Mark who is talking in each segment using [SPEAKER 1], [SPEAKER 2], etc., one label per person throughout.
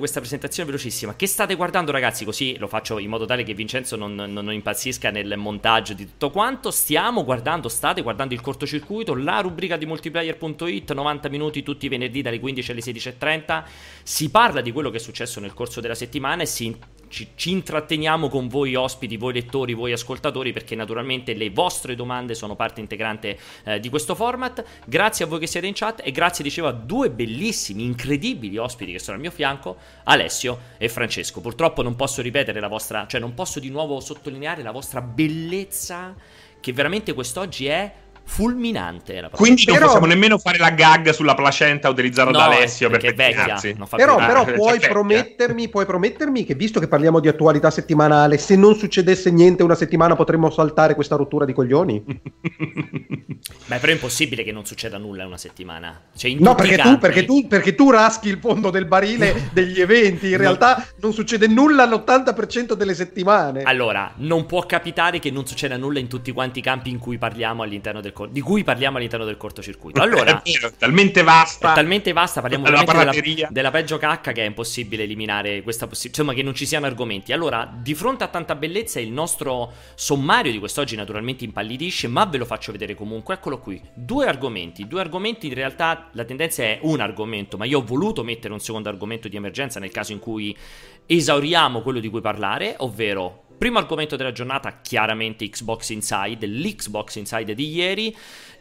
[SPEAKER 1] questa presentazione velocissima. Che state guardando, ragazzi? Così lo faccio in modo tale che Vincenzo non, non, non, impazzisca nel montaggio di tutto quanto. Stiamo guardando, state guardando il cortocircuito, la rubrica di multiplayer.it, 90 minuti tutti i venerdì dalle 15 alle 16.30. Si parla di quello che è successo nel corso della settimana e si ci, ci, intratteniamo con voi ospiti, voi lettori, voi ascoltatori, perché naturalmente le vostre domande sono parte integrante eh, di questo format. Grazie a voi che siete in chat e grazie, dicevo, a due bellissimi, incredibili ospiti che sono al mio fianco, Alessio e Francesco. Purtroppo non posso ripetere la vostra, cioè non posso di nuovo sottolineare la vostra bellezza, che veramente quest'oggi è fulminante. La
[SPEAKER 2] Quindi non però... possiamo nemmeno fare la gag sulla placenta utilizzata
[SPEAKER 1] no,
[SPEAKER 2] da Alessio
[SPEAKER 1] perché, perché vecchia.
[SPEAKER 3] però, però puoi, promettermi, puoi, promettermi, che visto che parliamo di attualità settimanale, se non succedesse niente una settimana potremmo saltare questa rottura di coglioni?
[SPEAKER 1] Beh, però è impossibile che non succeda nulla in una settimana. Cioè,
[SPEAKER 3] no, perché tu, perché, tu, perché tu, raschi il fondo del barile degli eventi. In realtà non succede nulla all'80% delle settimane.
[SPEAKER 1] Allora, non può capitare che non succeda nulla in tutti quanti i campi in cui parliamo all'interno del di cui parliamo all'interno del cortocircuito. Allora,
[SPEAKER 2] è talmente vasta.
[SPEAKER 1] È talmente vasta, parliamo veramente della, della, peggio cacca che è impossibile eliminare questa possibilità, insomma che non ci siano argomenti. Allora, di fronte a tanta bellezza il nostro sommario di quest'oggi naturalmente impallidisce, ma ve lo faccio vedere comunque. Eccolo qui, due argomenti, due argomenti in realtà la tendenza è un argomento, ma io ho voluto mettere un secondo argomento di emergenza nel caso in cui esauriamo quello di cui parlare, ovvero Primo argomento della giornata, chiaramente Xbox Inside, l'Xbox Inside di ieri.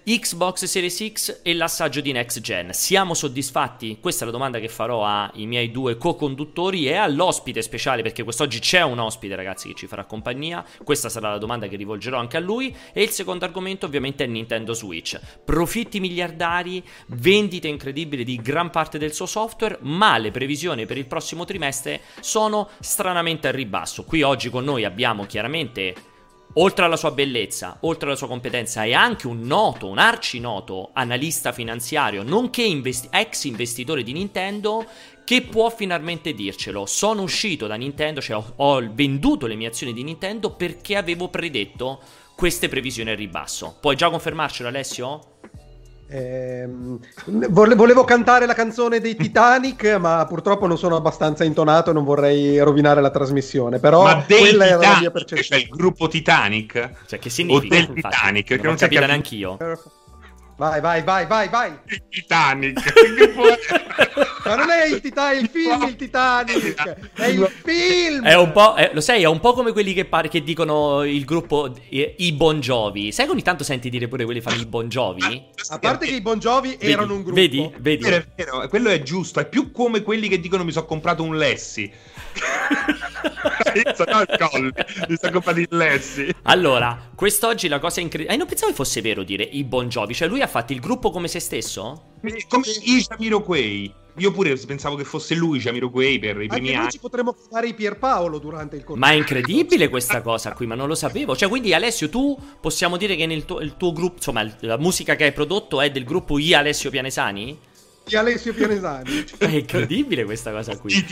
[SPEAKER 1] Xbox Series X e l'assaggio di Next Gen. Siamo soddisfatti? Questa è la domanda che farò ai miei due co-conduttori e all'ospite speciale, perché quest'oggi c'è un ospite, ragazzi, che ci farà compagnia. Questa sarà la domanda che rivolgerò anche a lui. E il secondo argomento, ovviamente, è Nintendo Switch. Profitti miliardari, vendite incredibili di gran parte del suo software, ma le previsioni per il prossimo trimestre sono stranamente al ribasso. Qui oggi con noi abbiamo chiaramente oltre alla sua bellezza, oltre alla sua competenza, è anche un noto, un arcinoto analista finanziario, nonché investi- ex investitore di Nintendo, che può finalmente dircelo. Sono uscito da Nintendo, cioè ho, ho venduto le mie azioni di Nintendo perché avevo predetto queste previsioni al ribasso. Puoi già confermarcelo, Alessio?
[SPEAKER 3] Eh, volevo cantare la canzone dei Titanic, ma purtroppo non sono abbastanza intonato e non vorrei rovinare la trasmissione. Però
[SPEAKER 2] ma quella Titanic, era la mia percezione. Cioè il gruppo Titanic?
[SPEAKER 1] Cioè, che significa?
[SPEAKER 2] O del infatti, Titanic?
[SPEAKER 1] Non, non capito neanche io.
[SPEAKER 3] Vai, vai, vai, vai, vai.
[SPEAKER 2] Il Titanic.
[SPEAKER 3] Ma non è il Titanic, il film il Titanic. È il film.
[SPEAKER 1] È un po', è, lo sai, è un po' come quelli che, pare, che dicono il gruppo i, i Bon Jovi. Sai che ogni tanto senti dire pure quelli che fanno i Bon Jovi?
[SPEAKER 3] A parte che i Bon Jovi vedi, erano un gruppo.
[SPEAKER 1] Vedi, vedi.
[SPEAKER 2] È vero, è quello è giusto. È più come quelli che dicono mi sono comprato un Lessi. no, il collo. Mi sono comprato il Lessi.
[SPEAKER 1] Allora, quest'oggi la cosa incredibile. Eh, non pensavo fosse vero dire i Bon Jovi. Cioè, lui ha fatto il gruppo come se stesso?
[SPEAKER 2] Come i Jamiroquai. Io pure pensavo che fosse lui Jamiroquai per i primi Anche anni.
[SPEAKER 3] ci potremmo fare i Pierpaolo durante il
[SPEAKER 1] corso. Ma è incredibile questa cosa qui, ma non lo sapevo. Cioè, quindi Alessio, tu possiamo dire che nel tuo, il tuo gruppo, insomma, la musica che hai prodotto è del gruppo I Alessio Pianesani?
[SPEAKER 3] Di Alessio Pianesani.
[SPEAKER 1] È incredibile questa cosa qui.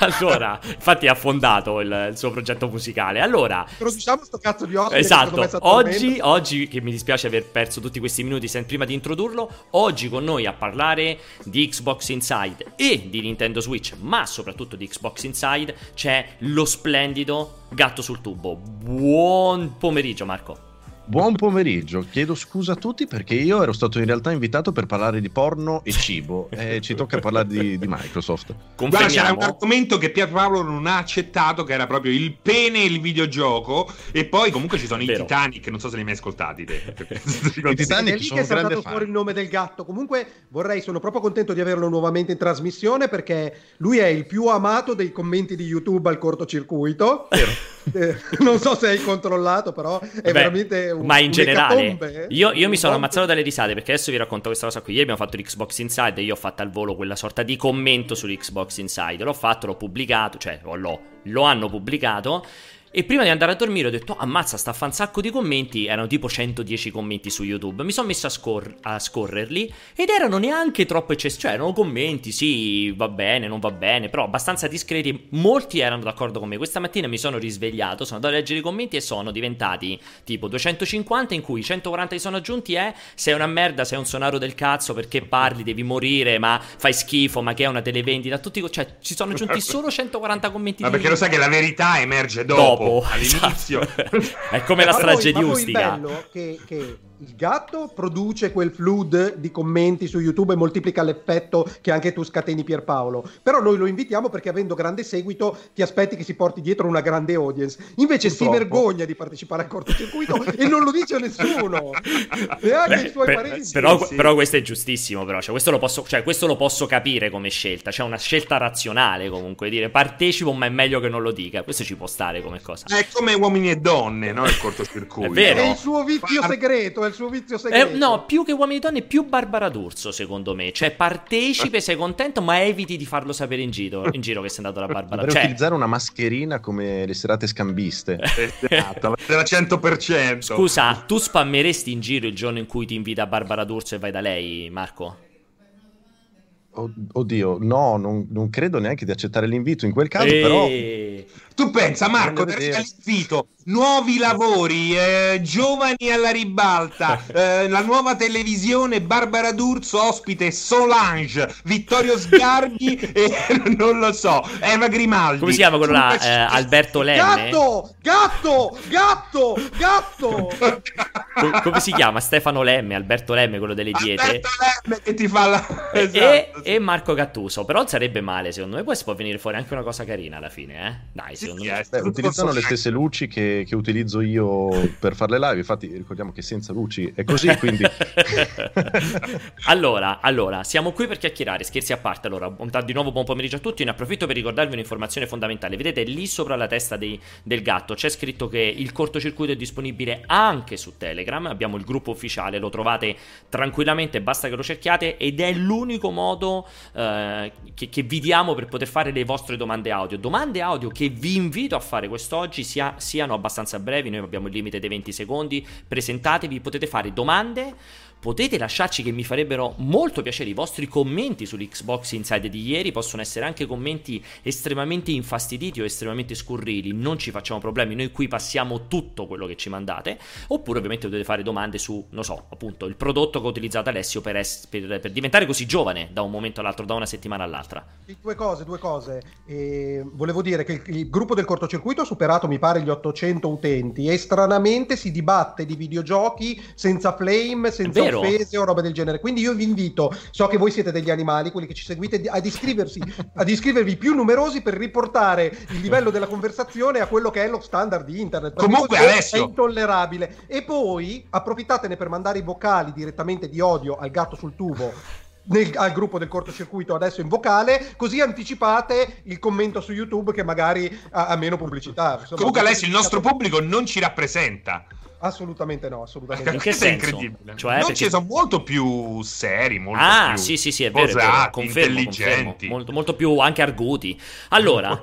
[SPEAKER 1] Allora, infatti ha fondato il, il, suo progetto musicale. Allora,
[SPEAKER 3] introduciamo sto cazzo di ospite.
[SPEAKER 1] Esatto. Oggi, oggi, che mi dispiace aver perso tutti questi minuti prima di introdurlo, oggi con noi a parlare di Xbox Inside e di Nintendo Switch, ma soprattutto di Xbox Inside, c'è lo splendido gatto sul tubo. Buon pomeriggio, Marco.
[SPEAKER 4] Buon pomeriggio, chiedo scusa a tutti perché io ero stato in realtà invitato per parlare di porno e cibo e ci tocca parlare di, di Microsoft.
[SPEAKER 2] Guarda, c'era un argomento che Pier Paolo non ha accettato che era proprio il pene e il videogioco e poi comunque ci sono Vero. i Titanic, non so se li hai mai ascoltati te.
[SPEAKER 3] I Titanic è lì che è saltato fuori il nome del gatto. Comunque vorrei, sono proprio contento di averlo nuovamente in trasmissione perché lui è il più amato dei commenti di YouTube al cortocircuito. Eh, non so se hai controllato, però è Beh, veramente
[SPEAKER 1] un, ma in generale, eh? io, io mi sono ammazzato dalle risate perché adesso vi racconto questa cosa qui. Ieri abbiamo fatto l'Xbox Inside e io ho fatto al volo quella sorta di commento sull'Xbox Inside. L'ho fatto, l'ho pubblicato, cioè l'ho, lo hanno pubblicato. E prima di andare a dormire ho detto, ammazza, sta a fa un sacco di commenti, erano tipo 110 commenti su YouTube, mi sono messo a, scor- a scorrerli ed erano neanche troppo eccessivi, cioè erano commenti, sì, va bene, non va bene, però abbastanza discreti, molti erano d'accordo con me. Questa mattina mi sono risvegliato, sono andato a leggere i commenti e sono diventati tipo 250 in cui 140 si sono aggiunti è sei una merda, sei un sonaro del cazzo perché parli, devi morire, ma fai schifo, ma che è una televendita, tutti, cioè ci sono aggiunti solo 140 commenti.
[SPEAKER 2] Ma perché lo sai che la verità emerge dopo, dopo all'inizio. Esatto.
[SPEAKER 1] è come la strage di Ustica.
[SPEAKER 3] È bello che, che il gatto produce quel flood di commenti su YouTube e moltiplica l'effetto che anche tu scateni Pierpaolo. Però noi lo invitiamo perché avendo grande seguito ti aspetti che si porti dietro una grande audience. Invece Purtroppo. si vergogna di partecipare al cortocircuito e non lo dice nessuno. Neanche Beh, i suoi per, parenti.
[SPEAKER 1] Però, sì. però, questo è giustissimo, però. Cioè, questo, lo posso, cioè, questo lo posso capire come scelta. C'è una scelta razionale comunque. Dire partecipo ma è meglio che non lo dica. Questo ci può stare come cosa.
[SPEAKER 2] È come uomini e donne, no? Il cortocircuito.
[SPEAKER 1] è vero.
[SPEAKER 3] È il suo vizio segreto il suo vizio segreto.
[SPEAKER 1] Eh, no, più che uomini e donne, più Barbara D'Urso, secondo me. Cioè, partecipe, sei contento, ma eviti di farlo sapere in giro, in giro che sei andato alla Barbara.
[SPEAKER 4] Dovrei
[SPEAKER 1] cioè...
[SPEAKER 4] utilizzare una mascherina come le serate scambiste.
[SPEAKER 2] esatto, della 100%.
[SPEAKER 1] Scusa, tu spammeresti in giro il giorno in cui ti invita Barbara D'Urso e vai da lei, Marco?
[SPEAKER 4] Oddio, no, non, non, credo neanche di accettare l'invito in quel caso, e... però...
[SPEAKER 2] Tu pensa, Marco, l'invito, nuovi lavori, eh, giovani alla ribalta, eh, la nuova televisione, Barbara D'Urso, ospite Solange, Vittorio Sgarbi e non lo so, Eva Grimaldi.
[SPEAKER 1] Come si chiama quello là? Eh, Alberto Lemme?
[SPEAKER 3] Gatto, gatto, gatto, gatto.
[SPEAKER 1] Co- come si chiama? Stefano Lemme, Alberto Lemme, quello delle diete.
[SPEAKER 2] Alberto Lemme che ti fa la...
[SPEAKER 1] Esatto, e, e, Marco Gattuso, però sarebbe male secondo me, poi si può venire fuori anche una cosa carina alla fine, eh? Dai, sì secondo me.
[SPEAKER 4] Beh, utilizzano le stesse luci che, che, utilizzo io per fare le live. Infatti, ricordiamo che senza luci è così. Quindi,
[SPEAKER 1] allora, allora, siamo qui per chiacchierare. Scherzi a parte. Allora, di nuovo buon pomeriggio a tutti. Ne approfitto per ricordarvi un'informazione fondamentale. Vedete lì sopra la testa dei, del gatto c'è scritto che il cortocircuito è disponibile anche su Telegram. Abbiamo il gruppo ufficiale, lo trovate tranquillamente, basta che lo cerchiate. Ed è l'unico modo eh, che, che vi diamo per poter fare le vostre domande audio. Domande audio che vi invito a fare quest'oggi sia, siano abbastanza brevi, noi abbiamo il limite dei 20 secondi, presentatevi, potete fare domande Potete lasciarci che mi farebbero molto piacere i vostri commenti sull'Xbox Inside di ieri, possono essere anche commenti estremamente infastiditi o estremamente scurrili, non ci facciamo problemi, noi qui passiamo tutto quello che ci mandate, oppure ovviamente potete fare domande su, non so, appunto, il prodotto che ha utilizzato Alessio per, es- per, per diventare così giovane da un momento all'altro, da una settimana all'altra.
[SPEAKER 3] Due cose, due cose. Eh, volevo dire che il, il gruppo del cortocircuito ha superato, mi pare, gli 800 utenti e stranamente si dibatte di videogiochi senza flame, senza vero. offese o roba del genere. Quindi io vi invito, so che voi siete degli animali, quelli che ci seguite, ad iscriversi, ad iscrivervi più numerosi per riportare il livello della conversazione a quello che è lo standard di internet.
[SPEAKER 2] Comunque Alessio...
[SPEAKER 3] è intollerabile. E poi approfittatene per mandare i vocali direttamente di odio al gatto sul tubo nel, al gruppo del cortocircuito adesso in vocale, così anticipate il commento su YouTube che magari ha, ha meno pubblicità.
[SPEAKER 2] Insomma, Comunque Alessio, il nostro pubblico non ci rappresenta.
[SPEAKER 3] Assolutamente no, assolutamente
[SPEAKER 1] In che
[SPEAKER 3] senso?
[SPEAKER 1] è incredibile.
[SPEAKER 2] Cioè, non perché... ci sono molto più seri, molto
[SPEAKER 1] ah,
[SPEAKER 2] più
[SPEAKER 1] sì, sì, sì, è vero, posati, è vero. Confermo, intelligenti. Confermo. Molto, molto più anche arguti. Allora,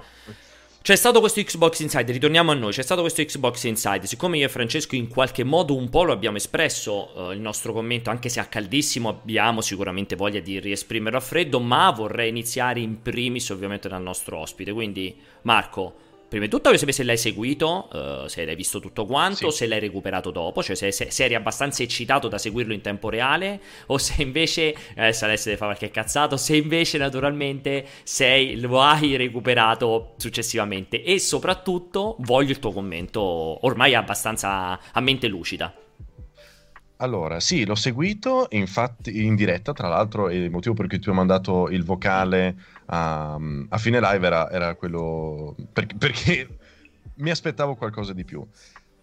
[SPEAKER 1] c'è stato questo Xbox Inside, ritorniamo a noi, c'è stato questo Xbox Inside, siccome io e Francesco in qualche modo un po' lo abbiamo espresso uh, il nostro commento, anche se a caldissimo abbiamo sicuramente voglia di riesprimerlo a freddo, ma vorrei iniziare in primis ovviamente dal nostro ospite, quindi Marco, Prima di tutto voglio sapere se l'hai seguito, uh, se l'hai visto tutto quanto, sì. se l'hai recuperato dopo, cioè se, se, se, eri abbastanza eccitato da seguirlo in tempo reale o se invece, adesso Alessio deve fare qualche cazzato, se invece naturalmente sei, lo hai recuperato successivamente e soprattutto voglio il tuo commento ormai abbastanza a mente lucida.
[SPEAKER 4] Allora, sì, l'ho seguito, infatti in diretta, tra l'altro, e il motivo per cui ti ho mandato il vocale a, a fine live era, era quello per, perché mi aspettavo qualcosa di più.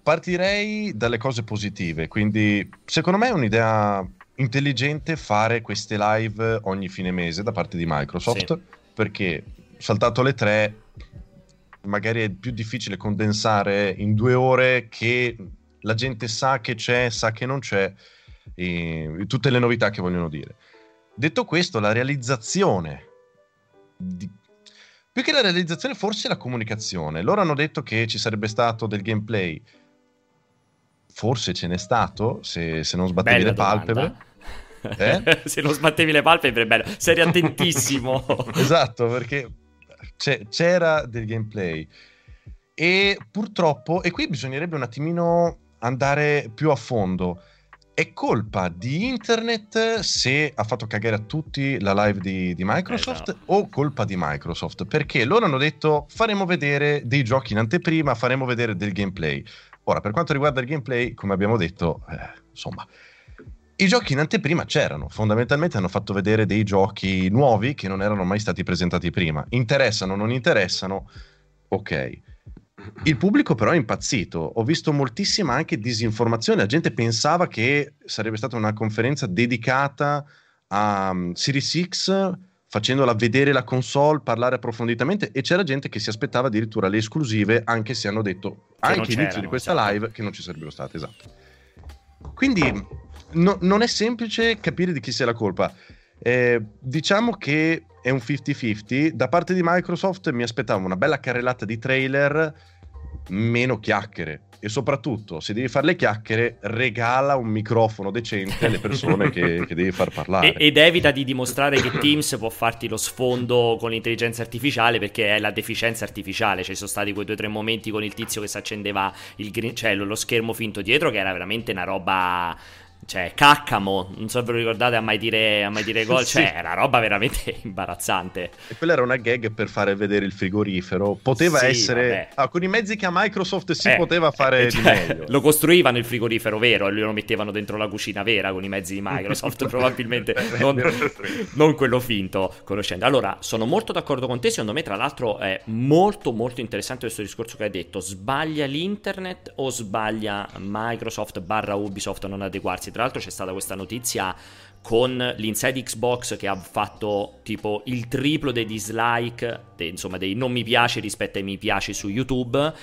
[SPEAKER 4] Partirei dalle cose positive, quindi secondo me è un'idea intelligente fare queste live ogni fine mese da parte di Microsoft, sì. perché saltato le tre magari è più difficile condensare in due ore che la gente sa che c'è, sa che non c'è, tutte le novità che vogliono dire. Detto questo, la realizzazione di, Più che la realizzazione, forse la comunicazione. Loro hanno detto che ci sarebbe stato del gameplay. Forse ce n'è stato, se, se non sbattevi Bella le palpebre.
[SPEAKER 1] Eh? se non sbattevi le palpebre, bello. Sei attentissimo.
[SPEAKER 4] esatto, perché c'era del gameplay. E purtroppo, e qui bisognerebbe un attimino andare più a fondo. È colpa di internet se ha fatto cagare a tutti la live di, di Microsoft esatto. o colpa di Microsoft? Perché loro hanno detto faremo vedere dei giochi in anteprima, faremo vedere del gameplay. Ora, per quanto riguarda il gameplay, come abbiamo detto, eh, insomma, i giochi in anteprima c'erano, fondamentalmente hanno fatto vedere dei giochi nuovi che non erano mai stati presentati prima. Interessano, non interessano, ok. Il pubblico però è impazzito, ho visto moltissima anche disinformazione, la gente pensava che sarebbe stata una conferenza dedicata a um, Series X facendola vedere la console, parlare approfonditamente e c'era gente che si aspettava addirittura le esclusive anche se hanno detto che anche all'inizio di questa esatto. live che non ci sarebbero state, esatto. Quindi no, non è semplice capire di chi sia la colpa. Eh, diciamo che è un 50-50. Da parte di Microsoft mi aspettavo una bella carrellata di trailer meno chiacchiere. E soprattutto se devi fare le chiacchiere regala un microfono decente alle persone che, che, devi far parlare.
[SPEAKER 1] Ed evita di dimostrare che Teams può farti lo sfondo con l'intelligenza artificiale perché è la deficienza artificiale. Ci sono stati quei due o tre momenti con il tizio che si accendeva il green, cioè lo schermo finto dietro che era veramente una roba cioè, Caccamo, non so se ve lo ricordate a mai dire, a mai dire gol, sì. cioè, era roba veramente imbarazzante.
[SPEAKER 4] E quella era una gag per fare vedere il frigorifero. Poteva sì, essere... Ah, con i mezzi che ha Microsoft si eh, poteva fare eh, cioè, di meglio.
[SPEAKER 1] Lo costruivano il frigorifero vero e lo mettevano dentro la cucina vera con i mezzi di Microsoft, probabilmente non, non, quello finto, conoscendo. Allora, sono molto d'accordo con te, secondo me tra l'altro è molto molto interessante questo discorso che hai detto. Sbaglia l'internet o sbaglia Microsoft barra Ubisoft a non adeguarsi? Tra l'altro c'è stata questa notizia con l'inside Xbox che ha fatto tipo il triplo dei dislike, de, insomma dei non mi piace rispetto ai mi piace su YouTube.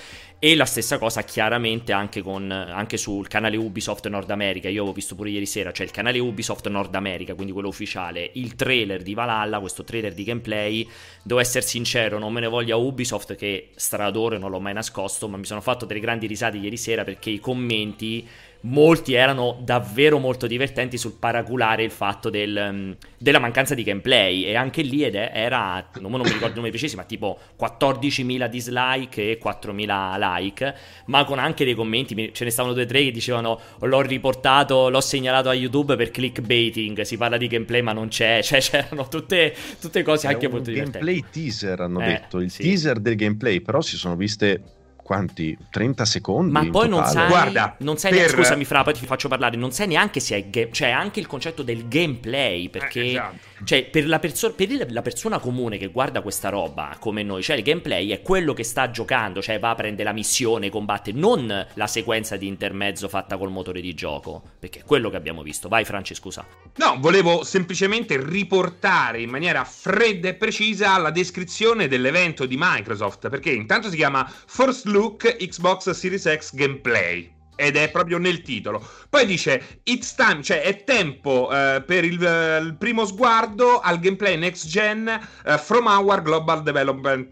[SPEAKER 1] E la stessa cosa chiaramente anche, con, anche sul canale Ubisoft Nord America, io avevo visto pure ieri sera, cioè il canale Ubisoft Nord America, quindi quello ufficiale, il trailer di Valhalla, questo trailer di gameplay, devo essere sincero, non me ne voglia Ubisoft che stradoro non l'ho mai nascosto, ma mi sono fatto delle grandi risate ieri sera perché i commenti molti erano davvero molto divertenti sul paraculare il fatto del, um, della mancanza di gameplay. E anche lì ed era, non, non mi ricordo i numeri precisi, ma tipo 14.000 dislike e 4.000 like, ma con anche dei commenti, ce ne stavano due o tre che dicevano l'ho riportato, l'ho segnalato a YouTube per clickbaiting, si parla di gameplay ma non c'è, cioè c'erano tutte, tutte cose anche molto divertenti.
[SPEAKER 4] Gameplay teaser hanno eh, detto, il sì. teaser del gameplay, però si sono viste quanti? 30 secondi
[SPEAKER 1] ma poi non sai guarda non sai per... scusami fra poi ti faccio parlare non sai neanche se è game, cioè anche il concetto del gameplay perché eh, esatto. cioè per la, perso- per la, persona comune che guarda questa roba come noi cioè il gameplay è quello che sta giocando cioè va a prendere la missione combatte non la sequenza di intermezzo fatta col motore di gioco perché è quello che abbiamo visto. Vai Franci scusa.
[SPEAKER 2] No volevo semplicemente riportare in maniera fredda e precisa la descrizione dell'evento di Microsoft perché intanto si chiama First Look Look Xbox Series X Gameplay ed è proprio nel titolo. Poi dice It's time, cioè è tempo uh, per il, uh, il, primo sguardo al gameplay next gen uh, from our global development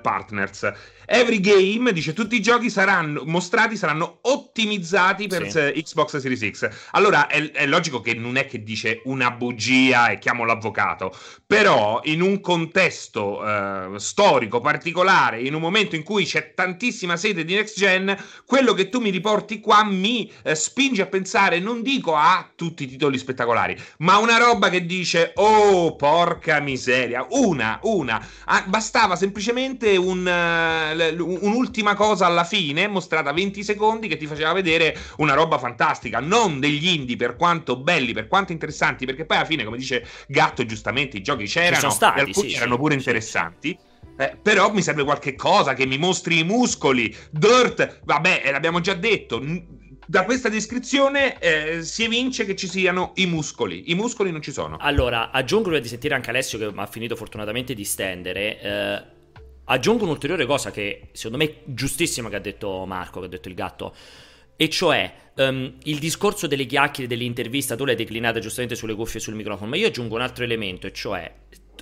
[SPEAKER 2] partners. Every game, dice, tutti i giochi saranno mostrati, saranno ottimizzati per sì. Xbox Series X. Allora è, è, logico che non è che dice una bugia e chiamo l'avvocato, però in un contesto uh, storico particolare, in un momento in cui c'è tantissima sede di next gen, quello che tu mi riporti qua mi uh, spinge a pensare, non dico a tutti i titoli spettacolari, ma una roba che dice, oh porca miseria, una, una, ah, bastava semplicemente un... Uh, un'ultima cosa alla fine, mostrata 20 secondi, che ti faceva vedere una roba fantastica. Non degli indie, per quanto belli, per quanto interessanti, perché poi alla fine, come dice Gatto, giustamente i giochi c'erano, stati, e alcuni sì, erano pure sì, interessanti. Sì. Eh, però mi serve qualche cosa che mi mostri i muscoli. Dirt, vabbè, eh, l'abbiamo già detto. Da questa descrizione eh, si evince che ci siano i muscoli. I muscoli non ci sono.
[SPEAKER 1] Allora, aggiungo prima di sentire anche Alessio che ha finito fortunatamente di stendere. Aggiungo un'ulteriore cosa che secondo me è giustissima che ha detto Marco, che ha detto il gatto, e cioè um, il discorso delle chiacchiere, dell'intervista, tu l'hai declinata giustamente sulle cuffie e sul microfono, ma io aggiungo un altro elemento, e cioè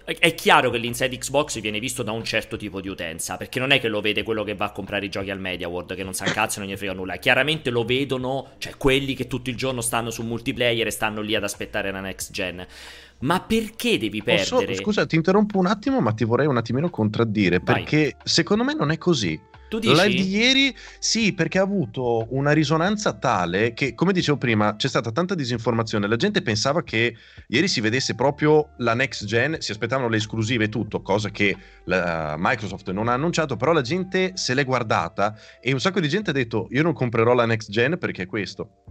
[SPEAKER 1] è chiaro che l'inside Xbox viene visto da un certo tipo di utenza, perché non è che lo vede quello che va a comprare i giochi al Media World, che non sa cazzo e non gli frega nulla. Chiaramente lo vedono, cioè quelli che tutto il giorno stanno su multiplayer e stanno lì ad aspettare la next gen. Ma perché devi perdere?
[SPEAKER 4] Posso, scusa, ti interrompo un attimo, ma ti vorrei un attimino contraddire, perché Vai. secondo me non è così.
[SPEAKER 1] Tu dici?
[SPEAKER 4] Live di ieri, sì, perché ha avuto una risonanza tale che, come dicevo prima, c'è stata tanta disinformazione. La gente pensava che ieri si vedesse proprio la next gen, si aspettavano le esclusive e tutto, cosa che la, Microsoft non ha annunciato, però la gente se l'è guardata e un sacco di gente ha detto io non comprerò la next gen perché è questo.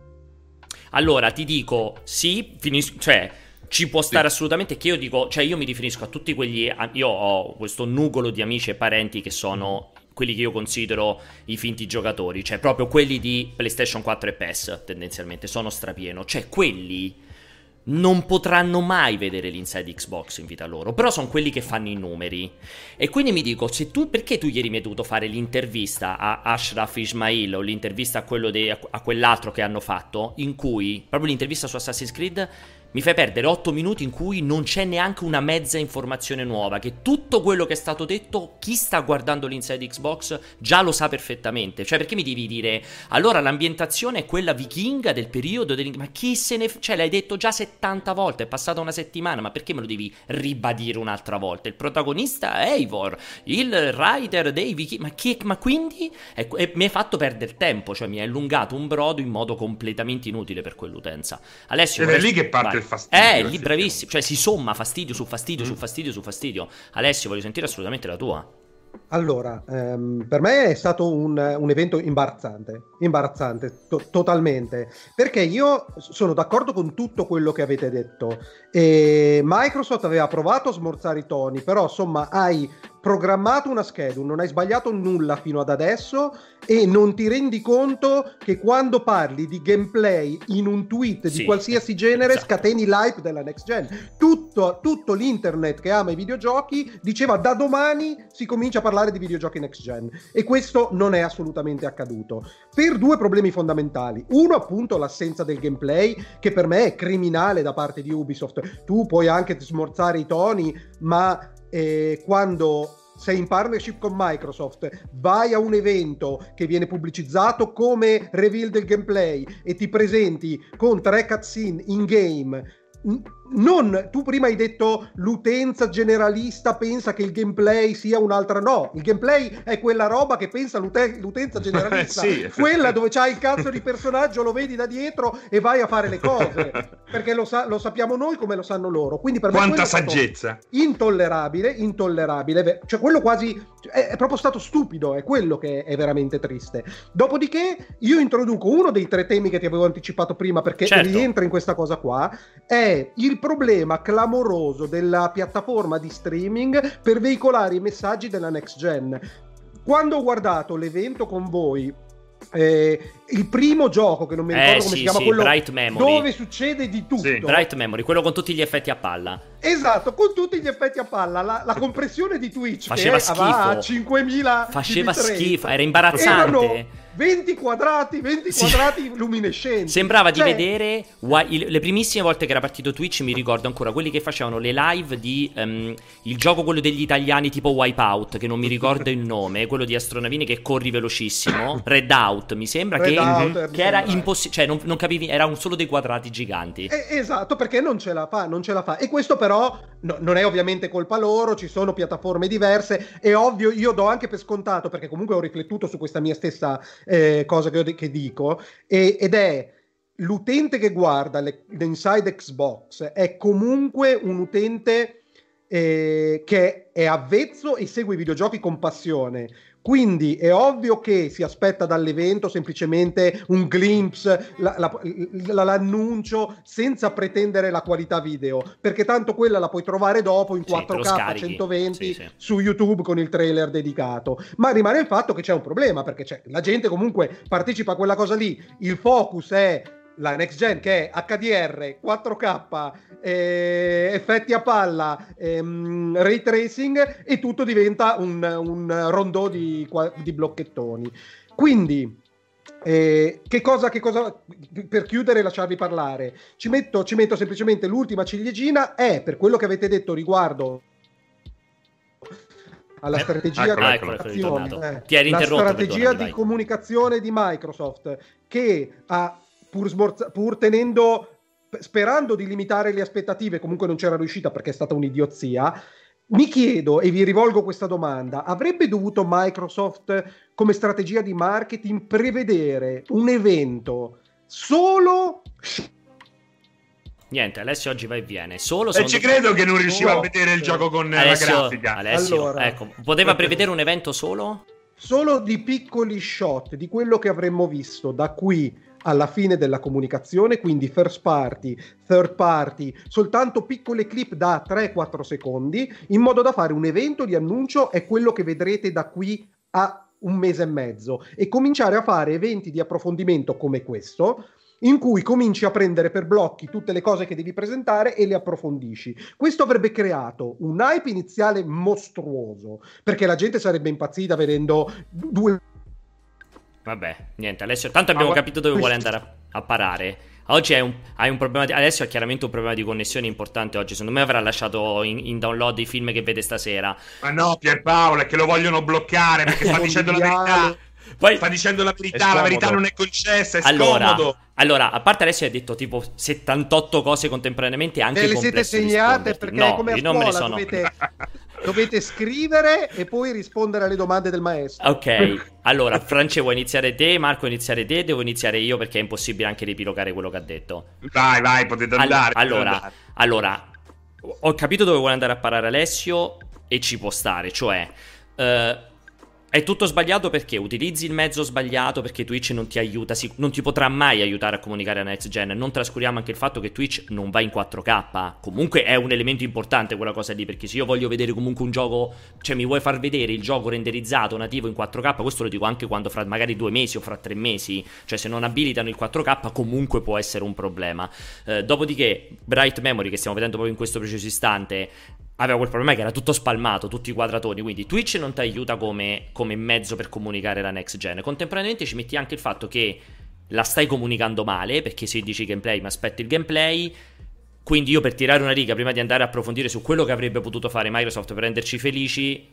[SPEAKER 1] Allora, ti dico, sì, finisco, cioè ci può stare sì. assolutamente che io dico, cioè io mi riferisco a tutti quegli io ho questo nugolo di amici e parenti che sono quelli che io considero i finti giocatori, cioè proprio quelli di PlayStation 4 e PES tendenzialmente, sono strapieno, cioè quelli non potranno mai vedere l'inside Xbox in vita loro, però sono quelli che fanno i numeri. E quindi mi dico, se tu, perché tu ieri mi hai dovuto fare l'intervista a Ashraf Ismail o l'intervista a, quello de, a quell'altro che hanno fatto, in cui, proprio l'intervista su Assassin's Creed, mi fai perdere 8 minuti in cui non c'è neanche una mezza informazione nuova, che tutto quello che è stato detto, chi sta guardando l'inside Xbox già lo sa perfettamente. Cioè, perché mi devi dire, allora l'ambientazione è quella vichinga del periodo, del... ma chi se ne... Cioè, l'hai detto già 70 volte, è passata una settimana, ma perché me lo devi ribadire un'altra volta? Il protagonista è Eivor, il writer dei vichinghi, ma, chi... ma quindi... E... E mi hai fatto perdere tempo, cioè mi hai allungato un brodo in modo completamente inutile per quell'utenza. Alessio...
[SPEAKER 2] Ed è lì che parte Vai il fastidio.
[SPEAKER 1] Eh, lì bravissimo. Cioè si somma fastidio su fastidio mm. su fastidio su fastidio. Alessio, voglio sentire assolutamente la tua.
[SPEAKER 3] Allora, ehm, per me è stato un, un evento imbarazzante, imbarazzante, to- totalmente, perché io sono d'accordo con tutto quello che avete detto. E Microsoft aveva provato a smorzare i toni, però insomma hai programmato una schedule, non hai sbagliato nulla fino ad adesso e non ti rendi conto che quando parli di gameplay in un tweet sì, di qualsiasi genere esatto. scateni l'hype della next gen. Tutto, tutto, l'internet che ama i videogiochi diceva da domani si comincia a parlare di videogiochi next gen e questo non è assolutamente accaduto per due problemi fondamentali. Uno appunto l'assenza del gameplay che per me è criminale da parte di Ubisoft. Tu puoi anche smorzare i toni, ma eh, quando sei in partnership con Microsoft, vai a un evento che viene pubblicizzato come reveal del gameplay e ti presenti con tre cutscene in game non tu prima hai detto l'utenza generalista pensa che il gameplay sia un'altra. No il gameplay è quella roba che pensa l'uten- l'utenza generalista. sì, quella dove c'hai il cazzo di personaggio lo vedi da dietro e vai a fare le cose. Perché lo, sa- lo sappiamo noi come lo sanno loro. Quindi per
[SPEAKER 2] quanta saggezza.
[SPEAKER 3] Intollerabile intollerabile. Cioè quello quasi è, è proprio stato stupido è quello che è veramente triste. Dopodiché io introduco uno dei tre temi che ti avevo anticipato prima perché certo. rientra in questa cosa qua è il problema clamoroso della piattaforma di streaming per veicolare i messaggi della next gen. Quando ho guardato l'evento con voi eh, il primo gioco che non mi ricordo
[SPEAKER 1] eh,
[SPEAKER 3] come
[SPEAKER 1] sì,
[SPEAKER 3] si chiama
[SPEAKER 1] sì,
[SPEAKER 3] quello
[SPEAKER 1] Bright Memory.
[SPEAKER 3] dove succede di tutto sì.
[SPEAKER 1] Bright Memory quello con tutti gli effetti a palla
[SPEAKER 3] esatto con tutti gli effetti a palla la, la compressione di Twitch
[SPEAKER 1] faceva schifo
[SPEAKER 3] a 5000
[SPEAKER 1] faceva schifo era imbarazzante
[SPEAKER 3] Erano 20 quadrati, 20 sì. quadrati luminescenti.
[SPEAKER 1] Sembrava cioè... di vedere le primissime volte che era partito Twitch, mi ricordo ancora quelli che facevano le live di um, il gioco quello degli italiani tipo Wipeout, che non mi ricordo il nome, quello di astronavini che corri velocissimo, Red Out, mi sembra Red che, out, che era impossibile, cioè non, non, capivi, era un solo dei quadrati giganti.
[SPEAKER 3] Eh, esatto, perché non ce la fa, non ce la fa. E questo però no, non è ovviamente colpa loro, ci sono piattaforme diverse, è ovvio, io do anche per scontato perché comunque ho riflettuto su questa mia stessa eh, cosa che, che dico, e, ed è l'utente che guarda le, l'Inside Xbox è comunque un utente eh, che è avvezzo e segue i videogiochi con passione. Quindi è ovvio che si aspetta dall'evento semplicemente un glimpse, la, la, la, l'annuncio senza pretendere la qualità video, perché tanto quella la puoi trovare dopo in 4K 120 sì, sì. su YouTube con il trailer dedicato. Ma rimane il fatto che c'è un problema, perché la gente comunque partecipa a quella cosa lì, il focus è la next gen che è HDR, 4K, eh, effetti a palla, ehm, ray tracing e tutto diventa un, un rondò di, di blocchettoni. Quindi, eh, che, cosa, che cosa, per chiudere e lasciarvi parlare, ci metto, ci metto semplicemente l'ultima ciliegina è per quello che avete detto riguardo alla eh, strategia, ecco, ecco,
[SPEAKER 1] eh, Ti eri la
[SPEAKER 3] strategia di comunicazione di Microsoft che ha pur, smorza- pur tenendo sperando di limitare le aspettative, comunque non c'era riuscita perché è stata un'idiozia. Mi chiedo e vi rivolgo questa domanda: avrebbe dovuto Microsoft come strategia di marketing prevedere un evento solo
[SPEAKER 1] Niente, Alessio oggi va e viene. Solo
[SPEAKER 2] se. ci credo che non riusciva a vedere il gioco con Alessio, la grafica.
[SPEAKER 1] Alessio, allora, ecco, poteva prevedere un evento solo?
[SPEAKER 3] Solo di piccoli shot di quello che avremmo visto da qui alla fine della comunicazione, quindi first party, third party, soltanto piccole clip da 3-4 secondi, in modo da fare un evento di annuncio è quello che vedrete da qui a un mese e mezzo e cominciare a fare eventi di approfondimento come questo in cui cominci a prendere per blocchi tutte le cose che devi presentare e le approfondisci. Questo avrebbe creato un hype iniziale mostruoso, perché la gente sarebbe impazzita vedendo due...
[SPEAKER 1] Vabbè, niente, Alessio, tanto abbiamo ah, capito dove questo... vuole andare a, a parare. Oggi hai un, hai un, problema di, Alessio ha chiaramente un problema di connessione importante oggi. Secondo me avrà lasciato in, in download i film che vede stasera.
[SPEAKER 2] Ma no, Pierpaolo, è che lo vogliono bloccare perché sta dicendo la verità. Poi, sta dicendo la verità, la verità non è concessa, è
[SPEAKER 1] allora,
[SPEAKER 2] scomodo.
[SPEAKER 1] Allora, a parte adesso hai detto tipo 78 cose contemporaneamente anche
[SPEAKER 3] le siete segnate perché
[SPEAKER 1] no,
[SPEAKER 3] come a
[SPEAKER 1] scuola, non me ne sono.
[SPEAKER 3] Dovete, dovete, scrivere e poi rispondere alle domande del maestro.
[SPEAKER 1] Ok, allora France vuoi iniziare te, Marco iniziare te, devo iniziare io perché è impossibile anche ripilogare quello che ha detto.
[SPEAKER 2] Vai, vai, potete andare.
[SPEAKER 1] Allora,
[SPEAKER 2] andare.
[SPEAKER 1] allora ho capito dove vuole andare a parare Alessio e ci può stare, cioè... Uh, è tutto sbagliato perché utilizzi il mezzo sbagliato, perché Twitch non ti aiuta, non ti potrà mai aiutare a comunicare a next gen. Non trascuriamo anche il fatto che Twitch non va in 4K. Comunque è un elemento importante quella cosa lì, perché se io voglio vedere comunque un gioco, cioè mi vuoi far vedere il gioco renderizzato nativo in 4K, questo lo dico anche quando fra magari due mesi o fra tre mesi, cioè se non abilitano il 4K comunque può essere un problema. Eh, dopodiché, Bright Memory che stiamo vedendo proprio in questo preciso istante, aveva quel problema che era tutto spalmato, tutti i quadratoni, quindi Twitch non ti aiuta come, come, mezzo per comunicare la next gen. Contemporaneamente ci metti anche il fatto che la stai comunicando male, perché se dici gameplay mi aspetti il gameplay, quindi io per tirare una riga, prima di andare a approfondire su quello che avrebbe potuto fare Microsoft per renderci felici,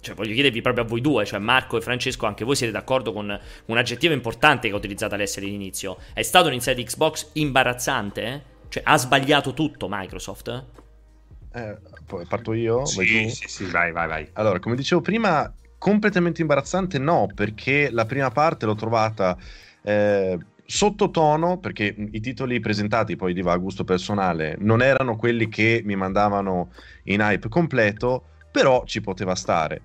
[SPEAKER 1] cioè voglio chiedervi proprio a voi due, cioè Marco e Francesco, anche voi siete d'accordo con un aggettivo importante che ha utilizzato Alessia all'inizio. È stato un inside Xbox imbarazzante? Cioè ha sbagliato tutto Microsoft?
[SPEAKER 4] Eh, parto io?
[SPEAKER 2] Sì, sì, sì, vai, vai, vai.
[SPEAKER 4] Allora, come dicevo prima, completamente imbarazzante no, perché la prima parte l'ho trovata eh, sottotono, perché i titoli presentati poi di va a gusto personale non erano quelli che mi mandavano in hype completo, però ci poteva stare.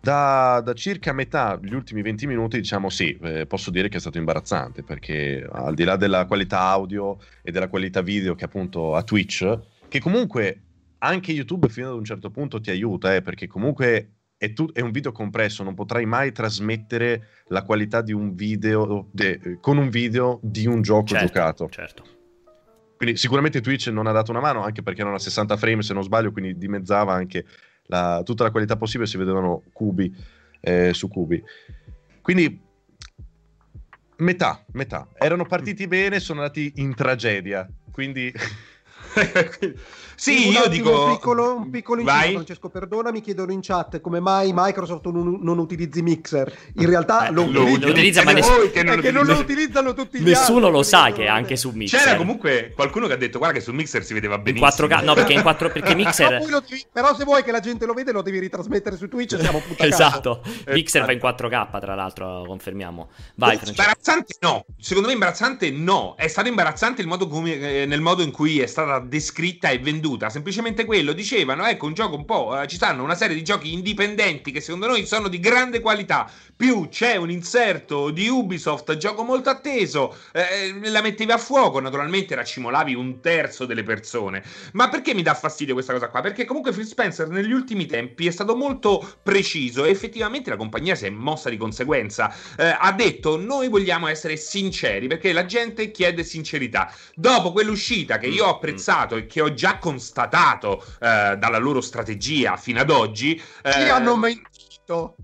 [SPEAKER 4] Da, da, circa metà, gli ultimi 20 minuti, diciamo sì, eh, posso dire che è stato imbarazzante perché al di là della qualità audio e della qualità video che appunto a Twitch, che comunque anche YouTube fino ad un certo punto ti aiuta, eh, perché comunque è, tu- è, un video compresso, non potrai mai trasmettere la qualità di un video de- con un video di un gioco
[SPEAKER 1] certo,
[SPEAKER 4] giocato.
[SPEAKER 1] Certo.
[SPEAKER 4] Quindi sicuramente Twitch non ha dato una mano, anche perché erano a 60 frame se non sbaglio, quindi dimezzava anche la, tutta la qualità possibile, si vedevano cubi eh, su cubi. Quindi metà, metà. Erano partiti bene, sono andati in tragedia. Quindi
[SPEAKER 2] sì, io dico
[SPEAKER 3] un piccolo, un piccolo inciso, Francesco, perdona, mi chiedono in chat come mai Microsoft non, non utilizzi Mixer. In realtà
[SPEAKER 1] eh,
[SPEAKER 3] lo,
[SPEAKER 1] lo utilizza, ma
[SPEAKER 3] ness- che non, che non lo utilizzano tutti gli
[SPEAKER 1] Nessuno altri, lo sa che è anche su Mixer.
[SPEAKER 2] C'era comunque qualcuno che ha detto guarda che su Mixer si vedeva benissimo.
[SPEAKER 1] In 4K, no, perché in 4 perché Mixer
[SPEAKER 3] devi, però se vuoi che la gente lo vede lo devi ritrasmettere su Twitch, siamo puttana.
[SPEAKER 1] Esatto. Mixer va in 4K, tra l'altro, confermiamo. Vai,
[SPEAKER 2] Francesco. Imbarazzante no. Secondo me imbarazzante no. È stato imbarazzante il modo come, eh, nel modo in cui è stata descritta e venduta. Semplicemente quello, dicevano, ecco, un gioco un po', eh, ci stanno una serie di giochi indipendenti che secondo noi sono di grande qualità, più c'è un inserto di Ubisoft, gioco molto atteso, eh, la mettevi a fuoco, naturalmente raccimolavi un terzo delle persone. Ma perché mi dà fastidio questa cosa qua? Perché comunque Phil Spencer negli ultimi tempi è stato molto preciso e effettivamente la compagnia si è mossa di conseguenza. Eh, ha detto, noi vogliamo essere sinceri perché la gente chiede sincerità. Dopo quell'uscita che io ho apprezzato e che ho già constatato eh, dalla loro strategia fino ad oggi.
[SPEAKER 3] Eh, Chi hanno mentito?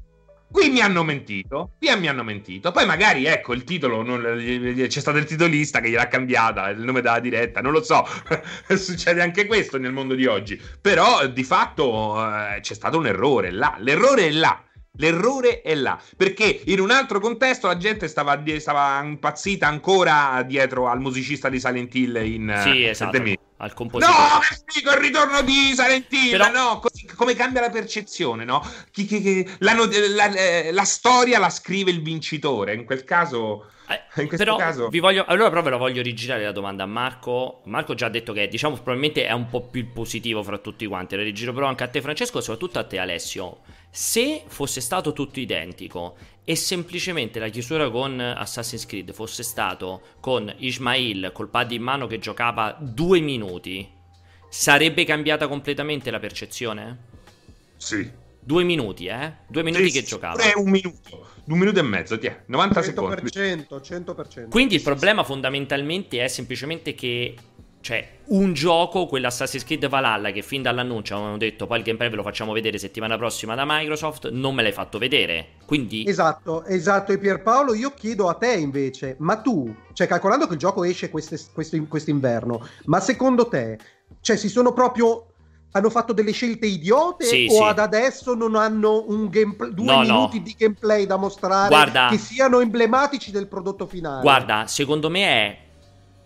[SPEAKER 2] Qui mi hanno mentito, qui mi hanno mentito. Poi magari, ecco, il titolo, non, c'è stato il titolista che gliel'ha cambiata, il nome della diretta, non lo so. Succede anche questo nel mondo di oggi. Però, di fatto, eh, c'è stato un errore là. L'errore è là. L'errore è là, perché in un altro contesto la gente stava, stava impazzita ancora dietro al musicista di Silent Hill in
[SPEAKER 1] sì,
[SPEAKER 2] uh,
[SPEAKER 1] esatto, al compositore.
[SPEAKER 2] No, figo il ritorno di Silent Hill, Però... no, così, come cambia la percezione, no? Chi, chi, chi, la, la, la, la storia la scrive il vincitore, in quel caso
[SPEAKER 1] eh, però caso... vi voglio, allora però ve la voglio rigirare la domanda a Marco. Marco già ha detto che diciamo probabilmente è un po' più positivo fra tutti quanti. La rigiro però anche a te Francesco e soprattutto a te Alessio. Se fosse stato tutto identico e semplicemente la chiusura con Assassin's Creed fosse stato con Ismail col pad in mano che giocava due minuti, sarebbe cambiata completamente la percezione?
[SPEAKER 2] Sì.
[SPEAKER 1] Due minuti, eh? Due minuti sì, che giocava.
[SPEAKER 2] È un minuto. Un minuto e mezzo, ti è. 90
[SPEAKER 3] 100%,
[SPEAKER 2] secondi.
[SPEAKER 3] 100%.
[SPEAKER 1] Quindi il problema fondamentalmente è semplicemente che cioè, un gioco, quell'Assassin's Creed Valhalla, che fin dall'annuncio avevano detto poi il gameplay ve lo facciamo vedere settimana prossima da Microsoft, non me l'hai fatto vedere. Quindi...
[SPEAKER 3] Esatto, esatto. E Pierpaolo, io chiedo a te invece, ma tu, cioè calcolando che il gioco esce quest'inverno, ma secondo te, cioè si sono proprio hanno fatto delle scelte idiote sì, o sì. ad adesso non hanno un gameplay, due no, minuti no. di gameplay da mostrare
[SPEAKER 1] guarda,
[SPEAKER 3] che siano emblematici del prodotto finale?
[SPEAKER 1] Guarda, secondo me è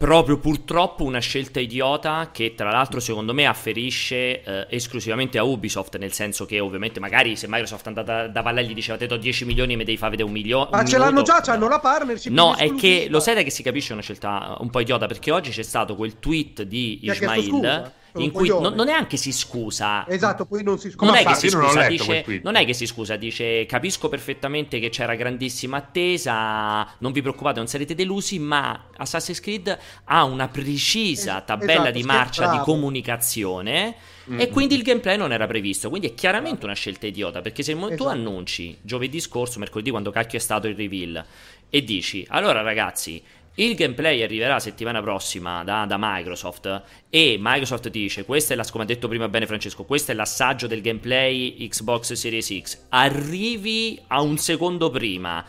[SPEAKER 1] proprio purtroppo una scelta idiota che tra l'altro secondo me afferisce eh, esclusivamente a Ubisoft nel senso che ovviamente magari se Microsoft è andata da Valle gli diceva te do 10 milioni e mi devi far vedere un milione
[SPEAKER 3] ma ce minuto, l'hanno già, hanno la partnership
[SPEAKER 1] no è che lo sai che si capisce una scelta un po' idiota? Perché oggi c'è stato quel tweet di Ismail in cui non, non, è anche si scusa.
[SPEAKER 3] Esatto, poi non si
[SPEAKER 1] scusa. Non, è che si scusa, dice, non è che si scusa, dice capisco perfettamente che c'era grandissima attesa, non vi preoccupate, non sarete delusi, ma Assassin's Creed ha una precisa es- tabella esatto, di marcia di comunicazione mm-hmm. e quindi il gameplay non era previsto, quindi è chiaramente una scelta idiota, perché se esatto. tu annunci giovedì scorso, mercoledì quando cacchio è stato il reveal e dici "Allora ragazzi, il gameplay arriverà settimana prossima da, da, Microsoft e Microsoft dice, questo è la, come ha detto prima bene Francesco, questo è l'assaggio del gameplay Xbox Series X. Arrivi a un secondo prima,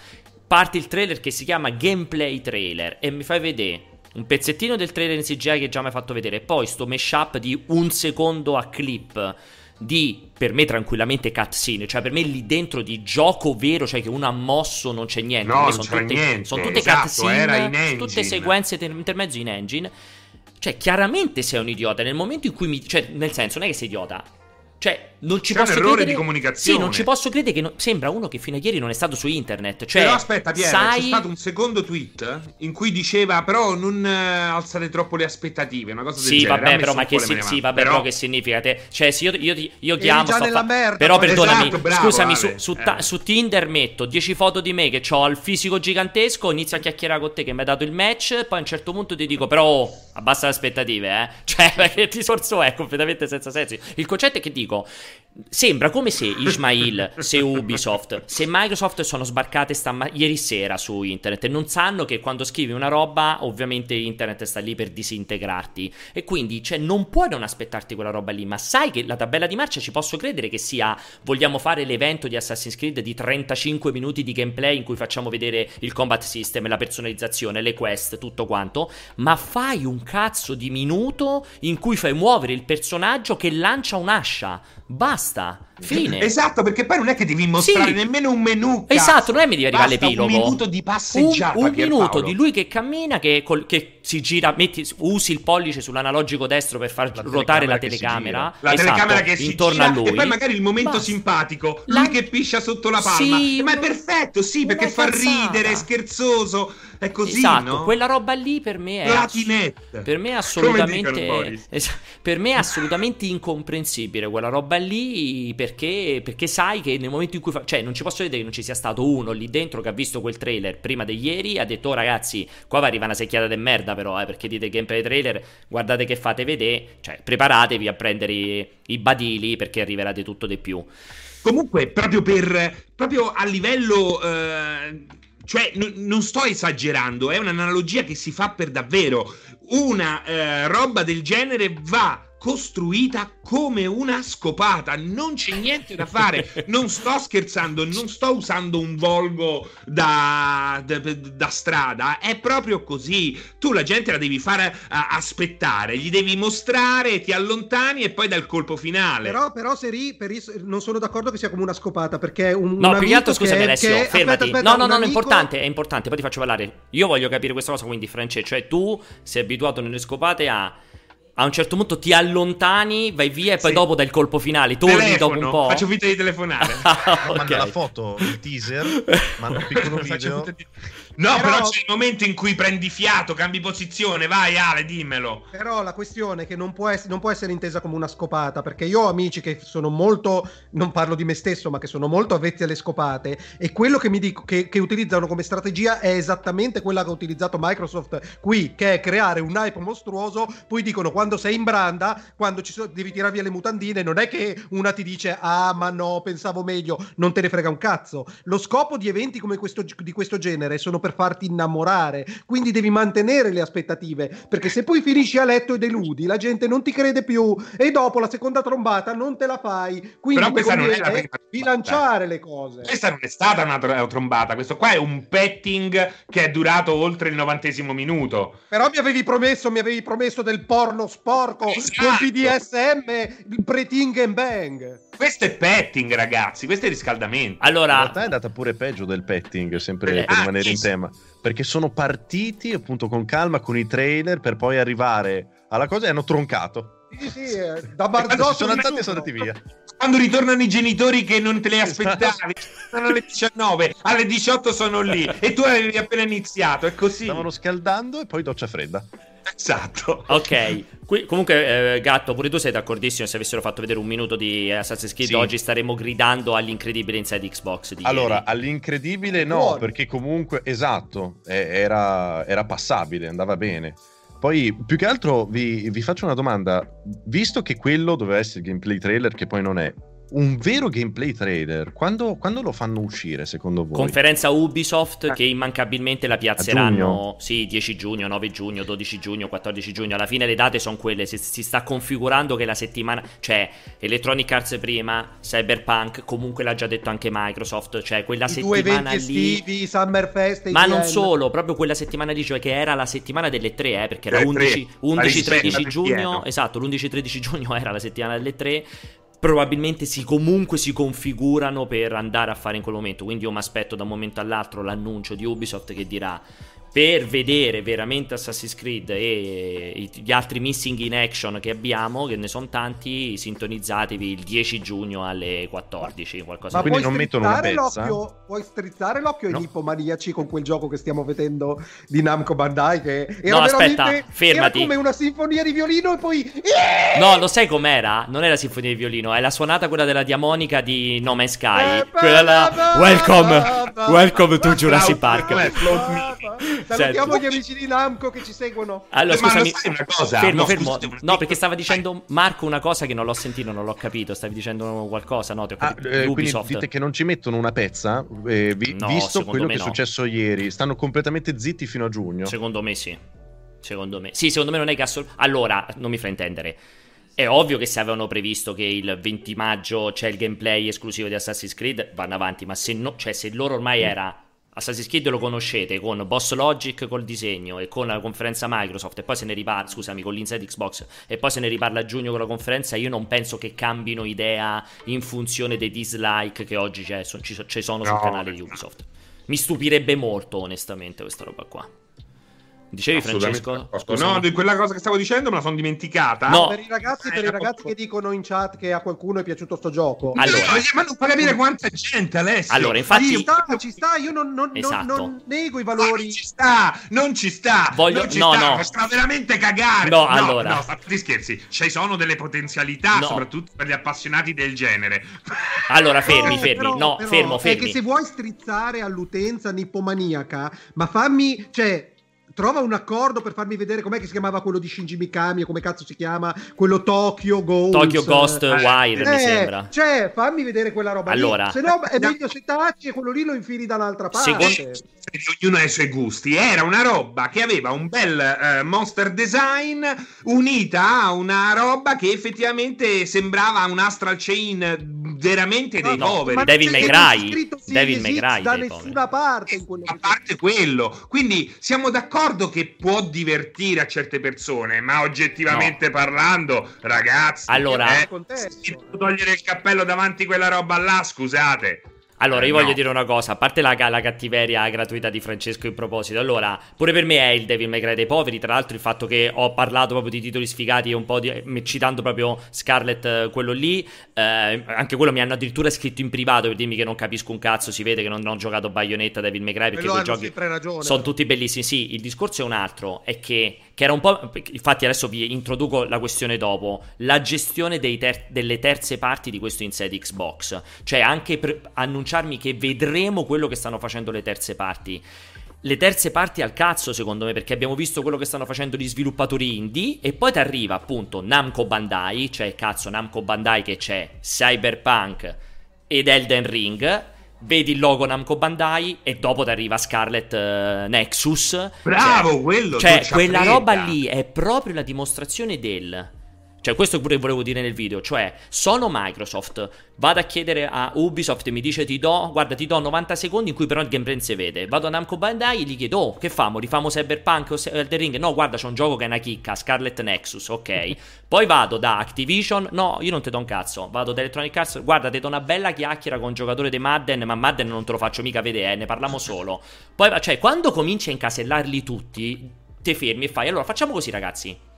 [SPEAKER 1] parte il trailer che si chiama gameplay trailer e mi fai vedere un pezzettino del trailer in CGI che già mi hai fatto vedere e poi sto mashup di un secondo a clip di per me tranquillamente cutscene, cioè per me lì dentro di gioco vero, cioè che uno ha mosso non c'è niente,
[SPEAKER 2] no,
[SPEAKER 1] sono
[SPEAKER 2] tutte,
[SPEAKER 1] niente. Sono tutte esatto, cutscene, tutte sequenze ter- intermezzo in engine. Cioè, chiaramente sei un idiota nel momento in cui mi. Cioè, nel senso, non è che sei idiota. Cioè, non ci
[SPEAKER 2] C'è
[SPEAKER 1] posso
[SPEAKER 2] un errore
[SPEAKER 1] credere...
[SPEAKER 2] di comunicazione.
[SPEAKER 1] Sì, non ci posso credere che no... sembra uno che fino a ieri non è stato su internet. Cioè,
[SPEAKER 2] però aspetta, Piero,
[SPEAKER 1] sai...
[SPEAKER 2] c'è stato un secondo tweet in cui diceva però non eh, alzare troppo le aspettative, una cosa del
[SPEAKER 1] sì,
[SPEAKER 2] genere.
[SPEAKER 1] Vabbè, però, ma che, si... sì, vabbè, però... però che significa te? Cioè, se io, io, io chiamo sto fa... merda, però perdonami, esatto, bravo, scusami, su, su, ta... eh. su, Tinder metto 10 foto di me che ho il fisico gigantesco, inizio a chiacchierare con te che mi hai dato il match, poi a un certo punto ti dico però oh, abbassa le aspettative, eh. Cioè, perché il discorso è completamente senza senso. Il concetto è che dico Sembra come se Ismail, se Ubisoft, se Microsoft sono sbarcate stamma- ieri sera su internet e non sanno che quando scrivi una roba, ovviamente internet sta lì per disintegrarti. E quindi, cioè, non puoi non aspettarti quella roba lì, ma sai che la tabella di marcia ci posso credere che sia vogliamo fare l'evento di Assassin's Creed di 35 minuti di gameplay in cui facciamo vedere il combat system, la personalizzazione, le quest, tutto quanto, ma fai un cazzo di minuto in cui fai muovere il personaggio che lancia un'ascia. Basta. Fine.
[SPEAKER 2] Esatto, perché poi non è che devi mostrare sì. nemmeno un menu.
[SPEAKER 1] Cazzo. Esatto, non è che mi devi arrivare all'epilogo.
[SPEAKER 2] Un minuto di passeggiata.
[SPEAKER 1] Un, un minuto di lui che cammina, che, col, che si gira, metti, usi il pollice sull'analogico destro per far la ruotare la telecamera.
[SPEAKER 2] La
[SPEAKER 1] esatto,
[SPEAKER 2] telecamera che si
[SPEAKER 1] intorno
[SPEAKER 2] gira,
[SPEAKER 1] a lui.
[SPEAKER 2] E poi magari il momento Basta. simpatico. Lui la... che piscia sotto la palma. Sì, ma è perfetto, sì, perché fa ridere, è scherzoso. È così,
[SPEAKER 1] esatto,
[SPEAKER 2] no?
[SPEAKER 1] quella roba lì per me è
[SPEAKER 2] Platinette.
[SPEAKER 1] Per me è assolutamente per me è assolutamente incomprensibile quella roba lì perché, perché sai che nel momento in cui fa... cioè non ci posso vedere che non ci sia stato uno lì dentro che ha visto quel trailer prima di ieri ha detto oh, ragazzi qua va arriva una secchiata di merda però eh, perché dite gameplay trailer guardate che fate vedere cioè preparatevi a prendere i, i badili perché arriverà di tutto di più.
[SPEAKER 2] Comunque proprio per proprio a livello eh, cioè n- non sto esagerando è un'analogia che si fa per davvero. Una eh, roba del genere va costruita come una scopata, non c'è niente da fare, non sto scherzando, non sto usando un volgo da, da, da strada, è proprio così, tu la gente la devi fare uh, aspettare, gli devi mostrare, ti allontani e poi dal colpo finale.
[SPEAKER 3] Però, però Seri, per is- non sono d'accordo che sia come una scopata, perché è un...
[SPEAKER 1] No, un più che altro scusami Alessio, che... fermati. Aspetta, aspetta, no, no, no, amico... è importante, è importante, poi ti faccio parlare. Io voglio capire questa cosa, quindi Francesco, cioè tu sei abituato nelle scopate a a un certo punto ti allontani, vai via e poi sì. dopo dai il colpo finale, torni Telefono, dopo un po'.
[SPEAKER 2] Faccio finta di telefonare.
[SPEAKER 4] ah, okay. Manda la foto, il teaser, manda un piccolo video. Di...
[SPEAKER 2] No, però... però... c'è il momento in cui prendi fiato, cambi posizione, vai Ale, dimmelo.
[SPEAKER 3] Però la questione è che non può, ess- non può essere intesa come una scopata, perché io ho amici che sono molto, non parlo di me stesso, ma che sono molto avvezzi alle scopate e quello che mi dico, che, che utilizzano come strategia è esattamente quella che ha utilizzato Microsoft qui, che è creare un hype mostruoso, poi dicono quando sei in branda, quando so- devi tirare via le mutandine, non è che una ti dice ah ma no, pensavo meglio, non te ne frega un cazzo. Lo scopo di eventi come questo, di questo genere sono per farti innamorare, quindi devi mantenere le aspettative, perché se poi finisci a letto e deludi, la gente non ti crede più e dopo la seconda trombata non te la fai. Quindi
[SPEAKER 2] Però questa non è la prima
[SPEAKER 3] bilanciare le cose.
[SPEAKER 2] Questa non è stata una trombata, questo qua è un petting che è durato oltre il novantesimo minuto.
[SPEAKER 3] Però mi avevi promesso, mi avevi promesso del porno sporco esatto. con BDSM, il pre-ting and bang.
[SPEAKER 2] Questo è petting, ragazzi, questo è riscaldamento.
[SPEAKER 1] Allora,
[SPEAKER 4] in realtà è andata pure peggio del petting, sempre eh, per ah, rimanere in tema. Perché sono partiti appunto con calma con i trailer per poi arrivare alla cosa e hanno troncato.
[SPEAKER 3] Sì, sì, eh, da Barzotto
[SPEAKER 4] sono andati e sono andati via.
[SPEAKER 2] Quando ritornano i genitori che non te le aspettavi, sono alle 19, alle 18 sono lì e tu avevi appena iniziato, è così.
[SPEAKER 4] Stavano scaldando e poi doccia fredda.
[SPEAKER 2] Esatto.
[SPEAKER 1] Ok. Qui, comunque, eh, Gatto, pure tu sei d'accordissimo. Se avessero fatto vedere un minuto di Assassin's Creed, sì. oggi staremmo gridando all'incredibile inside Xbox.
[SPEAKER 4] allora, ieri. all'incredibile no, Buono. perché comunque, esatto, era, era, passabile, andava bene. Poi, più che altro, vi, vi faccio una domanda. Visto che quello doveva essere il gameplay trailer, che poi non è, un vero gameplay trailer, quando, quando, lo fanno uscire secondo voi?
[SPEAKER 1] Conferenza Ubisoft eh. che immancabilmente la piazzeranno, sì, 10 giugno, 9 giugno, 12 giugno, 14 giugno, alla fine le date sono quelle, si, si, sta configurando che la settimana, cioè Electronic Arts prima, Cyberpunk, comunque l'ha già detto anche Microsoft, cioè quella I settimana lì...
[SPEAKER 3] Estivi, Summerfest,
[SPEAKER 1] Ma non solo, proprio quella settimana lì, cioè che era la settimana delle tre, eh, perché era 11-13 giugno, esatto, l'11-13 giugno era la settimana delle tre, probabilmente si, comunque si configurano per andare a fare in quel momento. Quindi io mi aspetto da un momento all'altro l'annuncio di Ubisoft che dirà per vedere veramente Assassin's Creed e gli altri missing in action che abbiamo, che ne sono tanti, sintonizzatevi il 10 giugno alle 14, qualcosa
[SPEAKER 3] Ma quindi non mettono una pezza? L'occhio, puoi strizzare l'occhio no. ai nipomaniaci con quel gioco che stiamo vedendo di Namco Bandai che era
[SPEAKER 1] no, aspetta, fermati.
[SPEAKER 3] Era come una sinfonia di violino e poi
[SPEAKER 1] No, lo sai com'era? Non è la sinfonia di violino, è la suonata quella della diamonica di No Man's Sky, eh, quella là Welcome, welcome to Jurassic Park.
[SPEAKER 3] Salutiamo gli amici di Namco che ci seguono.
[SPEAKER 1] Allora, eh, scusami, una cosa. Fermo, no, fermo. no, perché stava dicendo Marco una cosa che non l'ho sentito, non l'ho capito. Stavi dicendo qualcosa, no?
[SPEAKER 4] Ah, eh, quindi dite che non ci mettono una pezza, eh, vi, no, visto quello che è successo ieri. Stanno completamente zitti fino a giugno.
[SPEAKER 1] Secondo me sì. Secondo me. Sì, secondo me non è che assol- Allora, non mi fraintendere. È ovvio che se avevano previsto che il 20 maggio c'è il gameplay esclusivo di Assassin's Creed, vanno avanti, ma se, no, cioè, se loro ormai mm. era Assassin's Creed lo conoscete con Boss Logic col disegno e con la conferenza Microsoft e poi se ne riparla, scusami, con l'Inside Xbox e poi se ne riparla a giugno con la conferenza, io non penso che cambino idea in funzione dei dislike che oggi ci, ci sono sul canale di Ubisoft. Mi stupirebbe molto onestamente questa roba qua. Dicevi Francesco?
[SPEAKER 2] No, di quella cosa che stavo dicendo me la sono dimenticata.
[SPEAKER 3] No. Per i ragazzi, per i ragazzi che dicono in chat che a qualcuno è piaciuto sto gioco.
[SPEAKER 2] Allora, ma non fa capire quanta gente, Alessio.
[SPEAKER 1] Allora, infatti...
[SPEAKER 3] Ci sta, ci sta, io non, non, esatto. non, non nego i valori. Non
[SPEAKER 2] ci sta, non ci sta. Voglio... Non ci no, sta, no. sta veramente cagare.
[SPEAKER 1] No, no allora. No,
[SPEAKER 2] fatti scherzi. Ci sono delle potenzialità, no. soprattutto per gli appassionati del genere.
[SPEAKER 1] Allora, fermi, fermi. Però, no, però, fermo, fermi.
[SPEAKER 3] È che se vuoi strizzare all'utenza nippomaniaca, ma fammi... Cioè, trova un accordo per farmi vedere com'è che si chiamava quello di Shinji Mikami, come cazzo si chiama, quello Tokyo Ghost.
[SPEAKER 1] Tokyo Ghost eh, Wire, eh, mi sembra.
[SPEAKER 3] Cioè, fammi vedere quella roba
[SPEAKER 1] allora,
[SPEAKER 3] lì. Se no è meglio se tacci e quello lì lo infili da un'altra parte. Secondo...
[SPEAKER 2] Ognuno ha i suoi gusti. Era una roba che aveva un bel uh, monster design unita a una roba che effettivamente sembrava un Astral Chain veramente dei no, poveri.
[SPEAKER 1] No, Devil May Cry. Devil May Cry.
[SPEAKER 3] Da nessuna parte in quello
[SPEAKER 2] A parte quello. Quindi siamo d'accordo che può divertire a certe persone, ma oggettivamente no. parlando, ragazzi,
[SPEAKER 1] allora,
[SPEAKER 2] eh, togliere il cappello davanti a quella roba là, scusate.
[SPEAKER 1] Allora, io eh, voglio dire una cosa, a parte la, la, cattiveria gratuita di Francesco in proposito, allora, pure per me è il Devil May Cry dei poveri, tra l'altro il fatto che ho parlato proprio di titoli sfigati un po' di, citando proprio Scarlet, eh, quello lì, eh, anche quello mi hanno addirittura scritto in privato per dirmi che non capisco un cazzo, si vede che non ho giocato Bayonetta Devil May Cry perché quei giochi sono tutti bellissimi, sì, il discorso è un altro, è che che era un po'. Infatti, adesso vi introduco la questione dopo. La gestione ter- delle terze parti di questo Inside Xbox. Cioè, anche per annunciarmi che vedremo quello che stanno facendo le terze parti. Le terze parti al cazzo, secondo me, perché abbiamo visto quello che stanno facendo gli sviluppatori indie. E poi ti arriva appunto Namco Bandai, cioè cazzo, Namco Bandai che c'è Cyberpunk ed Elden Ring vedi il logo Namco Bandai e dopo ti arriva Scarlet uh, Nexus.
[SPEAKER 2] Bravo, cioè, quello.
[SPEAKER 1] Cioè, quella roba lì è proprio la dimostrazione del cioè, questo pure volevo dire nel video. Cioè, sono Microsoft. Vado a chiedere a Ubisoft e mi dice ti do, guarda, ti do 90 secondi in cui però il gameplay si vede. Vado a Namco Bandai e gli chiedo, oh, che famo? Rifamo Cyberpunk o Elden Ring? No, guarda, c'è un gioco che è una chicca, Scarlet Nexus, ok. Poi vado da Activision, no, io non ti do un cazzo. Vado da Electronic Arts, guarda, ti do una bella chiacchiera con un giocatore di Madden, ma Madden non te lo faccio mica vedere, eh, ne parliamo solo. Poi, cioè, quando cominci a incasellarli tutti, ti fermi e fai, allora facciamo così ragazzi.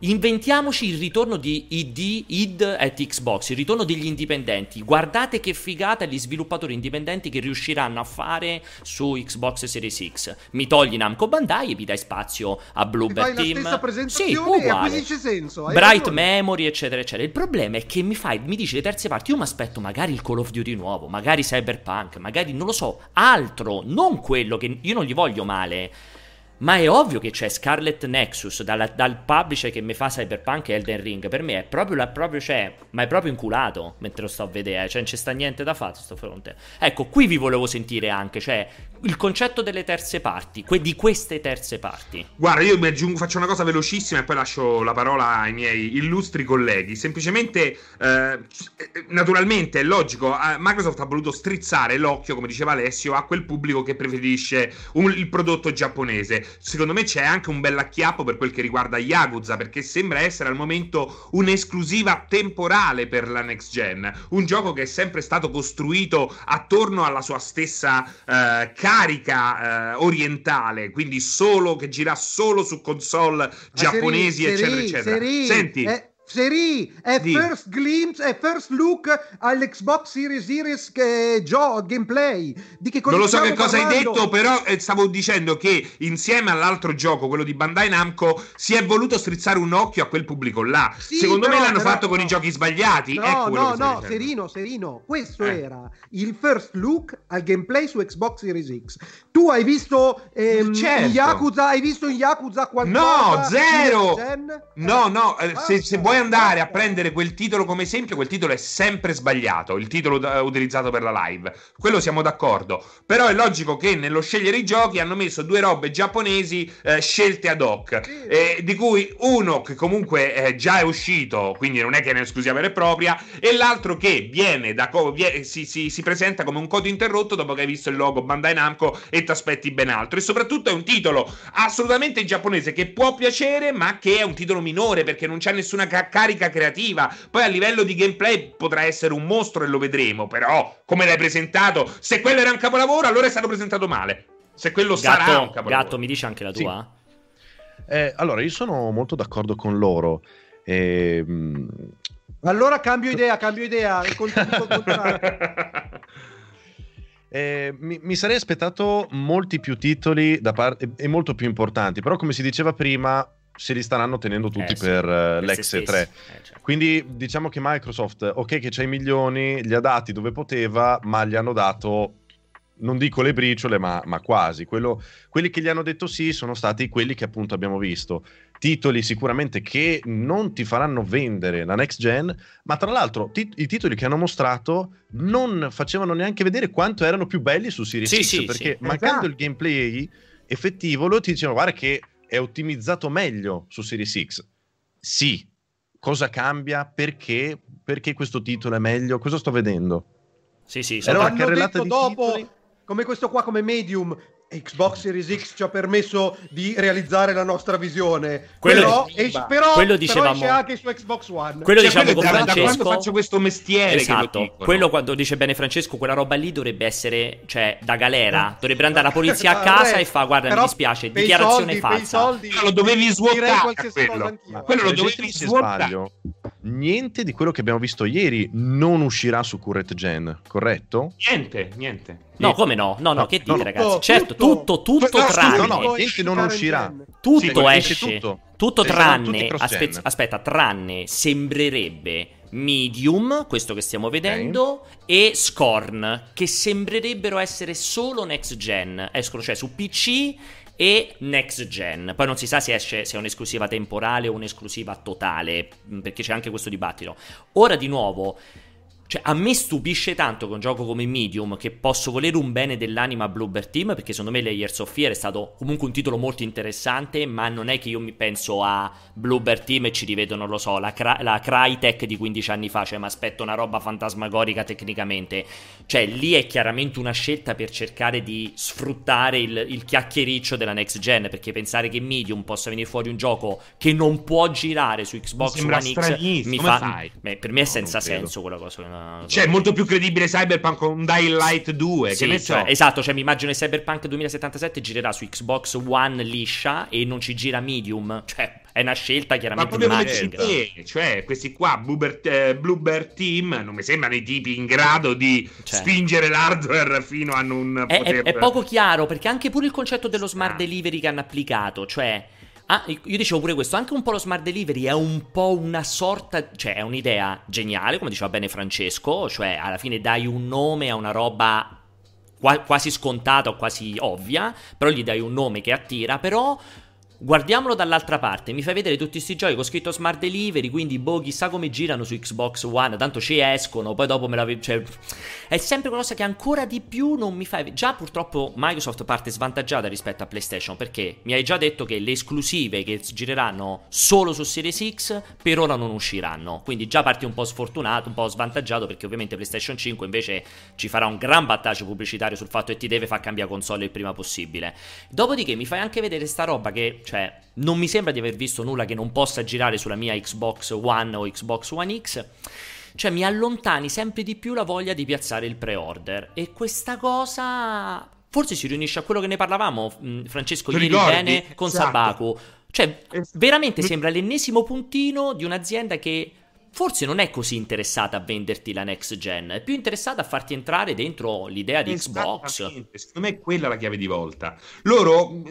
[SPEAKER 1] Inventiamoci il ritorno di ID, ID at Xbox, il ritorno degli indipendenti. Guardate che figata gli sviluppatori indipendenti che riusciranno a fare su Xbox Series X. Mi togli Namco Bandai e mi dai spazio a Bluebird Team.
[SPEAKER 3] La stessa presentazione sì, uguale. senso.
[SPEAKER 1] Bright ragione. Memory, eccetera, eccetera. Il problema è che mi fai, mi dici le terze parti. Io mi aspetto magari il Call of Duty nuovo, magari Cyberpunk, magari non lo so, altro, non quello che io non gli voglio male. Ma è ovvio che c'è Scarlet Nexus dal, dal publisher che mi fa Cyberpunk e Elden Ring. Per me è proprio, la, proprio cioè, ma è proprio inculato mentre lo sto a vedere. Cioè, non ci sta niente da fare a sto fronte. Ecco, qui vi volevo sentire anche, cioè, il concetto delle terze parti, que- di queste terze parti.
[SPEAKER 2] Guarda, io aggiungo, faccio una cosa velocissima e poi lascio la parola ai miei illustri colleghi. Semplicemente, eh, naturalmente, è logico, eh, Microsoft ha voluto strizzare l'occhio, come diceva Alessio, a quel pubblico che preferisce un, il prodotto giapponese secondo me c'è anche un bel acchiappo per quel che riguarda Yakuza, perché sembra essere al momento un'esclusiva temporale per la next gen. Un gioco che è sempre stato costruito attorno alla sua stessa eh, carica eh, orientale, quindi solo che gira solo su console giapponesi, seri, eccetera, seri, eccetera.
[SPEAKER 3] Seri, Senti. Eh Seri, è Dì. first glimpse, è first look all'Xbox Series Series che gio- gameplay. Di che cosa
[SPEAKER 2] Non lo so che cosa parlando? hai detto, però eh, stavo dicendo che insieme all'altro gioco, quello di Bandai Namco, si è voluto strizzare un occhio a quel pubblico là. Sì, Secondo però, me l'hanno però, fatto no. con i giochi sbagliati.
[SPEAKER 3] No, no, no, Serino, Serino, questo eh. era il first look al gameplay su Xbox Series X. Tu hai visto ehm, certo. Yakuza, hai visto in Yakuza qualcosa?
[SPEAKER 2] No, zero! No, no, eh, se, se vuoi vuoi andare a prendere quel titolo come esempio, quel titolo è sempre sbagliato, il titolo da, utilizzato per la live. Quello siamo d'accordo. Però è logico che nello scegliere i giochi hanno messo due robe giapponesi eh, scelte ad hoc, eh, di cui uno che comunque eh, già è uscito, quindi non è che è un'esclusiva vera e propria, e l'altro che viene da co- viene, si, si, si, presenta come un codo interrotto dopo che hai visto il logo Bandai Namco e ti aspetti ben altro. E soprattutto è un titolo assolutamente giapponese che può piacere, ma che è un titolo minore perché non c'è nessuna ca- carica creativa. Poi a livello di gameplay potrà essere un mostro e lo vedremo, però come l'hai presentato, se quello era un capolavoro, allora è stato presentato male. Se quello gatto, sarà un capolavoro.
[SPEAKER 1] Gatto, mi dice anche la tua?
[SPEAKER 4] Sì. Eh, allora, io sono molto d'accordo con loro. E, ehm,
[SPEAKER 3] Allora cambio idea, cambio idea e
[SPEAKER 4] Eh, mi, mi, sarei aspettato molti più titoli da parte, e molto più importanti, però come si diceva prima, se li staranno tenendo tutti eh, per uh, l'ex 3. Eh, certo. Quindi diciamo che Microsoft, ok che c'ha i milioni, li ha dati dove poteva, ma gli hanno dato non dico le briciole, ma, ma quasi. Quello, quelli che gli hanno detto sì sono stati quelli che appunto abbiamo visto. Titoli sicuramente che non ti faranno vendere la next gen, ma tra l'altro tit- i titoli che hanno mostrato non facevano neanche vedere quanto erano più belli su Series sì, X, sì, perché sì. mancando esatto. il gameplay effettivo, loro ti dicevano guarda che è ottimizzato meglio su Series X. Sì, cosa cambia? Perché? Perché questo titolo è meglio? Cosa sto vedendo?
[SPEAKER 1] Sì, sì,
[SPEAKER 3] sono allora, di dopo, titoli... come questo qua, come Medium, Xbox Series X ci ha permesso di realizzare la nostra visione. Quello, però, di... esce, però, quello dicevamo... però esce anche su Xbox One.
[SPEAKER 1] Quello cioè, diciamo quello
[SPEAKER 2] con da, Francesco. Da quando faccio questo mestiere
[SPEAKER 1] esatto. quello quando dice bene Francesco, quella roba lì dovrebbe essere, cioè, da galera. Eh. Dovrebbe andare la polizia a casa e fa, guarda, mi dispiace, dichiarazione
[SPEAKER 3] soldi,
[SPEAKER 1] falsa.
[SPEAKER 3] Soldi,
[SPEAKER 2] lo dovevi svuotare quello. quello lo dovevi
[SPEAKER 4] svuotare. Niente di quello che abbiamo visto ieri non uscirà su Current Gen, corretto?
[SPEAKER 2] Niente, niente.
[SPEAKER 1] No, come no? No, no, no che dite, no, ragazzi? Certo, tutto, tutto, tutto tranne.
[SPEAKER 4] No, no, niente non uscirà.
[SPEAKER 1] Tutto sì, esce. Tutto, tutto tranne. Aspe- aspetta, tranne sembrerebbe Medium, questo che stiamo vedendo, okay. e Scorn, che sembrerebbero essere solo next gen. Escono cioè su PC e next gen. Poi non si sa se esce se è un'esclusiva temporale o un'esclusiva totale, perché c'è anche questo dibattito. Ora di nuovo cioè, a me stupisce tanto che un gioco come Medium, che posso volere un bene dell'anima Bluebird Team, perché secondo me Layers of Fear è stato comunque un titolo molto interessante, ma non è che io mi penso a Bluebird Team e ci rivedo, non lo so, la, la Crytek di 15 anni fa, cioè mi aspetto una roba fantasmagorica tecnicamente. Cioè, lì è chiaramente una scelta per cercare di sfruttare il, il chiacchiericcio della next gen, perché pensare che Medium possa venire fuori un gioco che non può girare su Xbox One X mi fa... Beh, per me è no, senza senso quella cosa
[SPEAKER 2] cioè, è molto più credibile Cyberpunk con Dying Light 2. Sì, che ne
[SPEAKER 1] cioè, so. Esatto, cioè mi immagino che Cyberpunk 2077 girerà su Xbox One liscia e non ci gira medium. Cioè, è una scelta chiaramente
[SPEAKER 2] Ma proprio come cioè, questi qua, Bluebird, eh, Bluebird, Team, non mi sembrano i tipi in grado di cioè. spingere l'hardware fino a non
[SPEAKER 1] è, poter... È, è poco chiaro, perché anche pure il concetto dello smart delivery che hanno applicato, cioè Ah, io dicevo pure questo, anche un po' lo smart delivery è un po' una sorta, cioè è un'idea geniale, come diceva bene Francesco, cioè alla fine dai un nome a una roba quasi scontata o quasi ovvia, però gli dai un nome che attira, però Guardiamolo dall'altra parte, mi fai vedere tutti questi giochi con scritto Smart Delivery, quindi boh, chissà come girano su Xbox One, tanto ci escono, poi dopo me la cioè, è sempre qualcosa che ancora di più non mi fai Già purtroppo Microsoft parte svantaggiata rispetto a PlayStation, perché mi hai già detto che le esclusive che gireranno solo su Series X per ora non usciranno, quindi già parti un po' sfortunato, un po' svantaggiato, perché ovviamente PlayStation 5 invece ci farà un gran battaggio pubblicitario sul fatto che ti deve far cambiare console il prima possibile. Dopodiché mi fai anche vedere sta roba che cioè, non mi sembra di aver visto nulla che non possa girare sulla mia Xbox One o Xbox One X. Cioè, mi allontani sempre di più la voglia di piazzare il pre-order. E questa cosa forse si riunisce a quello che ne parlavamo, mm, Francesco, ieri bene con esatto. Sabaku. Cioè, veramente sembra l'ennesimo puntino di un'azienda che forse non è così interessata a venderti la next gen, è più interessata a farti entrare dentro l'idea di Xbox.
[SPEAKER 2] Secondo me è quella la chiave di volta. Loro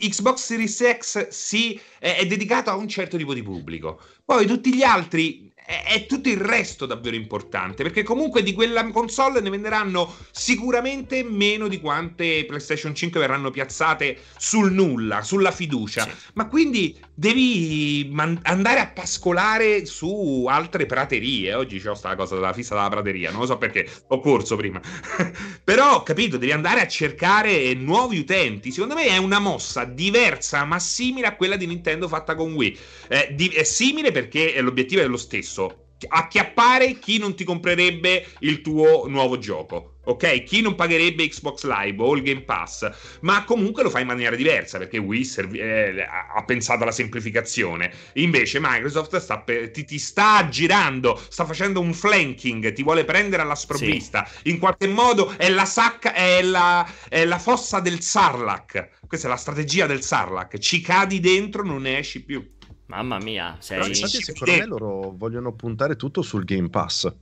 [SPEAKER 2] Xbox Series X sì, è, è dedicato a un certo tipo di pubblico. Poi tutti gli altri è, tutto il resto davvero importante, perché comunque di quella console ne venderanno sicuramente meno di quante PlayStation 5 verranno piazzate sul nulla, sulla fiducia. Sì. Ma quindi devi man- andare a pascolare su altre praterie. Oggi c'ho sta cosa della fissa della prateria, non lo so perché, ho corso prima. Però, capito, devi andare a cercare nuovi utenti. Secondo me è una mossa diversa, ma simile a quella di Nintendo fatta con Wii. Eh, di- è simile perché l'obiettivo è lo stesso acchiappare chi non ti comprerebbe il tuo nuovo gioco. Ok, chi non pagherebbe Xbox Live o il Game Pass, ma comunque lo fa in maniera diversa perché Wii servi- eh, ha pensato alla semplificazione. Invece Microsoft sta pe- ti, ti, sta girando, sta facendo un flanking, ti vuole prendere alla sprovvista. Sì. In qualche modo è la sacca, è la, è la fossa del Sarlacc. Questa è la strategia del Sarlacc. Ci cadi dentro, non ne esci più.
[SPEAKER 1] Mamma mia, sei...
[SPEAKER 4] Però infatti secondo me loro vogliono puntare tutto sul Game Pass.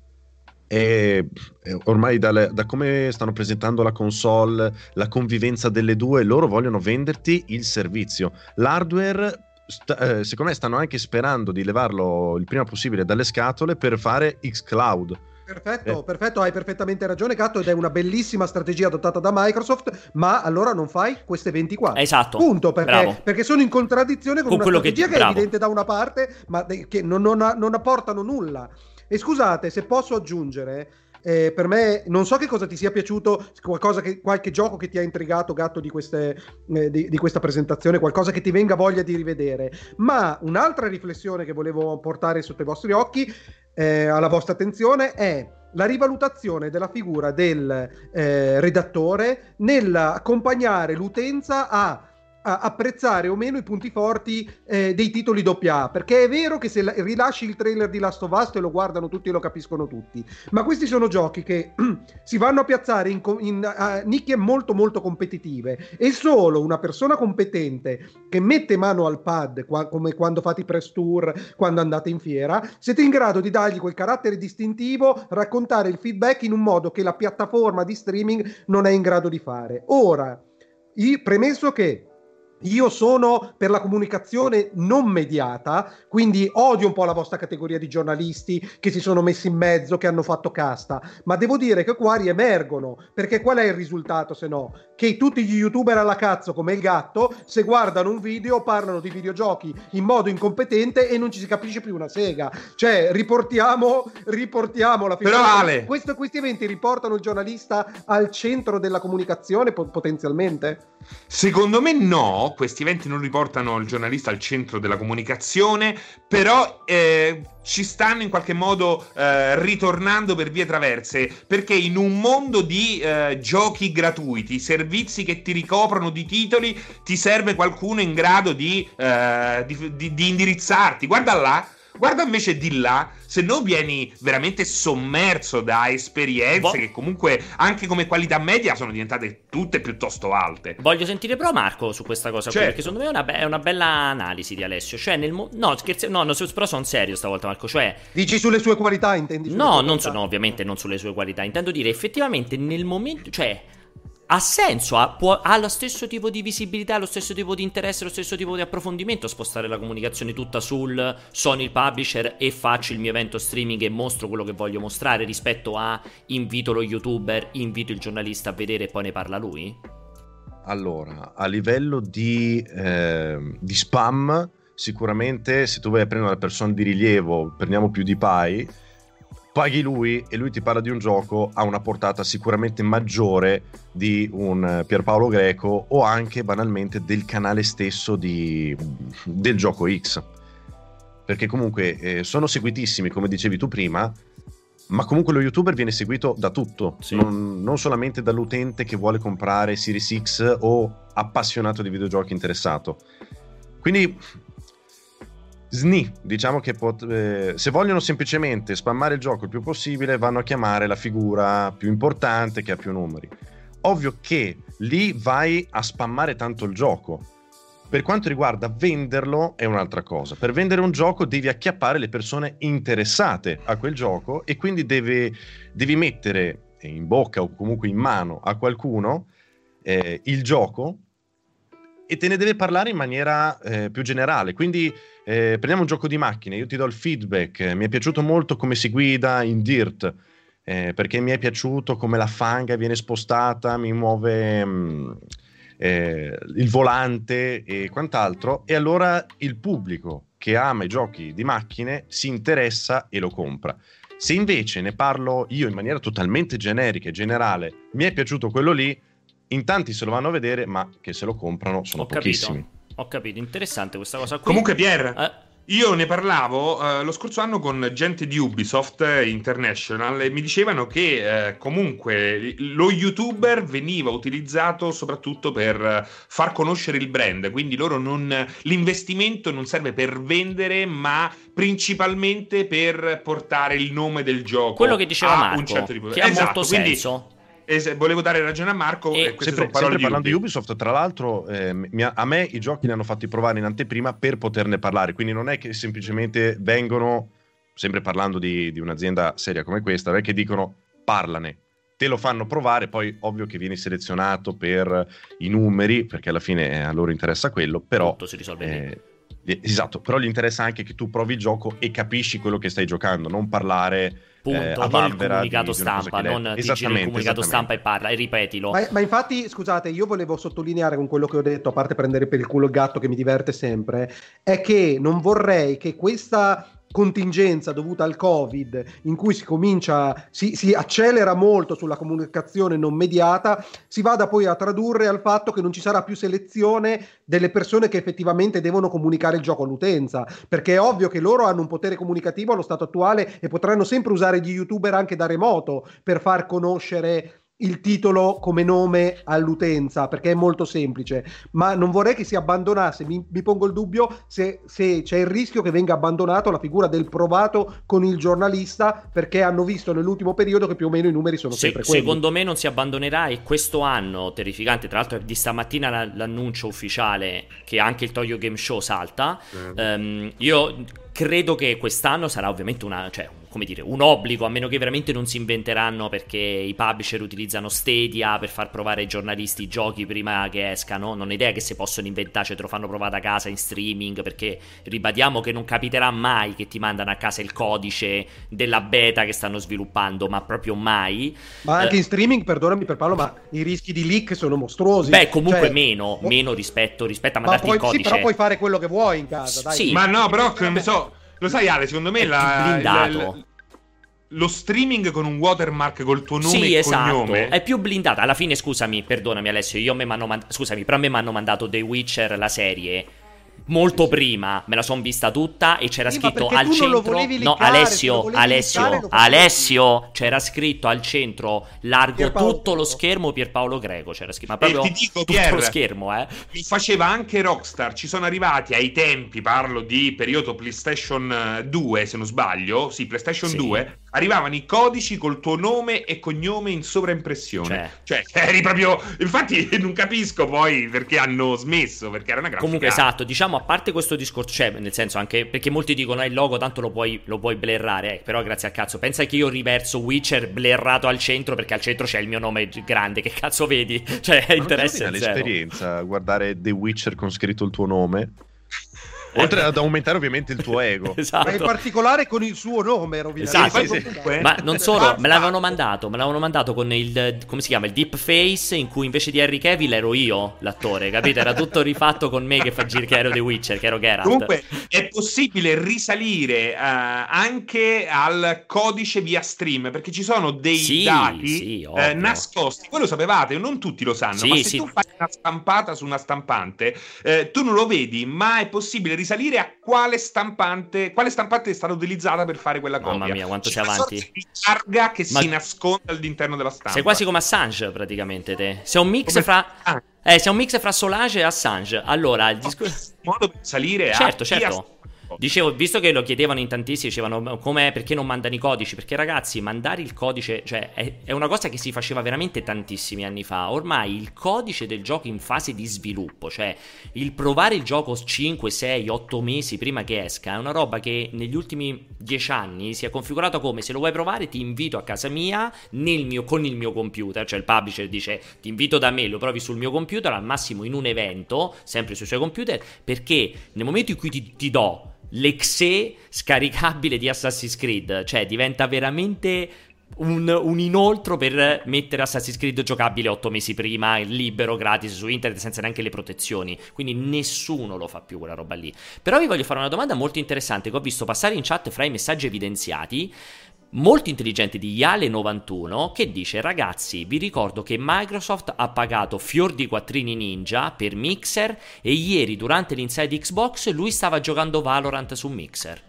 [SPEAKER 4] E, e ormai dalle, da come stanno presentando la console, la convivenza delle due, loro vogliono venderti il servizio. L'hardware Sta, eh, secondo me stanno anche sperando di levarlo il prima possibile dalle scatole per fare xCloud
[SPEAKER 3] Perfetto, eh. perfetto, hai perfettamente ragione Gatto ed è una bellissima strategia adottata da Microsoft, ma allora non fai queste 24.
[SPEAKER 1] Esatto.
[SPEAKER 3] Punto, perché, perché sono in contraddizione con, con una strategia che, che è evidente da una parte, ma che non, non, non apportano nulla. E scusate, se posso aggiungere, eh, per me non so che cosa ti sia piaciuto, che, qualche gioco che ti ha intrigato, gatto, di, queste, eh, di, di, questa presentazione, qualcosa che ti venga voglia di rivedere. Ma un'altra riflessione che volevo portare sotto i vostri occhi, eh, alla vostra attenzione, è la rivalutazione della figura del eh, redattore nell'accompagnare l'utenza a apprezzare o meno i punti forti eh, dei titoli AA perché è vero che se la- rilasci il trailer di Last of Us te lo guardano tutti e lo capiscono tutti ma questi sono giochi che si vanno a piazzare in, co- in uh, nicchie molto molto competitive e solo una persona competente che mette mano al pad qua- come quando fate i press tour quando andate in fiera siete in grado di dargli quel carattere distintivo raccontare il feedback in un modo che la piattaforma di streaming non è in grado di fare. Ora premesso che io sono per la comunicazione non mediata, quindi odio un po' la vostra categoria di giornalisti che si sono messi in mezzo, che hanno fatto casta, ma devo dire che qua riemergono, perché qual è il risultato se no? Che tutti gli youtuber alla cazzo come il gatto, se guardano un video parlano di videogiochi in modo incompetente e non ci si capisce più una sega. Cioè, riportiamo, riportiamo la
[SPEAKER 2] figura. Però Ale...
[SPEAKER 3] Questo, questi eventi riportano il giornalista al centro della comunicazione potenzialmente?
[SPEAKER 2] Secondo me no, questi eventi non riportano il giornalista al centro della comunicazione, però eh, ci stanno in qualche modo eh, ritornando per vie traverse, perché in un mondo di eh, giochi gratuiti, servizi che ti ricoprono di titoli, ti serve qualcuno in grado di, eh, di, di, di indirizzarti. Guarda là Guarda invece di là, se no vieni veramente sommerso da esperienze Vo- che comunque anche come qualità media sono diventate tutte piuttosto alte.
[SPEAKER 1] Voglio sentire però Marco su questa cosa certo. qui, perché secondo me è una, be- è una, bella analisi di Alessio. Cioè, nel mo- no, scherzi- no, no, però sono serio stavolta Marco. Cioè...
[SPEAKER 3] Dici sulle sue qualità, intendi?
[SPEAKER 1] No, non so, no, ovviamente non sulle sue qualità. Intendo dire effettivamente nel momento... Cioè ha senso, ha, può, ha, lo stesso tipo di visibilità, lo stesso tipo di interesse, lo stesso tipo di approfondimento spostare la comunicazione tutta sul sono il publisher e faccio il mio evento streaming e mostro quello che voglio mostrare rispetto a invito lo youtuber, invito il giornalista a vedere e poi ne parla lui?
[SPEAKER 4] Allora, a livello di, eh, di spam, sicuramente se tu vai a prendere una persona di rilievo, prendiamo più di Pai, paghi lui e lui ti parla di un gioco ha una portata sicuramente maggiore di un Pierpaolo Greco o anche banalmente del canale stesso di, del gioco X. Perché comunque eh, sono seguitissimi, come dicevi tu prima, ma comunque lo youtuber viene seguito da tutto, sì. non, non, solamente dall'utente che vuole comprare Series X o appassionato di videogiochi interessato. Quindi SNI, diciamo che pot- eh, se vogliono semplicemente spammare il gioco il più possibile, vanno a chiamare la figura più importante che ha più numeri. Ovvio che lì vai a spammare tanto il gioco. Per quanto riguarda venderlo è un'altra cosa. Per vendere un gioco devi acchiappare le persone interessate a quel gioco e quindi deve, devi mettere in bocca o comunque in mano a qualcuno eh, il gioco e te ne deve parlare in maniera eh, più generale. Quindi eh, prendiamo un gioco di macchine, io ti do il feedback, mi è piaciuto molto come si guida in Dirt, eh, perché mi è piaciuto come la fanga viene spostata, mi muove mh, mm, eh, il volante e quant'altro, e allora il pubblico che ama i giochi di macchine si interessa e lo compra. Se invece ne parlo io in maniera totalmente generica e generale, mi è piaciuto quello lì, in tanti se lo vanno a vedere, ma che se lo comprano sono Ho pochissimi.
[SPEAKER 1] Capito. Ho capito, interessante questa cosa qui.
[SPEAKER 2] Comunque, Pier, eh. io ne parlavo uh, lo scorso anno con gente di Ubisoft International e mi dicevano che uh, comunque lo youtuber veniva utilizzato soprattutto per far conoscere il brand, quindi loro non, l'investimento non serve per vendere, ma principalmente per portare il nome del gioco.
[SPEAKER 1] Quello che diceva Marco, certo tipo... che esatto, ha molto quindi, senso
[SPEAKER 2] e volevo dare ragione a Marco. E
[SPEAKER 4] sempre, sempre parlando di Ubisoft, tra l'altro, eh, a me i giochi li hanno fatti provare in anteprima per poterne parlare. Quindi non è che semplicemente vengono, sempre parlando di, di un'azienda seria come questa, non è che dicono parlane. Te lo fanno provare, poi ovvio che vieni selezionato per i numeri, perché alla fine a loro interessa quello, però...
[SPEAKER 1] Tutto si risolve
[SPEAKER 4] eh, Esatto, però gli interessa anche che tu provi il gioco e capisci quello che stai giocando, non parlare
[SPEAKER 1] Punto, eh, non il comunicato di, stampa, di non ti giri il comunicato stampa e parla, e ripetilo.
[SPEAKER 3] Ma, ma, infatti, scusate, io volevo sottolineare con quello che ho detto, a parte prendere per il culo il gatto che mi diverte sempre, è che non vorrei che questa contingenza dovuta al Covid, in cui si comincia, si, si, accelera molto sulla comunicazione non mediata, si vada poi a tradurre al fatto che non ci sarà più selezione delle persone che effettivamente devono comunicare il gioco all'utenza, perché è ovvio che loro hanno un potere comunicativo allo stato attuale e potranno sempre usare gli youtuber anche da remoto per far conoscere il titolo come nome all'utenza perché è molto semplice, ma non vorrei che si abbandonasse. Mi, mi pongo il dubbio se, se, c'è il rischio che venga abbandonato la figura del provato con il giornalista perché hanno visto nell'ultimo periodo che più o meno i numeri sono se, sempre quelli.
[SPEAKER 1] Secondo me non si abbandonerà e questo anno terrificante, tra l'altro di stamattina l'annuncio ufficiale che anche il Toyo Game Show salta. Mm. Um, io credo che quest'anno sarà ovviamente una, cioè, come dire, un obbligo, a meno che veramente non si inventeranno perché i publisher utilizzano Stadia per far provare ai giornalisti i giochi prima che escano. Non ho idea che si possono inventare, cioè te lo fanno provare a casa in streaming, perché ribadiamo che non capiterà mai che ti mandano a casa il codice della beta che stanno sviluppando, ma proprio mai.
[SPEAKER 3] Ma anche in streaming, perdonami per Paolo, ma i rischi di leak sono mostruosi.
[SPEAKER 1] Beh, comunque cioè, meno, meno rispetto, rispetto a mandarti
[SPEAKER 3] poi,
[SPEAKER 1] il codice.
[SPEAKER 3] Sì, però puoi fare quello che vuoi in casa, dai.
[SPEAKER 2] Sì. Ma no, però, non so lo sai, Ale, secondo me la, la, lo streaming con un watermark col tuo nome sì, e esatto. cognome
[SPEAKER 1] è più blindata. Alla fine, scusami, perdonami Alessio, io me mand- scusami, però a me mi hanno mandato The Witcher la serie molto prima me la sono vista tutta e c'era sì, scritto al centro no Alessio Alessio Alessio c'era scritto al centro largo tutto lo schermo Pierpaolo Greco c'era scritto ma proprio
[SPEAKER 2] ti dico,
[SPEAKER 1] tutto
[SPEAKER 2] Pier,
[SPEAKER 1] lo schermo eh.
[SPEAKER 2] mi faceva anche Rockstar ci sono arrivati ai tempi parlo di periodo PlayStation 2 se non sbaglio sì PlayStation sì. 2 arrivavano i codici col tuo nome e cognome in sovraimpressione. Cioè, cioè eri proprio. Infatti, non capisco poi perché hanno smesso. Perché era una grafica.
[SPEAKER 1] Comunque, esatto, diciamo a parte questo discorso, cioè, nel senso anche perché molti dicono: eh, il logo tanto lo puoi, lo puoi blerrare. Eh, però, grazie a cazzo, pensa che io riverso Witcher blerrato al centro perché al centro c'è il mio nome grande. Che cazzo vedi? Cioè, è interesse.
[SPEAKER 4] l'esperienza guardare The Witcher con scritto il tuo nome. Oltre ad aumentare ovviamente il tuo ego.
[SPEAKER 3] esatto. Ma in particolare con il suo nome,
[SPEAKER 1] Esatto, sì, sì. Ma non solo, me l'avevano mandato, me l'avevano mandato con il, come si chiama, il deep face in cui invece di Harry Cavill ero io l'attore, capito? Era tutto rifatto con me che fa girare che ero The Witcher, che ero Geralt.
[SPEAKER 2] Comunque è possibile risalire uh, anche al codice via stream, perché ci sono dei sì, dati sì, uh, nascosti. Voi lo sapevate, non tutti lo sanno, sì, ma se tu fai una stampata su una stampante, uh, tu non lo vedi, ma è possibile risalire a quale stampante, quale stampante è stata utilizzata per fare quella copia.
[SPEAKER 1] Mamma mia, quanto sei avanti.
[SPEAKER 2] Di targa che Ma... si nasconde all'interno della stampa.
[SPEAKER 1] Sei quasi come Assange, praticamente, te. Sei un mix come... fra... Ah. Eh, sei un mix fra Solage e Assange. Allora, il discorso...
[SPEAKER 2] modo per salire
[SPEAKER 1] certo, a... Certo, certo. Dicevo, visto che lo chiedevano in tantissimi, dicevano come perché non mandano i codici? Perché ragazzi, mandare il codice, cioè è, è, una cosa che si faceva veramente tantissimi anni fa. Ormai il codice del gioco in fase di sviluppo, cioè il provare il gioco 5, 6, 8 mesi prima che esca, è una roba che negli ultimi 10 anni si è configurata come se lo vuoi provare ti invito a casa mia mio, con il mio computer, cioè il publisher dice ti invito da me, lo provi sul mio computer, al massimo in un evento, sempre sui suoi computer, perché nel momento in cui ti, ti do l'exe scaricabile di Assassin's Creed, cioè diventa veramente un, un, inoltro per mettere Assassin's Creed giocabile otto mesi prima, libero, gratis su internet, senza neanche le protezioni. Quindi nessuno lo fa più quella roba lì. Però vi voglio fare una domanda molto interessante che ho visto passare in chat fra i messaggi evidenziati molto intelligente di Yale91 che dice ragazzi vi ricordo che Microsoft ha pagato fior di quattrini ninja per Mixer e ieri durante l'inside Xbox lui stava giocando Valorant su Mixer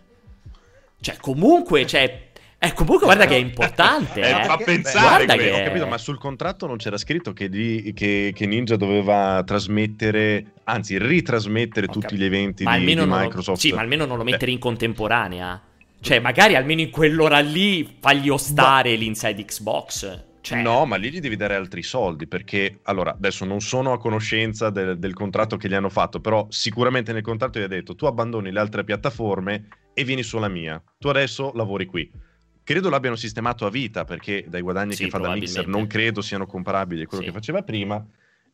[SPEAKER 1] cioè comunque cioè eh, comunque guarda che è importante. eh,
[SPEAKER 2] eh. Fa pensare
[SPEAKER 4] guarda che... Ho capito, ma sul contratto non c'era scritto che, di, che, che Ninja doveva trasmettere, anzi ritrasmettere Ho tutti capito. gli eventi ma di, di Microsoft.
[SPEAKER 1] Lo, sì, ma almeno non lo mettere in contemporanea. Cioè, magari almeno in quell'ora lì fagli ostare no. l'inside Xbox. Cioè...
[SPEAKER 4] No, ma lì gli devi dare altri soldi perché, allora, adesso non sono a conoscenza del, del, contratto che gli hanno fatto, però sicuramente nel contratto gli ha detto tu abbandoni le altre piattaforme e vieni sulla mia. Tu adesso lavori qui. Credo l'abbiano sistemato a vita perché dai guadagni sì, che fa da Mixer non credo siano comparabili a quello sì. che faceva prima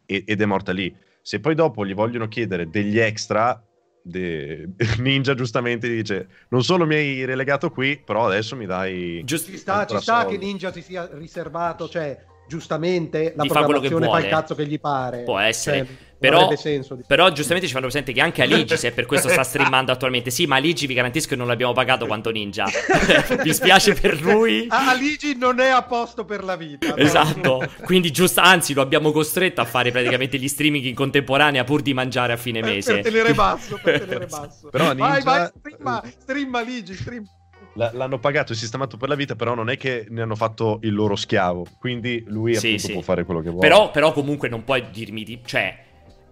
[SPEAKER 4] ed è morta lì. Se poi dopo gli vogliono chiedere degli extra, de... Ninja giustamente dice non solo mi hai relegato qui, però adesso mi dai...
[SPEAKER 3] Giusto, ci sta, ci sta che Ninja si sia riservato, cioè giustamente la programmazione fa, fa, il cazzo che gli pare.
[SPEAKER 1] Può essere. Cioè, però, senso, però, giustamente ci fanno presente che anche Aligi, se per questo sta streamando attualmente, sì, ma Aligi vi garantisco che non l'abbiamo pagato quanto Ninja. mi spiace per lui.
[SPEAKER 3] Aligi non è a posto per la vita.
[SPEAKER 1] Esatto. No? Quindi, giusto, anzi, lo abbiamo costretto a fare praticamente gli streaming in contemporanea pur di mangiare a fine mese.
[SPEAKER 3] Per tenere basso, per tenere basso. però Ninja... Vai, vai, streama, streama Aligi, streama
[SPEAKER 4] l'hanno pagato e sistemato per la vita, però non è che ne hanno fatto il loro schiavo. Quindi lui sì, sì. può fare quello che vuole.
[SPEAKER 1] Però, però comunque non puoi dirmi di... Cioè,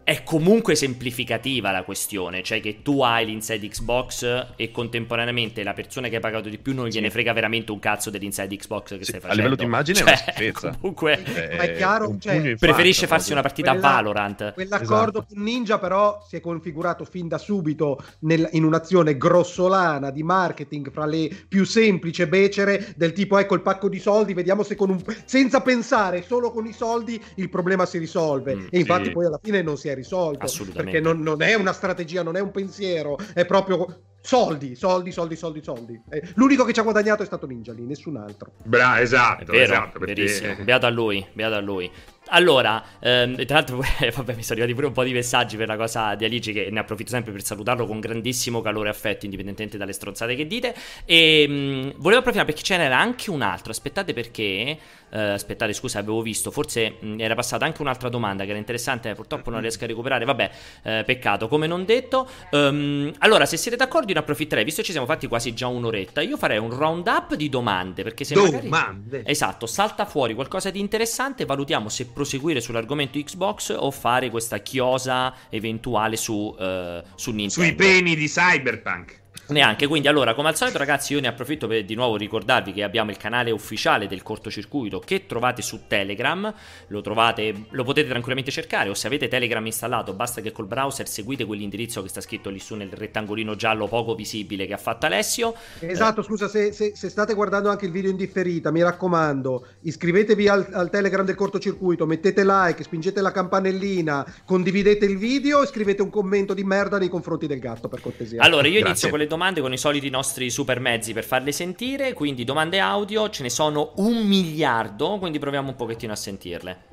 [SPEAKER 1] è comunque semplificativa la questione, cioè che tu hai l'inside Xbox e contemporaneamente la persona che hai pagato di più non gliene frega veramente un cazzo dell'inside Xbox che sì, stai facendo.
[SPEAKER 4] A livello di immagine cioè, è una cioè, schifezza.
[SPEAKER 1] Comunque
[SPEAKER 3] è, è chiaro, cioè,
[SPEAKER 1] preferisce farsi una partita quella, a Valorant.
[SPEAKER 3] Quell'accordo esatto. con Ninja però si è configurato fin da subito nel, in un'azione grossolana di marketing fra le più semplici e becere del tipo ecco il pacco di soldi, vediamo se con un senza pensare, solo con i soldi il problema si risolve. Mm, e infatti sì. poi alla fine non si è risolto. Perché non, non, è una strategia, non è un pensiero, è proprio soldi, soldi, soldi, soldi, soldi. Eh, l'unico che ci ha guadagnato è stato Ninja lì, nessun altro.
[SPEAKER 2] Bra, esatto,
[SPEAKER 1] vero,
[SPEAKER 2] esatto.
[SPEAKER 1] Perché... Verissimo. Beato a lui, beato a lui. Allora, ehm, tra l'altro, vabbè, mi sono arrivati pure un po' di messaggi per la cosa di Alici, che ne approfitto sempre per salutarlo con grandissimo calore e affetto, indipendentemente dalle stronzate che dite. E mh, mm, volevo approfittare perché ce n'era anche un altro. Aspettate, perché. Eh, aspettate, scusa, avevo visto. Forse mh, mm, era passata anche un'altra domanda che era interessante, ma purtroppo non riesco a recuperare. Vabbè, eh, peccato, come non detto. Um, allora, se siete d'accordo, ne approfitterei, visto che ci siamo fatti quasi già un'oretta. Io farei un round up di domande. Perché se
[SPEAKER 2] domande.
[SPEAKER 1] magari. Esatto, salta fuori qualcosa di interessante, valutiamo se proseguire sull'argomento Xbox o fare questa chiosa eventuale su, uh, su Nintendo.
[SPEAKER 2] Sui peni di Cyberpunk.
[SPEAKER 1] Neanche, quindi allora come al solito ragazzi io ne approfitto per di nuovo ricordarvi che abbiamo il canale ufficiale del cortocircuito che trovate su Telegram, lo trovate, lo potete tranquillamente cercare o se avete Telegram installato basta che col browser seguite quell'indirizzo che sta scritto lì su nel rettangolino giallo poco visibile che ha fatto Alessio.
[SPEAKER 3] Esatto, eh. scusa se, se, se, state guardando anche il video in differita mi raccomando iscrivetevi al, al Telegram del cortocircuito, mettete like, spingete la campanellina, condividete il video e scrivete un commento di merda nei confronti del gatto per cortesia.
[SPEAKER 1] Allora io Grazie. inizio con le domande con i soliti nostri super mezzi per farle sentire, quindi domande audio, ce ne sono un miliardo, quindi proviamo un pochettino a sentirle.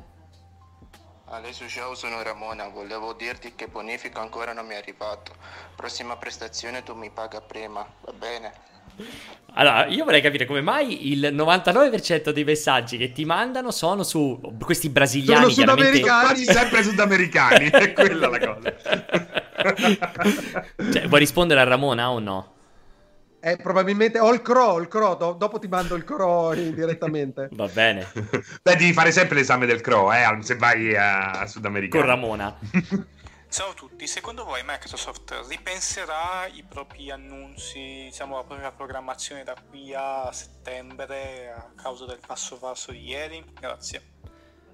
[SPEAKER 5] Alessio ciao, sono Ramona, volevo dirti che bonifico ancora non mi è arrivato. Prossima prestazione tu mi paga prima, va bene?
[SPEAKER 1] Allora, io vorrei capire come mai il 99% dei messaggi che ti mandano sono su questi brasiliani.
[SPEAKER 2] Sono sudamericani, sempre sudamericani, è quella la cosa.
[SPEAKER 1] cioè, vuoi rispondere a Ramona o no?
[SPEAKER 3] Eh, probabilmente ho il cro, il cro do- dopo ti mando il cro direttamente.
[SPEAKER 1] Va bene.
[SPEAKER 2] Beh, devi fare sempre l'esame del cro, eh, se vai a Sudamericano.
[SPEAKER 1] Con Ramona.
[SPEAKER 6] Ciao a tutti, secondo voi Microsoft ripenserà i propri annunci, diciamo la propria programmazione da qui a settembre a causa del passo falso di ieri? Grazie.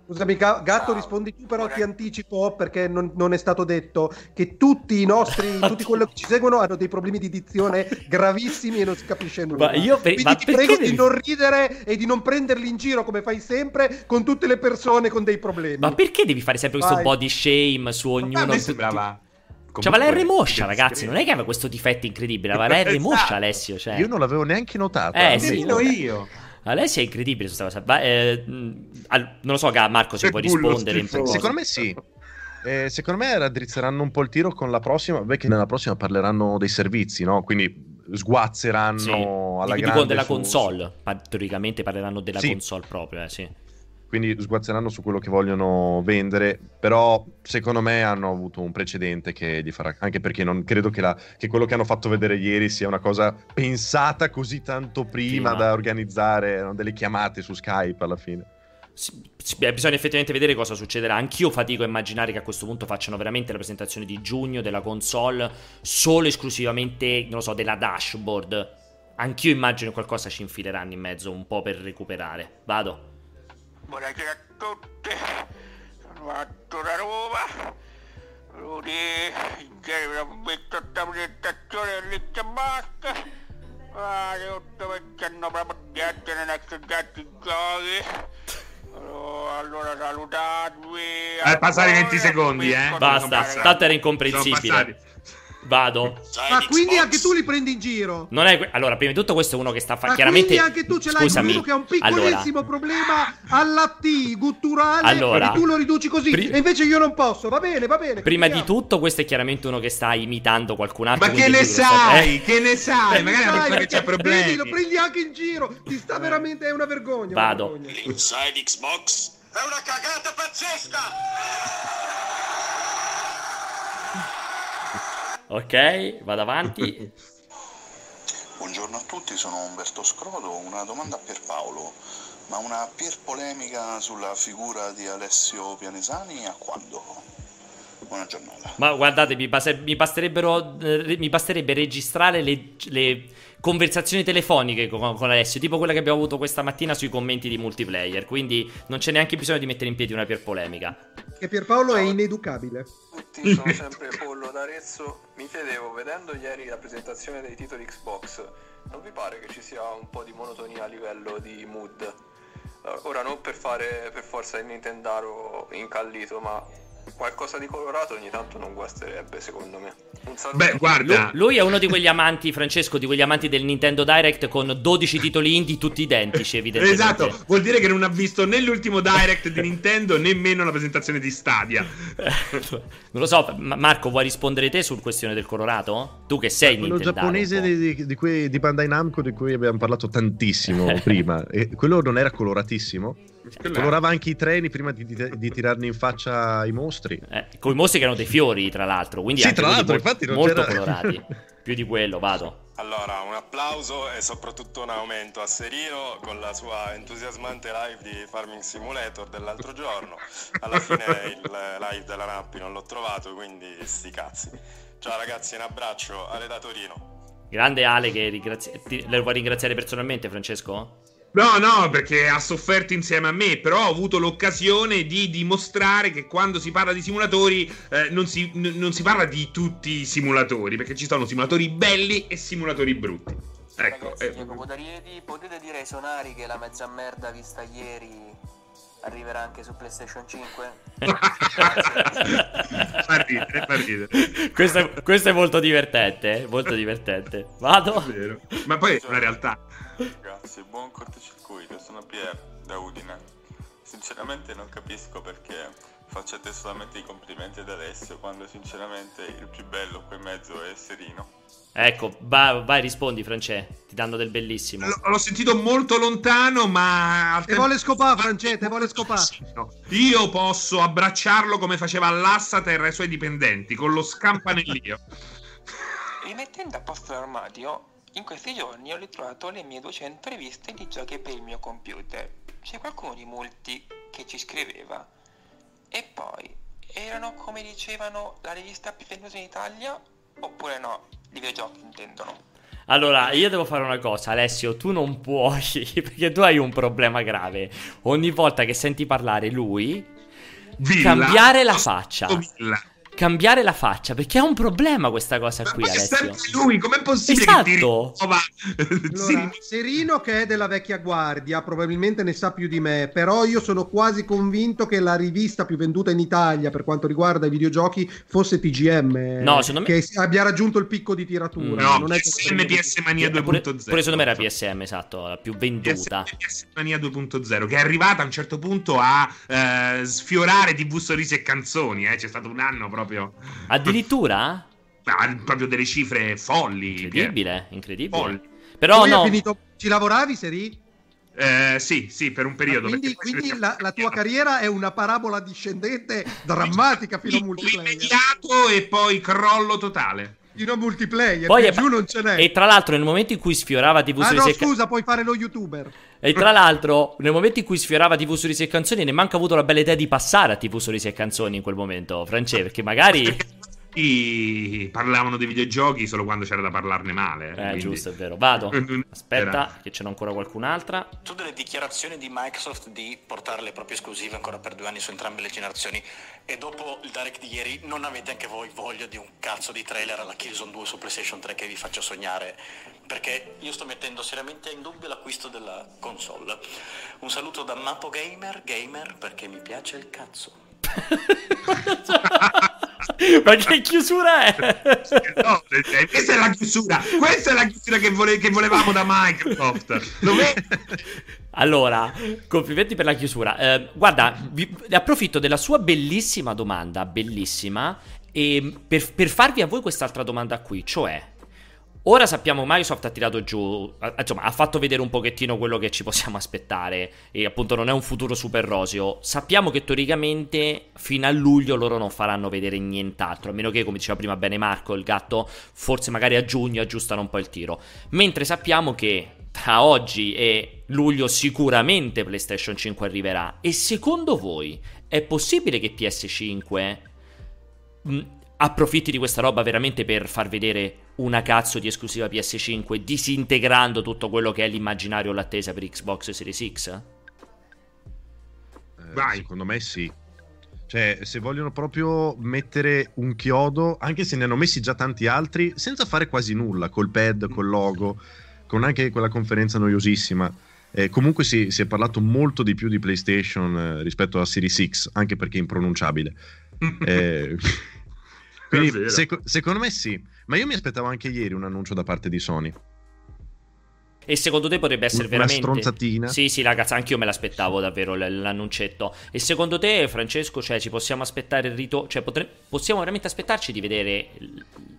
[SPEAKER 3] Scusami, Gatto, rispondi tu, però ti anticipo perché non, non, è stato detto che tutti i nostri, tutti quelli che ci seguono hanno dei problemi di dizione gravissimi e non si capisce nulla.
[SPEAKER 1] Ma io per...
[SPEAKER 3] Quindi ma ti prego devi... di non ridere e di non prenderli in giro come fai sempre con tutte le persone con dei problemi.
[SPEAKER 1] Ma perché devi fare sempre questo Vai. body shame su ognuno?
[SPEAKER 2] Me sembrava...
[SPEAKER 1] Cioè, R moscia, ragazzi. Non è che aveva questo difetto incredibile. R esatto. moscia, Alessio. Cioè.
[SPEAKER 4] Io non l'avevo neanche notato.
[SPEAKER 1] Eh, sì.
[SPEAKER 2] io.
[SPEAKER 1] Alessia è incredibile su questa cosa. Eh, non lo so, Marco, se puoi rispondere. In
[SPEAKER 4] secondo me sì. Eh, secondo me raddrizzeranno un po' il tiro con la prossima. Beh, che nella prossima parleranno dei servizi, no? Quindi sguazzeranno sì. alla Dico grande.
[SPEAKER 1] della su... console. Teoricamente parleranno della sì. console proprio, eh, sì
[SPEAKER 4] quindi sguazzeranno su quello che vogliono vendere, però secondo me hanno avuto un precedente che gli farà, anche perché non credo che, la, che quello che hanno fatto vedere ieri sia una cosa pensata così tanto prima, prima. da organizzare delle chiamate su Skype alla fine.
[SPEAKER 1] Bisogna effettivamente vedere cosa succederà. Anch'io fatico a immaginare che a questo punto facciano veramente la presentazione di giugno della console solo esclusivamente, non lo so, della dashboard. Anch'io immagino qualcosa ci infileranno in mezzo un po' per recuperare. Vado.
[SPEAKER 7] Buonasera a tutti, sono Atto da Roma. Rudy, ieri mi ho visto questa presentazione dell'Izza Basta. Ah, tutto perché hanno proprio niente, non è studiato i giochi. Allora salutatemi.
[SPEAKER 2] Eh, passare 20 secondi, eh.
[SPEAKER 1] Basta, tanto era incomprensibile. Vado.
[SPEAKER 3] Ma quindi anche tu li prendi in giro?
[SPEAKER 1] Non è que- allora, prima di tutto questo è uno che sta fa- chiaramente
[SPEAKER 3] quindi anche tu ce l'hai
[SPEAKER 1] Scusami.
[SPEAKER 3] uno che ha un piccolissimo
[SPEAKER 1] allora,
[SPEAKER 3] problema alla T gutturale
[SPEAKER 1] Allora,
[SPEAKER 3] e tu lo riduci così
[SPEAKER 1] pri-
[SPEAKER 3] e invece io non posso. Va bene, va bene.
[SPEAKER 1] Prima di tutto, questo è chiaramente uno che sta imitando qualcun altro.
[SPEAKER 2] Ma che ne sai?
[SPEAKER 1] eh?
[SPEAKER 2] Che ne sai? Magari è una persona che
[SPEAKER 3] Dai,
[SPEAKER 2] c'ha problemi.
[SPEAKER 3] Vedi, lo prendi anche in giro. Ti sta veramente. È una vergogna. una
[SPEAKER 1] Vado.
[SPEAKER 3] vergogna.
[SPEAKER 7] Inside Xbox è una cagata pazzesca!
[SPEAKER 1] Ok, vado avanti.
[SPEAKER 8] Buongiorno a tutti, sono Umberto Scrodo. Una domanda per Paolo. Ma una peer polemica sulla figura di Alessio Pianesani a quando? Buona giornata.
[SPEAKER 1] Ma guardate, mi, base- mi basterebbero. eh, mi basterebbe registrare le, le conversazioni telefoniche con, con Alessio, tipo quella che abbiamo avuto questa mattina sui commenti di multiplayer. Quindi non c'è neanche bisogno di mettere in piedi una peer polemica.
[SPEAKER 3] Che Pierpaolo è ineducabile.
[SPEAKER 9] tutti, sono sempre Pollo d'Arezzo. Mi chiedevo, vedendo ieri la presentazione dei titoli Xbox, non vi pare che ci sia un po' di monotonia a livello di mood? Eh, Ora non per fare per forza il Nintendaro incallito, ma qualcosa di colorato ogni tanto non guasterebbe, secondo me. Un saluto.
[SPEAKER 2] Beh, guarda,
[SPEAKER 1] lui è uno di quegli amanti, Francesco, di quegli amanti del Nintendo Direct con 12 titoli indie tutti identici, evidentemente.
[SPEAKER 2] Esatto, vuol dire che non ha visto né l'ultimo direct di Nintendo nemmeno la presentazione di Stadia.
[SPEAKER 1] non lo so, Ma- Marco, vuoi rispondere te sul questione del colorato? Tu che sei
[SPEAKER 4] quello giapponese di, di, di quei- di Bandai Namco di cui abbiamo parlato tantissimo prima e quello non era coloratissimo colorava anche i treni prima di, di, di tirarne in faccia i mostri
[SPEAKER 1] Eh, con i mostri che erano dei fiori, tra l'altro. Quindi
[SPEAKER 4] Sì, tra l'altro,
[SPEAKER 1] mol-
[SPEAKER 4] infatti non
[SPEAKER 1] molto
[SPEAKER 4] c'era-
[SPEAKER 1] colorati. Più di quello, vado.
[SPEAKER 10] Allora, un applauso e soprattutto un aumento a Serino con la sua entusiasmante live di Farming Simulator dell'altro giorno. Alla fine il live della Nappi non l'ho trovato, quindi sti cazzi. Ciao ragazzi, un abbraccio, Ale da Torino.
[SPEAKER 1] Grande Ale che ringrazi- ti- le vuoi ringraziare personalmente, Francesco?
[SPEAKER 2] No, no, perché ha sofferto insieme a me, però ho avuto l'occasione di dimostrare che quando si parla di simulatori eh, non, si, n- non si parla di tutti i simulatori, perché ci sono simulatori belli e simulatori brutti. Ecco,
[SPEAKER 11] Ragazzi,
[SPEAKER 2] eh,
[SPEAKER 11] Jacopo Darieti, potete dire ai sonari che la mezza merda vista ieri arriverà anche su PlayStation 5?
[SPEAKER 2] fa ridere, fa ridere.
[SPEAKER 1] questo, è, questo è molto divertente, molto divertente. Vado.
[SPEAKER 2] È vero. Ma poi è una realtà.
[SPEAKER 10] Ragazzi, buon cortocircuito, sono Pier da Udine. Sinceramente non capisco perché facciate solamente i complimenti ad Alessio quando sinceramente il più bello qua in mezzo è Serino.
[SPEAKER 1] Ecco, va- vai, rispondi, France. Ti danno del bellissimo.
[SPEAKER 2] L- l'ho sentito molto lontano, ma...
[SPEAKER 3] Te vuole scopare, Francesco, te vuole scopare.
[SPEAKER 2] No. Io posso abbracciarlo come faceva l'Assater ai suoi dipendenti, con lo scampanellio.
[SPEAKER 12] Rimettendo a posto l'armadio, in questi giorni ho ritrovato le mie 200 riviste di giochi per il mio computer. C'è qualcuno di molti che ci scriveva. E poi, erano come dicevano la rivista più venduta in Italia? Oppure no? Di videogiochi intendono.
[SPEAKER 1] Allora, io devo fare una cosa, Alessio, tu non puoi, perché tu hai un problema grave. Ogni volta che senti parlare lui,
[SPEAKER 2] Villa.
[SPEAKER 1] cambiare la faccia.
[SPEAKER 2] Villa.
[SPEAKER 1] Cambiare la faccia, perché ha un problema questa cosa qui,
[SPEAKER 2] Ma è sempre lui, com'è possibile che ti
[SPEAKER 1] Esatto.
[SPEAKER 3] Allora, Serino che è della vecchia guardia probabilmente ne sa più di me, però io sono quasi convinto che la rivista più venduta in Italia per quanto riguarda i videogiochi fosse TGM,
[SPEAKER 1] No, secondo me-
[SPEAKER 3] che abbia raggiunto il picco di tiratura.
[SPEAKER 2] No,
[SPEAKER 3] non è
[SPEAKER 2] PSM PS Mania
[SPEAKER 1] Eh, pure,
[SPEAKER 2] 2.0.
[SPEAKER 1] pure secondo me era PSM, esatto, la più venduta.
[SPEAKER 2] PS Mania 2.0 che è arrivata a un certo punto a eh, sfiorare TV sorrisi e canzoni eh. c'è stato un anno proprio
[SPEAKER 1] Addirittura?
[SPEAKER 2] ah, proprio delle cifre folli
[SPEAKER 1] Incredibile, incredibile.
[SPEAKER 2] Folli.
[SPEAKER 1] Però
[SPEAKER 3] Poi
[SPEAKER 1] no,
[SPEAKER 3] finito... Ci lavoravi, Seri?
[SPEAKER 2] Eh, sì, sì, per un periodo.
[SPEAKER 3] Quindi,
[SPEAKER 2] perché poi
[SPEAKER 3] quindi
[SPEAKER 2] si-
[SPEAKER 3] la, la tua carriera è una parabola discendente drammatica fino a multiplayer.
[SPEAKER 2] immediato e poi crollo totale.
[SPEAKER 3] Fino a multiplayer,
[SPEAKER 1] Poi
[SPEAKER 3] più
[SPEAKER 1] è-
[SPEAKER 3] giù non ce n'è.
[SPEAKER 1] E tra l'altro nel momento in cui sfiorava TV
[SPEAKER 3] Ah
[SPEAKER 1] su
[SPEAKER 3] no,
[SPEAKER 1] Risi e
[SPEAKER 3] scusa, puoi fare lo youtuber.
[SPEAKER 1] E tra l'altro, nel momento in cui sfiorava TV Sorrisi e Canzoni, ne manca avuto la bella idea di passare a TV Sorrisi e Canzoni in quel momento, France, perché magari...
[SPEAKER 2] I- parlavano dei videogiochi solo quando c'era da parlarne male.
[SPEAKER 1] Eh,
[SPEAKER 2] quindi-
[SPEAKER 1] giusto, è vero. Vado.
[SPEAKER 2] Era-
[SPEAKER 1] Aspetta, che ce n'è ancora qualcun'altra.
[SPEAKER 13] Tu delle dichiarazioni di Microsoft di portare le proprie esclusive ancora per due anni su entrambe le generazioni e dopo il direct di ieri non avete anche voi voglia di un cazzo di trailer alla Killzone 2 su PlayStation 3 che vi faccia sognare perché io sto mettendo seriamente in dubbio l'acquisto della console. Un saluto da Mapo Gamer, gamer perché mi piace il cazzo.
[SPEAKER 1] Ma che chiusura è?
[SPEAKER 2] no, questa è la chiusura. Questa è la chiusura che, vole- che volevamo da Microsoft. Dov'è?
[SPEAKER 1] Allora, complimenti per la chiusura. Eh, guarda, vi, approfitto della sua bellissima domanda, bellissima, e per, per farvi a voi quest'altra domanda qui, cioè Ora sappiamo che Microsoft ha tirato giù, insomma, ha fatto vedere un pochettino quello che ci possiamo aspettare e appunto non è un futuro super roseo. Sappiamo che teoricamente fino a luglio loro non faranno vedere nient'altro, a meno che, come diceva prima bene Marco, il gatto, forse magari a giugno aggiustano un po' il tiro. Mentre sappiamo che tra oggi e luglio sicuramente PlayStation 5 arriverà. E secondo voi è possibile che PS5 mh, approfitti di questa roba veramente per far vedere una cazzo di esclusiva PS5 disintegrando tutto quello che è l'immaginario l'attesa per Xbox Series X?
[SPEAKER 4] Eh, Vai. Secondo me sì. Cioè, se vogliono proprio mettere un chiodo, anche se ne hanno messi già tanti altri, senza fare quasi nulla, col pad, col logo, con anche quella conferenza noiosissima. Eh, comunque si, si, è parlato molto di più di PlayStation eh, rispetto a Series X, anche perché è impronunciabile. eh, quindi, sec- secondo me sì. Ma io mi aspettavo anche ieri un annuncio da parte di Sony.
[SPEAKER 1] E secondo te potrebbe essere
[SPEAKER 4] una
[SPEAKER 1] veramente.
[SPEAKER 4] Una stronzatina.
[SPEAKER 1] Sì, sì, ragazzi, anche io me l'aspettavo davvero l'annuncetto. E secondo te, Francesco, cioè, ci possiamo aspettare il ritorno. Cioè, potre... possiamo veramente aspettarci di vedere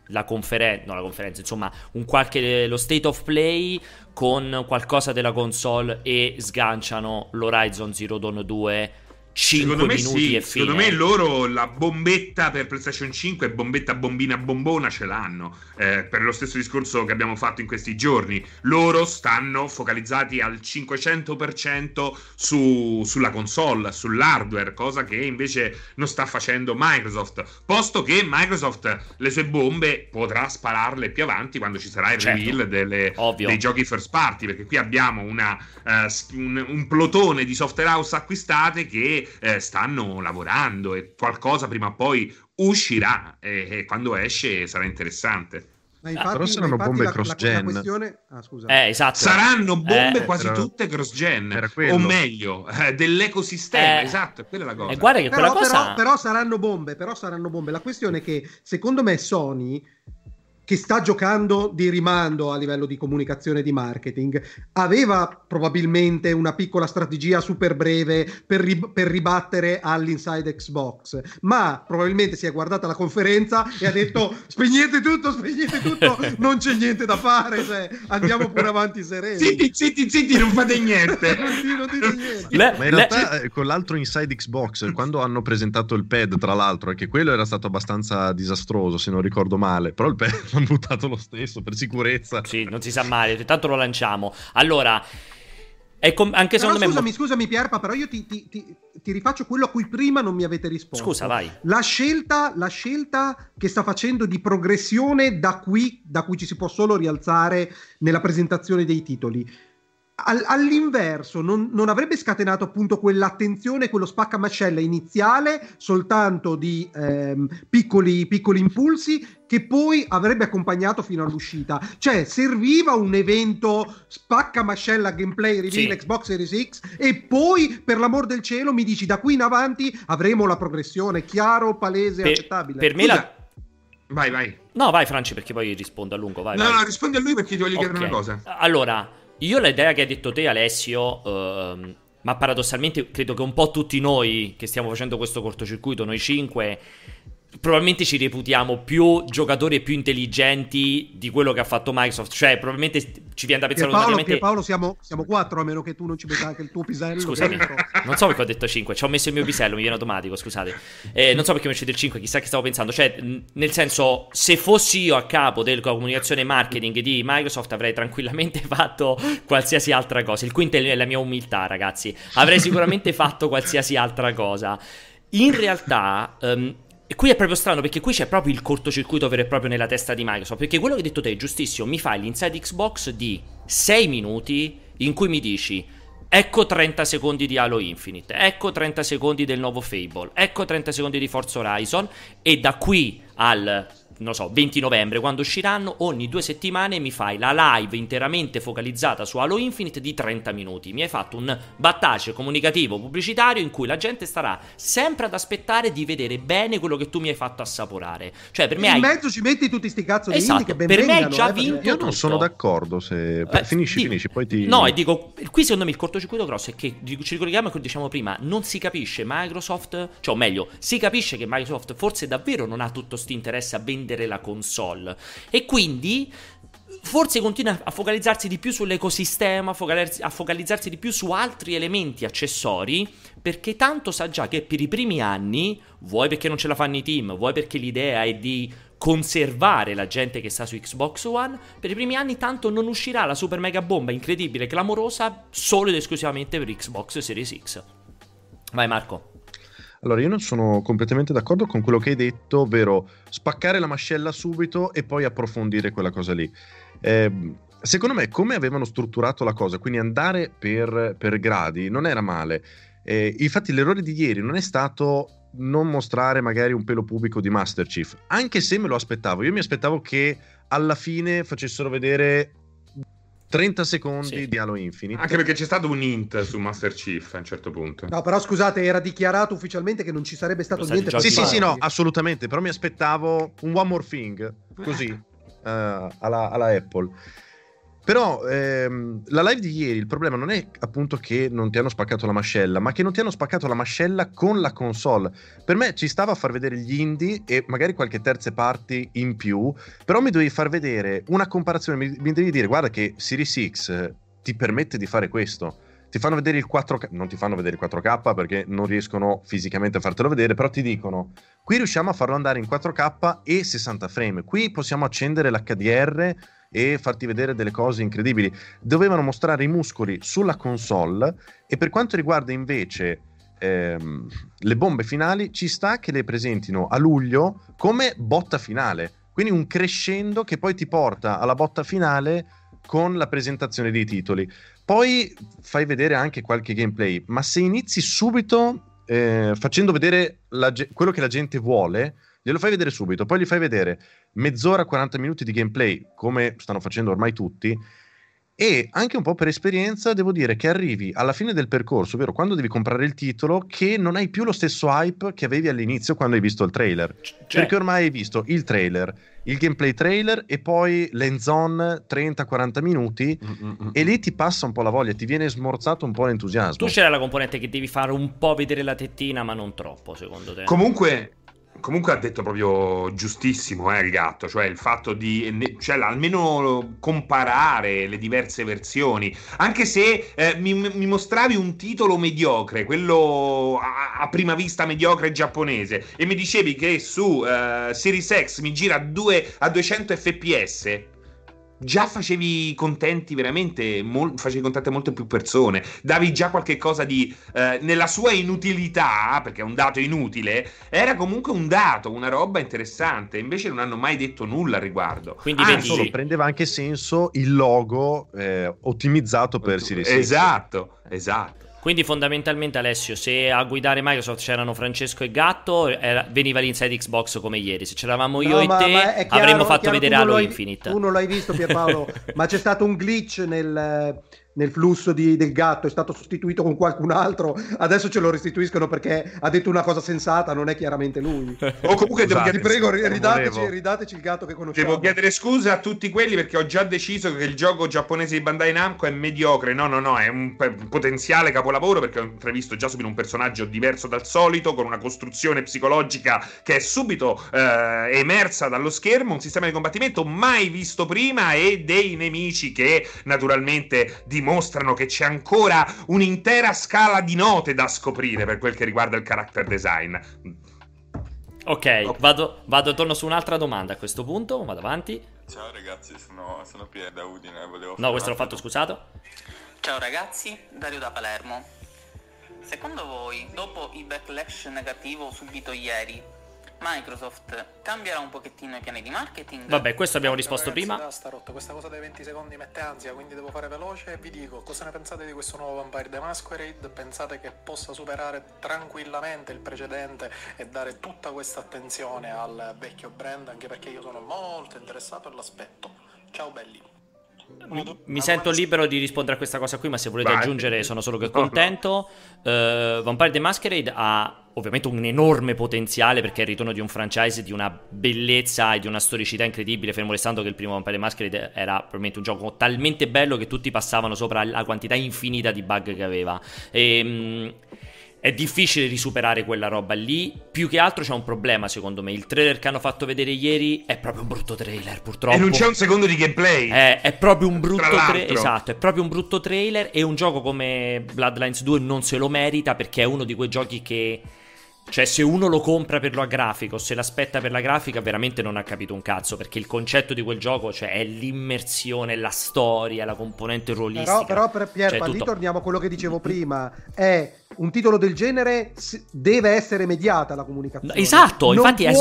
[SPEAKER 1] la conferenza. No, la conferenza, insomma, un qualche. lo state of play con qualcosa della console e sganciano l'Horizon Zero Dawn 2 5 secondo me minuti sì, e
[SPEAKER 2] fine. Secondo me loro la bombetta per PlayStation 5, bombetta bombina bombona ce l'hanno. Eh, per lo stesso discorso che abbiamo fatto in questi giorni. Loro stanno focalizzati al 500% su, sulla console, sull'hardware, cosa che invece non sta facendo Microsoft. Posto che Microsoft le sue bombe potrà spararle più avanti quando ci sarà il certo. reveal delle, dei giochi first party. Perché qui abbiamo una, uh, un, un plotone di software house acquistate che eh, stanno lavorando e qualcosa prima o poi uscirà e, e quando esce sarà interessante.
[SPEAKER 3] Ma infatti, ah, però saranno bombe la, cross-gen. La, questione...
[SPEAKER 1] ah, eh, esatto.
[SPEAKER 2] Saranno bombe eh, quasi però... tutte cross-gen. O meglio, eh, dell'ecosistema. Eh, esatto, quella è la cosa.
[SPEAKER 1] Guarda che però,
[SPEAKER 3] cosa... Però, però, saranno bombe, però saranno bombe. La questione è che, secondo me, Sony che sta giocando di rimando a livello di comunicazione e di marketing, aveva probabilmente una piccola strategia super breve per, ri- per, ribattere all'inside Xbox, ma probabilmente si è guardata la conferenza e ha detto spegnete tutto, spegnete tutto, non c'è niente da fare, cioè, andiamo pure avanti sereni.
[SPEAKER 2] Zitti, zitti, zitti, non fate niente.
[SPEAKER 3] non, non dite niente.
[SPEAKER 4] Le, ma in realtà le... con l'altro inside Xbox, quando hanno presentato il pad, tra l'altro, che quello era stato abbastanza disastroso, se non ricordo male, però il pad l'hanno buttato lo stesso per sicurezza.
[SPEAKER 1] Sì, non si sa mai, tanto lo lanciamo. Allora, com- anche secondo
[SPEAKER 3] però scusami, me... scusami Pierpa, però io ti, ti, ti, ti, rifaccio quello a cui prima non mi avete risposto.
[SPEAKER 1] Scusa, vai.
[SPEAKER 3] La scelta, la scelta che sta facendo di progressione da qui, da cui ci si può solo rialzare nella presentazione dei titoli all'inverso non, non, avrebbe scatenato appunto quell'attenzione, quello spaccamascella iniziale soltanto di ehm, piccoli, piccoli impulsi che poi avrebbe accompagnato fino all'uscita. Cioè, serviva un evento spaccamascella gameplay reveal sì. Xbox Series X e poi, per l'amor del cielo, mi dici da qui in avanti avremo la progressione chiaro, palese,
[SPEAKER 1] per,
[SPEAKER 3] accettabile.
[SPEAKER 1] Per me la...
[SPEAKER 2] Vai, vai.
[SPEAKER 1] No, vai Franci perché poi rispondo a lungo, vai.
[SPEAKER 2] No,
[SPEAKER 1] vai.
[SPEAKER 2] no, rispondi a lui perché ti voglio okay. chiedere una cosa.
[SPEAKER 1] Allora, io l'idea che hai detto te, Alessio, uh, ma paradossalmente credo che un po' tutti noi che stiamo facendo questo cortocircuito, noi cinque, probabilmente ci reputiamo più giocatori e più intelligenti di quello che ha fatto Microsoft. Cioè, probabilmente ci viene da pensare
[SPEAKER 3] Pierpaolo, Pierpaolo siamo, siamo quattro, a meno che tu non ci metta anche il tuo pisello.
[SPEAKER 1] Scusami, non so perché ho detto 5, ci ho messo il mio pisello, mi viene automatico, scusate. Eh, non so perché mi è uscito il 5, chissà che stavo pensando. Cioè, nel senso, se fossi io a capo della comunicazione e marketing di Microsoft avrei tranquillamente fatto qualsiasi altra cosa. Il quinto è la mia umiltà, ragazzi. Avrei sicuramente fatto qualsiasi altra cosa. In realtà... Um, e qui è proprio strano perché qui c'è proprio il cortocircuito vero e proprio nella testa di Microsoft. Perché quello che hai detto te è giustissimo. Mi fai l'inside Xbox di 6 minuti in cui mi dici ecco 30 secondi di Halo Infinite, ecco 30 secondi del nuovo Fable, ecco 30 secondi di Forza Horizon e da qui al non so, 20 novembre, quando usciranno, ogni due settimane mi fai la live interamente focalizzata su Halo Infinite di 30 minuti. Mi hai fatto un battace comunicativo pubblicitario in cui la gente starà sempre ad aspettare di vedere bene quello che tu mi hai fatto assaporare. Cioè, per me
[SPEAKER 3] in
[SPEAKER 1] hai...
[SPEAKER 3] mezzo ci metti tutti sti cazzo di
[SPEAKER 1] esatto,
[SPEAKER 3] indie che ben
[SPEAKER 1] per me hai
[SPEAKER 3] vengano,
[SPEAKER 1] già
[SPEAKER 3] eh,
[SPEAKER 1] vinto
[SPEAKER 4] Io non
[SPEAKER 1] tutto.
[SPEAKER 4] sono d'accordo se...
[SPEAKER 1] Eh,
[SPEAKER 4] finisci,
[SPEAKER 1] di-
[SPEAKER 4] finisci, poi ti...
[SPEAKER 1] No, e dico, qui secondo me il cortocircuito grosso è che ci ricolleghiamo a quello che diciamo prima, non si capisce Microsoft, cioè o meglio, si capisce che Microsoft forse davvero non ha tutto sto interesse a vendere la console e quindi forse continua a focalizzarsi di più sull'ecosistema, a focalizzarsi di più su altri elementi accessori, perché tanto sa già che per i primi anni, vuoi perché non ce la fanno i team, vuoi perché l'idea è di conservare la gente che sta su Xbox One, per i primi anni tanto non uscirà la super mega bomba incredibile, clamorosa, solo ed esclusivamente per Xbox Series X. Vai Marco.
[SPEAKER 4] Allora, io non sono completamente d'accordo con quello che hai detto, ovvero spaccare la mascella subito e poi approfondire quella cosa lì. Eh, secondo me, come avevano strutturato la cosa, quindi andare per, per gradi, non era male. Eh, infatti, l'errore di ieri non è stato non mostrare magari un pelo pubblico di Master Chief, anche se me lo aspettavo. Io mi aspettavo che alla fine facessero vedere 30 secondi di Halo Infinite.
[SPEAKER 2] Anche perché c'è stato un hint su Master Chief a un certo punto.
[SPEAKER 3] No, però scusate, era dichiarato ufficialmente che non ci sarebbe stato niente per
[SPEAKER 4] Sì, sì, sì, no, assolutamente. Però mi aspettavo un one more thing così eh, alla, alla Apple. Però ehm, la live di ieri, il problema non è appunto che non ti hanno spaccato la mascella, ma che non ti hanno spaccato la mascella con la console. Per me ci stava a far vedere gli indie e magari qualche terze parti in più, però mi dovevi far vedere una comparazione, mi, mi devi dire guarda che Series X eh, ti permette di fare questo. Ti fanno vedere il 4K, non ti fanno vedere il 4K perché non riescono fisicamente a fartelo vedere, però ti dicono qui riusciamo a farlo andare in 4K e 60 frame, qui possiamo accendere l'HDR e farti vedere delle cose incredibili. Dovevano mostrare i muscoli sulla console e per quanto riguarda invece ehm, le bombe finali, ci sta che le presentino a luglio come botta finale. Quindi un crescendo che poi ti porta alla botta finale con la presentazione dei titoli. Poi fai vedere anche qualche gameplay, ma se inizi subito eh, facendo vedere la quello che la gente vuole, glielo fai vedere subito, poi gli fai vedere mezz'ora, 40 minuti di gameplay, come stanno facendo ormai tutti, e anche un po' per esperienza devo dire che arrivi alla fine del percorso, ovvero quando devi comprare il titolo, che non hai più lo stesso hype che avevi all'inizio quando hai visto il trailer. Perché ormai hai visto il trailer, il gameplay trailer e poi l'endzone 30-40 minuti e lì ti passa un po' la voglia, ti viene smorzato un po' l'entusiasmo.
[SPEAKER 1] Tu c'era la componente che devi fare un po' vedere la tettina, ma non troppo, secondo te.
[SPEAKER 2] Comunque, comunque ha detto proprio giustissimo eh, il gatto, cioè il fatto di cioè, almeno comparare le diverse versioni, anche se eh, mi, mi mostravi un titolo mediocre, quello a, a prima vista mediocre giapponese, e mi dicevi che su eh, Series X mi gira due- a 200 fps. Già facevi contenti veramente, mol- facevi contenti a molte più persone, davi già qualche cosa di eh, nella sua inutilità, perché è un dato inutile, era comunque un dato, una roba interessante. Invece non hanno mai detto nulla al riguardo.
[SPEAKER 1] Quindi
[SPEAKER 4] Ah, solo prendeva anche senso il logo eh, ottimizzato per Series.
[SPEAKER 2] Esatto, esatto.
[SPEAKER 1] Quindi fondamentalmente Alessio, se a guidare Microsoft c'erano Francesco e Gatto, era- veniva l'Inside Xbox come ieri. Se c'eravamo io
[SPEAKER 3] No,
[SPEAKER 1] e
[SPEAKER 3] ma-
[SPEAKER 1] te,
[SPEAKER 3] ma chiaro-
[SPEAKER 1] avremmo fatto
[SPEAKER 3] chiaro,
[SPEAKER 1] vedere Halo Infinite.
[SPEAKER 3] Tu non l'hai visto Pierpaolo, ma c'è stato un glitch nel, nel flusso di- del gatto, è stato sostituito con qualcun altro, adesso ce lo restituiscono perché ha detto una cosa sensata, non è chiaramente lui.
[SPEAKER 2] O comunque devo
[SPEAKER 3] Ti
[SPEAKER 2] chiedere-
[SPEAKER 3] prego, ridateci, ridateci il gatto che conosciamo.
[SPEAKER 2] Devo chiedere scusa a tutti quelli perché ho già deciso che il gioco giapponese di Bandai Namco è mediocre. No, no, no, è un potenziale capolavoro perché ho intravisto già subito un personaggio diverso dal solito, con una costruzione psicologica che è subito eh, emersa dallo schermo, un sistema di combattimento mai visto prima e dei nemici che naturalmente dimostrano che c'è ancora un'intera scala di note da scoprire per quel che riguarda il character design.
[SPEAKER 1] Ok, vado, vado, torno su un'altra domanda a questo punto, vado avanti.
[SPEAKER 10] Ciao ragazzi, sono, sono Pier da Udine. Volevo
[SPEAKER 1] No, questo l'ho fatto scusato.
[SPEAKER 11] Ciao ragazzi, Dario da Palermo. Secondo voi, dopo il backlash negativo subito ieri, Microsoft cambierà un pochettino i piani di marketing.
[SPEAKER 1] Vabbè, questo abbiamo risposto
[SPEAKER 6] Ragazzi,
[SPEAKER 1] prima.
[SPEAKER 6] Basta, rotto. Questa cosa dei 20 secondi mette ansia, quindi devo fare veloce e vi dico cosa ne pensate di questo nuovo Vampire the Masquerade? Pensate che possa superare tranquillamente il precedente e dare tutta questa attenzione al vecchio brand? Anche perché io sono molto interessato all'aspetto. Ciao belli.
[SPEAKER 1] Mi, mi sento libero di rispondere a questa cosa qui, ma se volete Vai. aggiungere sono solo che contento. Uh, Vampire the Masquerade ha ovviamente un enorme potenziale perché è il ritorno di un franchise di una bellezza e di una storicità incredibile, fermo restando che il primo Vampire the Masquerade era probabilmente un gioco talmente bello che tutti passavano sopra la quantità infinita di bug che aveva. E, ehm, è difficile risuperare quella roba lì. Più che altro c'è un problema, secondo me. Il trailer che hanno fatto vedere ieri è proprio un brutto trailer, purtroppo.
[SPEAKER 2] E non c'è un secondo di gameplay.
[SPEAKER 1] È, è proprio un brutto trailer. Esatto, è proprio un brutto trailer. E un gioco come Bloodlines 2 non se lo merita perché è uno di quei giochi che. Cioè, se uno lo compra per la grafica o se l'aspetta per la grafica, veramente non ha capito un cazzo. Perché il concetto di quel gioco cioè, è l'immersione, la storia, la componente ruolistica.
[SPEAKER 3] Però, però per Pier, cioè, tutto... lì torniamo a quello che dicevo prima. È un titolo del genere deve essere mediata la comunicazione.
[SPEAKER 1] Esatto, infatti, è,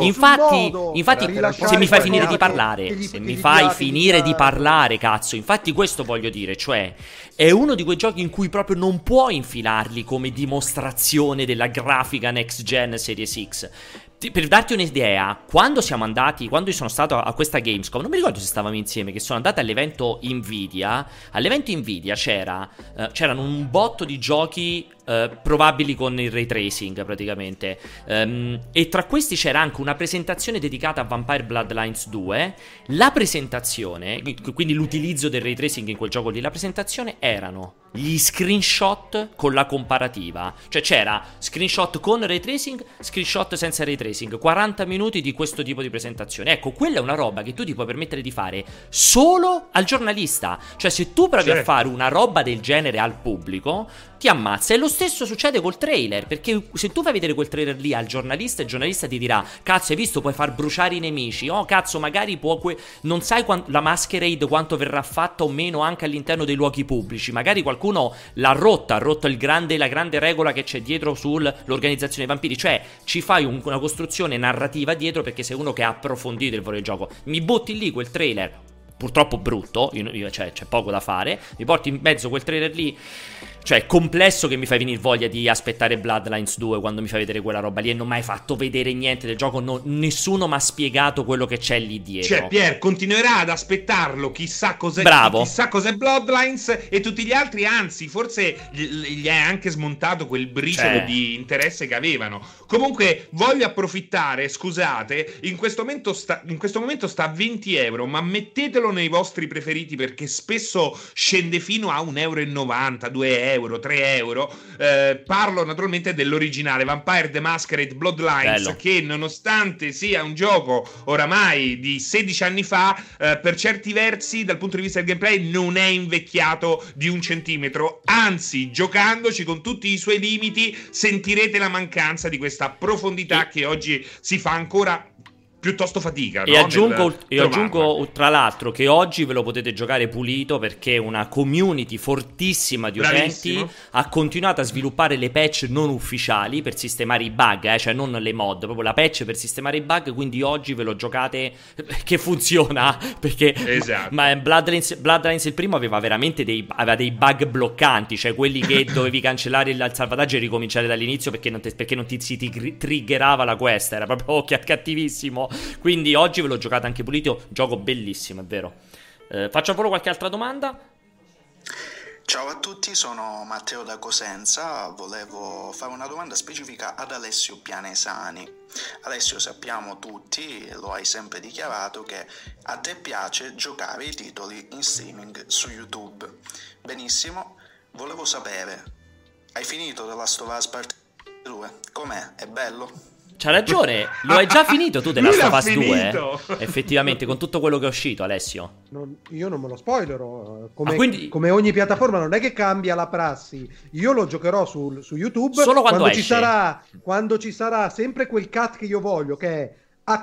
[SPEAKER 1] infatti, infatti se mi fai finire di parlare, gli, se mi fai finire di parlare, cazzo, infatti questo voglio dire, cioè è uno di quei giochi in cui proprio non puoi infilarli come dimostrazione della grafica next gen Series X per darti un'idea, quando siamo andati, quando io sono stato a questa Gamescom, non mi ricordo se stavamo insieme, che sono andati all'evento Nvidia, all'evento Nvidia c'era, uh, c'erano un botto di giochi uh, probabili con il ray tracing praticamente, um, e tra questi c'era anche una presentazione dedicata a Vampire Bloodlines 2, la presentazione, quindi l'utilizzo del ray tracing in quel gioco lì, la presentazione erano gli screenshot con la comparativa. Cioè c'era screenshot con ray tracing, screenshot senza ray tracing, 40 minuti di questo tipo di presentazione. Ecco, quella è una roba che tu ti puoi permettere di fare solo al giornalista. Cioè se tu provi certo. a fare una roba del genere al pubblico, ti ammazza. E lo stesso succede col trailer, perché se tu fai vedere quel trailer lì al giornalista, il giornalista ti dirà, cazzo hai visto, puoi far bruciare i nemici, oh cazzo magari può... Que- non sai quant- la masquerade quanto verrà fatta o meno anche all'interno dei luoghi pubblici, magari qualcuno l'ha rotta, ha rotto grande, la grande regola che c'è dietro sull'organizzazione dei vampiri, cioè ci fai un- una costruzione narrativa dietro perché sei uno che ha approfondito il vero gioco. Mi butti lì quel trailer, purtroppo brutto, io, io, cioè c'è poco da fare, mi porti in mezzo quel trailer lì cioè, è complesso che mi fai venire voglia di aspettare Bloodlines 2 quando mi fai vedere quella roba lì e non mi hai fatto vedere niente del gioco. No, nessuno mi ha spiegato quello che c'è lì dietro.
[SPEAKER 2] Cioè, Pier continuerà ad aspettarlo. Chissà cos'è,
[SPEAKER 1] Bravo.
[SPEAKER 2] chissà cos'è Bloodlines e tutti gli altri. Anzi, forse gli, è anche smontato quel briciolo cioè. di interesse che avevano. Comunque, voglio approfittare. Scusate, in questo, momento sta, in questo momento sta a 20 euro, ma mettetelo nei vostri preferiti perché spesso scende fino a 1,90 euro, 2 euro euro, 3 euro. Eh, parlo naturalmente dell'originale Vampire the Masquerade Bloodlines, Bello. che nonostante sia un gioco oramai di 16 anni fa, eh, per certi versi, dal punto di vista del gameplay, non è invecchiato di un centimetro. Anzi, giocandoci con tutti i suoi limiti, sentirete la mancanza di questa profondità che oggi si fa ancora piuttosto fatica.
[SPEAKER 1] E,
[SPEAKER 2] no?
[SPEAKER 1] aggiungo, e aggiungo, tra l'altro che oggi ve lo potete giocare pulito perché una community fortissima di Bravissimo. utenti ha continuato a sviluppare le patch non ufficiali per sistemare i bug, eh, cioè non le mod, proprio la patch per sistemare i bug. Quindi oggi ve lo giocate che funziona perché
[SPEAKER 2] esatto.
[SPEAKER 1] ma, ma Bloodlines, Bloodlines, il primo aveva veramente dei, aveva dei bug bloccanti, cioè quelli che dovevi cancellare il salvataggio e ricominciare dall'inizio perché non, te, perché non ti si triggerava la quest, era proprio cattivissimo. Quindi oggi ve l'ho giocato anche pulito. Gioco bellissimo, è vero. Eh, faccio ancora qualche altra domanda.
[SPEAKER 8] Ciao a tutti, sono Matteo da Cosenza, volevo fare una domanda specifica ad Alessio Pianesani. Alessio, sappiamo tutti, lo hai sempre dichiarato, che a te piace giocare i titoli in streaming su YouTube. Benissimo, volevo sapere, hai finito The Last of Us Part 2? Com'è? È bello?
[SPEAKER 1] C'ha ragione, lo hai già finito tu della Last of Us 2? Eh? Effettivamente, con tutto quello che è uscito, Alessio.
[SPEAKER 3] Non, io non me lo spoilerò. Come, ah, quindi... come, ogni piattaforma, non è che cambia la prassi. Io lo giocherò su, su YouTube
[SPEAKER 1] solo quando, quando
[SPEAKER 3] ci sarà quando ci sarà sempre quel cut che io voglio, che è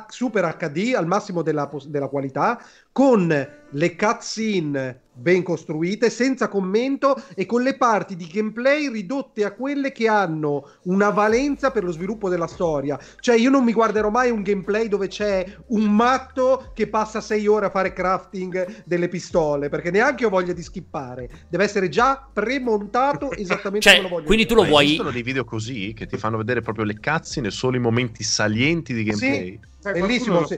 [SPEAKER 3] Super HD al massimo della, della qualità, con le cutscene ben costruite, senza commento e con le parti di gameplay ridotte a quelle che hanno una valenza per lo sviluppo della storia. Cioè, io non mi guarderò mai un gameplay dove c'è un matto che passa sei ore a fare crafting delle pistole, perché neanche ho voglia di skippare. Deve essere già premontato esattamente
[SPEAKER 1] cioè,
[SPEAKER 3] come lo voglio.
[SPEAKER 1] Quindi tu lo
[SPEAKER 4] Ma
[SPEAKER 1] vuoi.
[SPEAKER 4] Esistono dei video così che ti fanno vedere proprio le cutscene, solo i momenti salienti di gameplay.
[SPEAKER 3] Sì, bellissimo. Sì.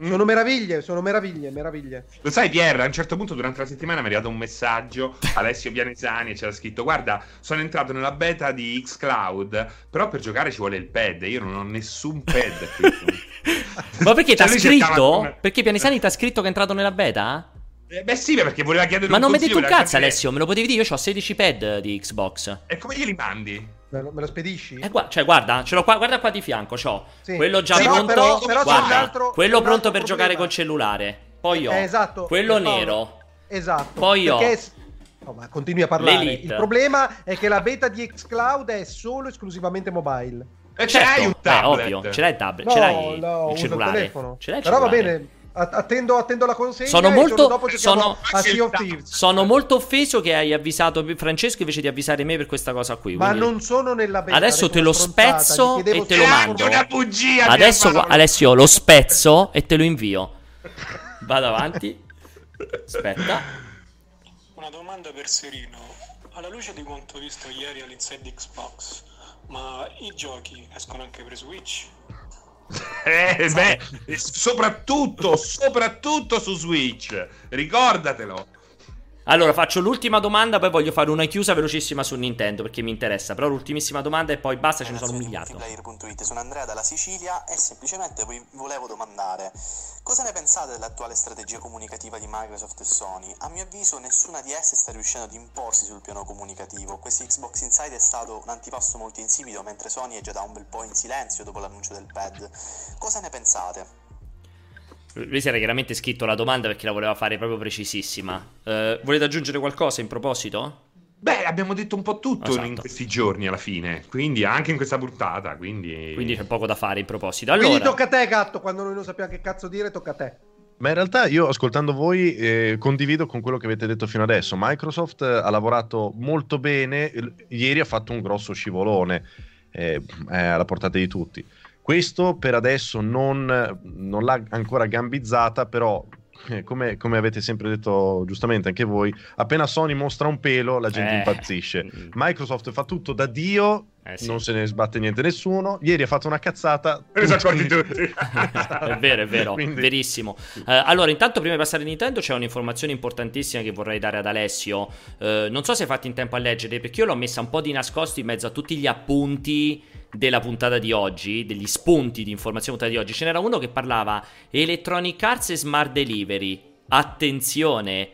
[SPEAKER 3] Sono meraviglie, sono meraviglie, meraviglie.
[SPEAKER 2] Lo sai, Pierre, a un certo punto durante la settimana mi è arrivato un messaggio, Alessio Pianesani, e c'era scritto, guarda, sono entrato nella beta di Xcloud, però per giocare ci vuole il pad, io non ho nessun pad.
[SPEAKER 1] Ma perché
[SPEAKER 2] Cioè,
[SPEAKER 1] t'ha
[SPEAKER 2] lui
[SPEAKER 1] scritto?
[SPEAKER 2] cercava
[SPEAKER 1] Perché Pianesani t'ha scritto che è entrato nella beta?
[SPEAKER 2] Eh, beh sì, perché voleva chiedere
[SPEAKER 1] Ma
[SPEAKER 2] un
[SPEAKER 1] non mi hai detto un cazzo,
[SPEAKER 2] capire-
[SPEAKER 1] Alessio. Me lo potevi dire? Io ho 16 pad di Xbox.
[SPEAKER 2] E come glieli mandi?
[SPEAKER 3] Me lo, me lo spedisci?
[SPEAKER 1] Eh, gua- cioè, guarda, ce l'ho qua, guarda qua di fianco. C'ho
[SPEAKER 3] Sì.
[SPEAKER 1] quello già
[SPEAKER 3] Però-
[SPEAKER 1] pronto.
[SPEAKER 3] però- però c'è
[SPEAKER 1] guarda,
[SPEAKER 3] un altro-
[SPEAKER 1] quello
[SPEAKER 3] un
[SPEAKER 1] pronto
[SPEAKER 3] altro
[SPEAKER 1] per giocare
[SPEAKER 3] problema.
[SPEAKER 1] col cellulare. Poi ho
[SPEAKER 3] Eh, esatto,
[SPEAKER 1] quello
[SPEAKER 3] Paolo.
[SPEAKER 1] nero.
[SPEAKER 3] Esatto.
[SPEAKER 1] Poi ho
[SPEAKER 3] perché... No, ma continui a parlare.
[SPEAKER 1] L'Elite.
[SPEAKER 3] Il problema è che la beta di Xcloud è solo esclusivamente mobile.
[SPEAKER 2] E
[SPEAKER 1] Certo,
[SPEAKER 2] c'hai un
[SPEAKER 1] eh,
[SPEAKER 2] tablet.
[SPEAKER 1] ovvio, ce l'hai il tablet,
[SPEAKER 3] No,
[SPEAKER 1] ce l'hai
[SPEAKER 3] no,
[SPEAKER 1] il
[SPEAKER 3] il
[SPEAKER 1] cellulare.
[SPEAKER 3] telefono.
[SPEAKER 1] Ce l'hai il
[SPEAKER 3] Però va
[SPEAKER 1] cellulare.
[SPEAKER 3] bene, a- attendo, attendo la consegna.
[SPEAKER 1] Sono molto, sono,
[SPEAKER 3] a Sea of Thieves.
[SPEAKER 1] sono molto offeso che hai avvisato Francesco invece di avvisare me per questa cosa qui.
[SPEAKER 3] Ma non sono nella beta.
[SPEAKER 1] Adesso te lo spezzo e te lo mando.
[SPEAKER 2] Una bugia,
[SPEAKER 1] Adesso,
[SPEAKER 2] Pierpaolo.
[SPEAKER 1] Alessio, lo spezzo e te lo invio. Vado avanti. Aspetta.
[SPEAKER 6] Una domanda per Serino. Alla luce di quanto visto ieri all'Inside Xbox, ma i giochi escono anche per Switch?
[SPEAKER 2] Eh, beh, e soprattutto, soprattutto su Switch. Ricordatelo.
[SPEAKER 1] Allora, faccio l'ultima domanda, poi voglio fare una chiusa velocissima su Nintendo perché mi interessa. Però l'ultimissima domanda e poi basta, ce ne sono un miliardo.
[SPEAKER 14] Sono Andrea dalla Sicilia e semplicemente vi volevo domandare cosa ne pensate dell'attuale strategia comunicativa di Microsoft e Sony? A mio avviso nessuna di esse sta riuscendo ad imporsi sul piano comunicativo. Questo Xbox Inside è stato un antipasto molto insipido mentre Sony è già da un bel po' in silenzio dopo l'annuncio del pad. Cosa ne pensate?
[SPEAKER 1] Lui si era chiaramente scritto la domanda perché la voleva fare proprio precisissima. Eh, volete aggiungere qualcosa in proposito?
[SPEAKER 2] Beh, abbiamo detto un po' tutto
[SPEAKER 1] Esatto.
[SPEAKER 2] in questi giorni alla fine. Quindi anche in questa puntata. Quindi,
[SPEAKER 1] Quindi c'è poco da fare in proposito.
[SPEAKER 3] Quindi
[SPEAKER 1] Allora,
[SPEAKER 3] tocca a te, gatto. Quando noi non sappiamo che cazzo dire, tocca a te.
[SPEAKER 4] Ma in realtà io ascoltando voi eh, condivido con quello che avete detto fino adesso. Microsoft eh, ha lavorato molto bene, ieri ha fatto un grosso scivolone, eh, è alla portata di tutti. Questo per adesso non, non l'ha ancora gambizzata, però eh, come, come avete sempre detto giustamente anche voi, appena Sony mostra un pelo la gente
[SPEAKER 1] Eh.
[SPEAKER 4] impazzisce. Microsoft fa tutto da Dio,
[SPEAKER 1] Eh, sì.
[SPEAKER 4] non se ne sbatte niente nessuno. Ieri ha fatto una cazzata.
[SPEAKER 2] Ne sono accorti tutti.
[SPEAKER 1] è vero, è vero,
[SPEAKER 4] Quindi-
[SPEAKER 1] verissimo. Eh, allora, intanto, prima di passare a Nintendo, c'è un'informazione importantissima che vorrei dare ad Alessio. Eh, non so se hai fatto in tempo a leggere, perché io l'ho messa un po' di nascosto in mezzo a tutti gli appunti della puntata di oggi, degli spunti di informazione puntata di oggi. Ce n'era uno che parlava Electronic Arts e Smart Delivery. Attenzione,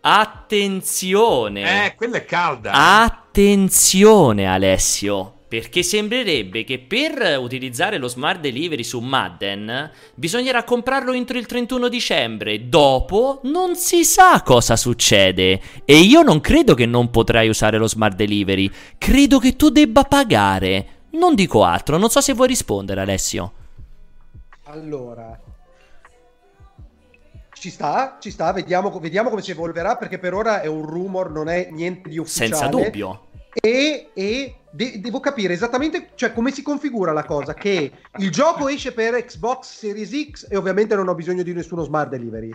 [SPEAKER 1] attenzione.
[SPEAKER 2] Eh, quella è calda.
[SPEAKER 1] Attenzione Alessio, perché sembrerebbe che per utilizzare lo smart delivery su Madden bisognerà comprarlo entro il 31 dicembre, dopo non si sa cosa succede e io non credo che non potrai usare lo smart delivery, credo che tu debba pagare. Non dico altro, non so se vuoi rispondere Alessio.
[SPEAKER 3] Allora, ci sta, ci sta, vediamo, vediamo come si evolverà perché per ora è un rumor, non è niente di ufficiale.
[SPEAKER 1] Senza dubbio.
[SPEAKER 3] E, e de- devo capire esattamente cioè, come si configura la cosa, che il gioco esce per Xbox Series X e ovviamente non ho bisogno di nessuno smart delivery,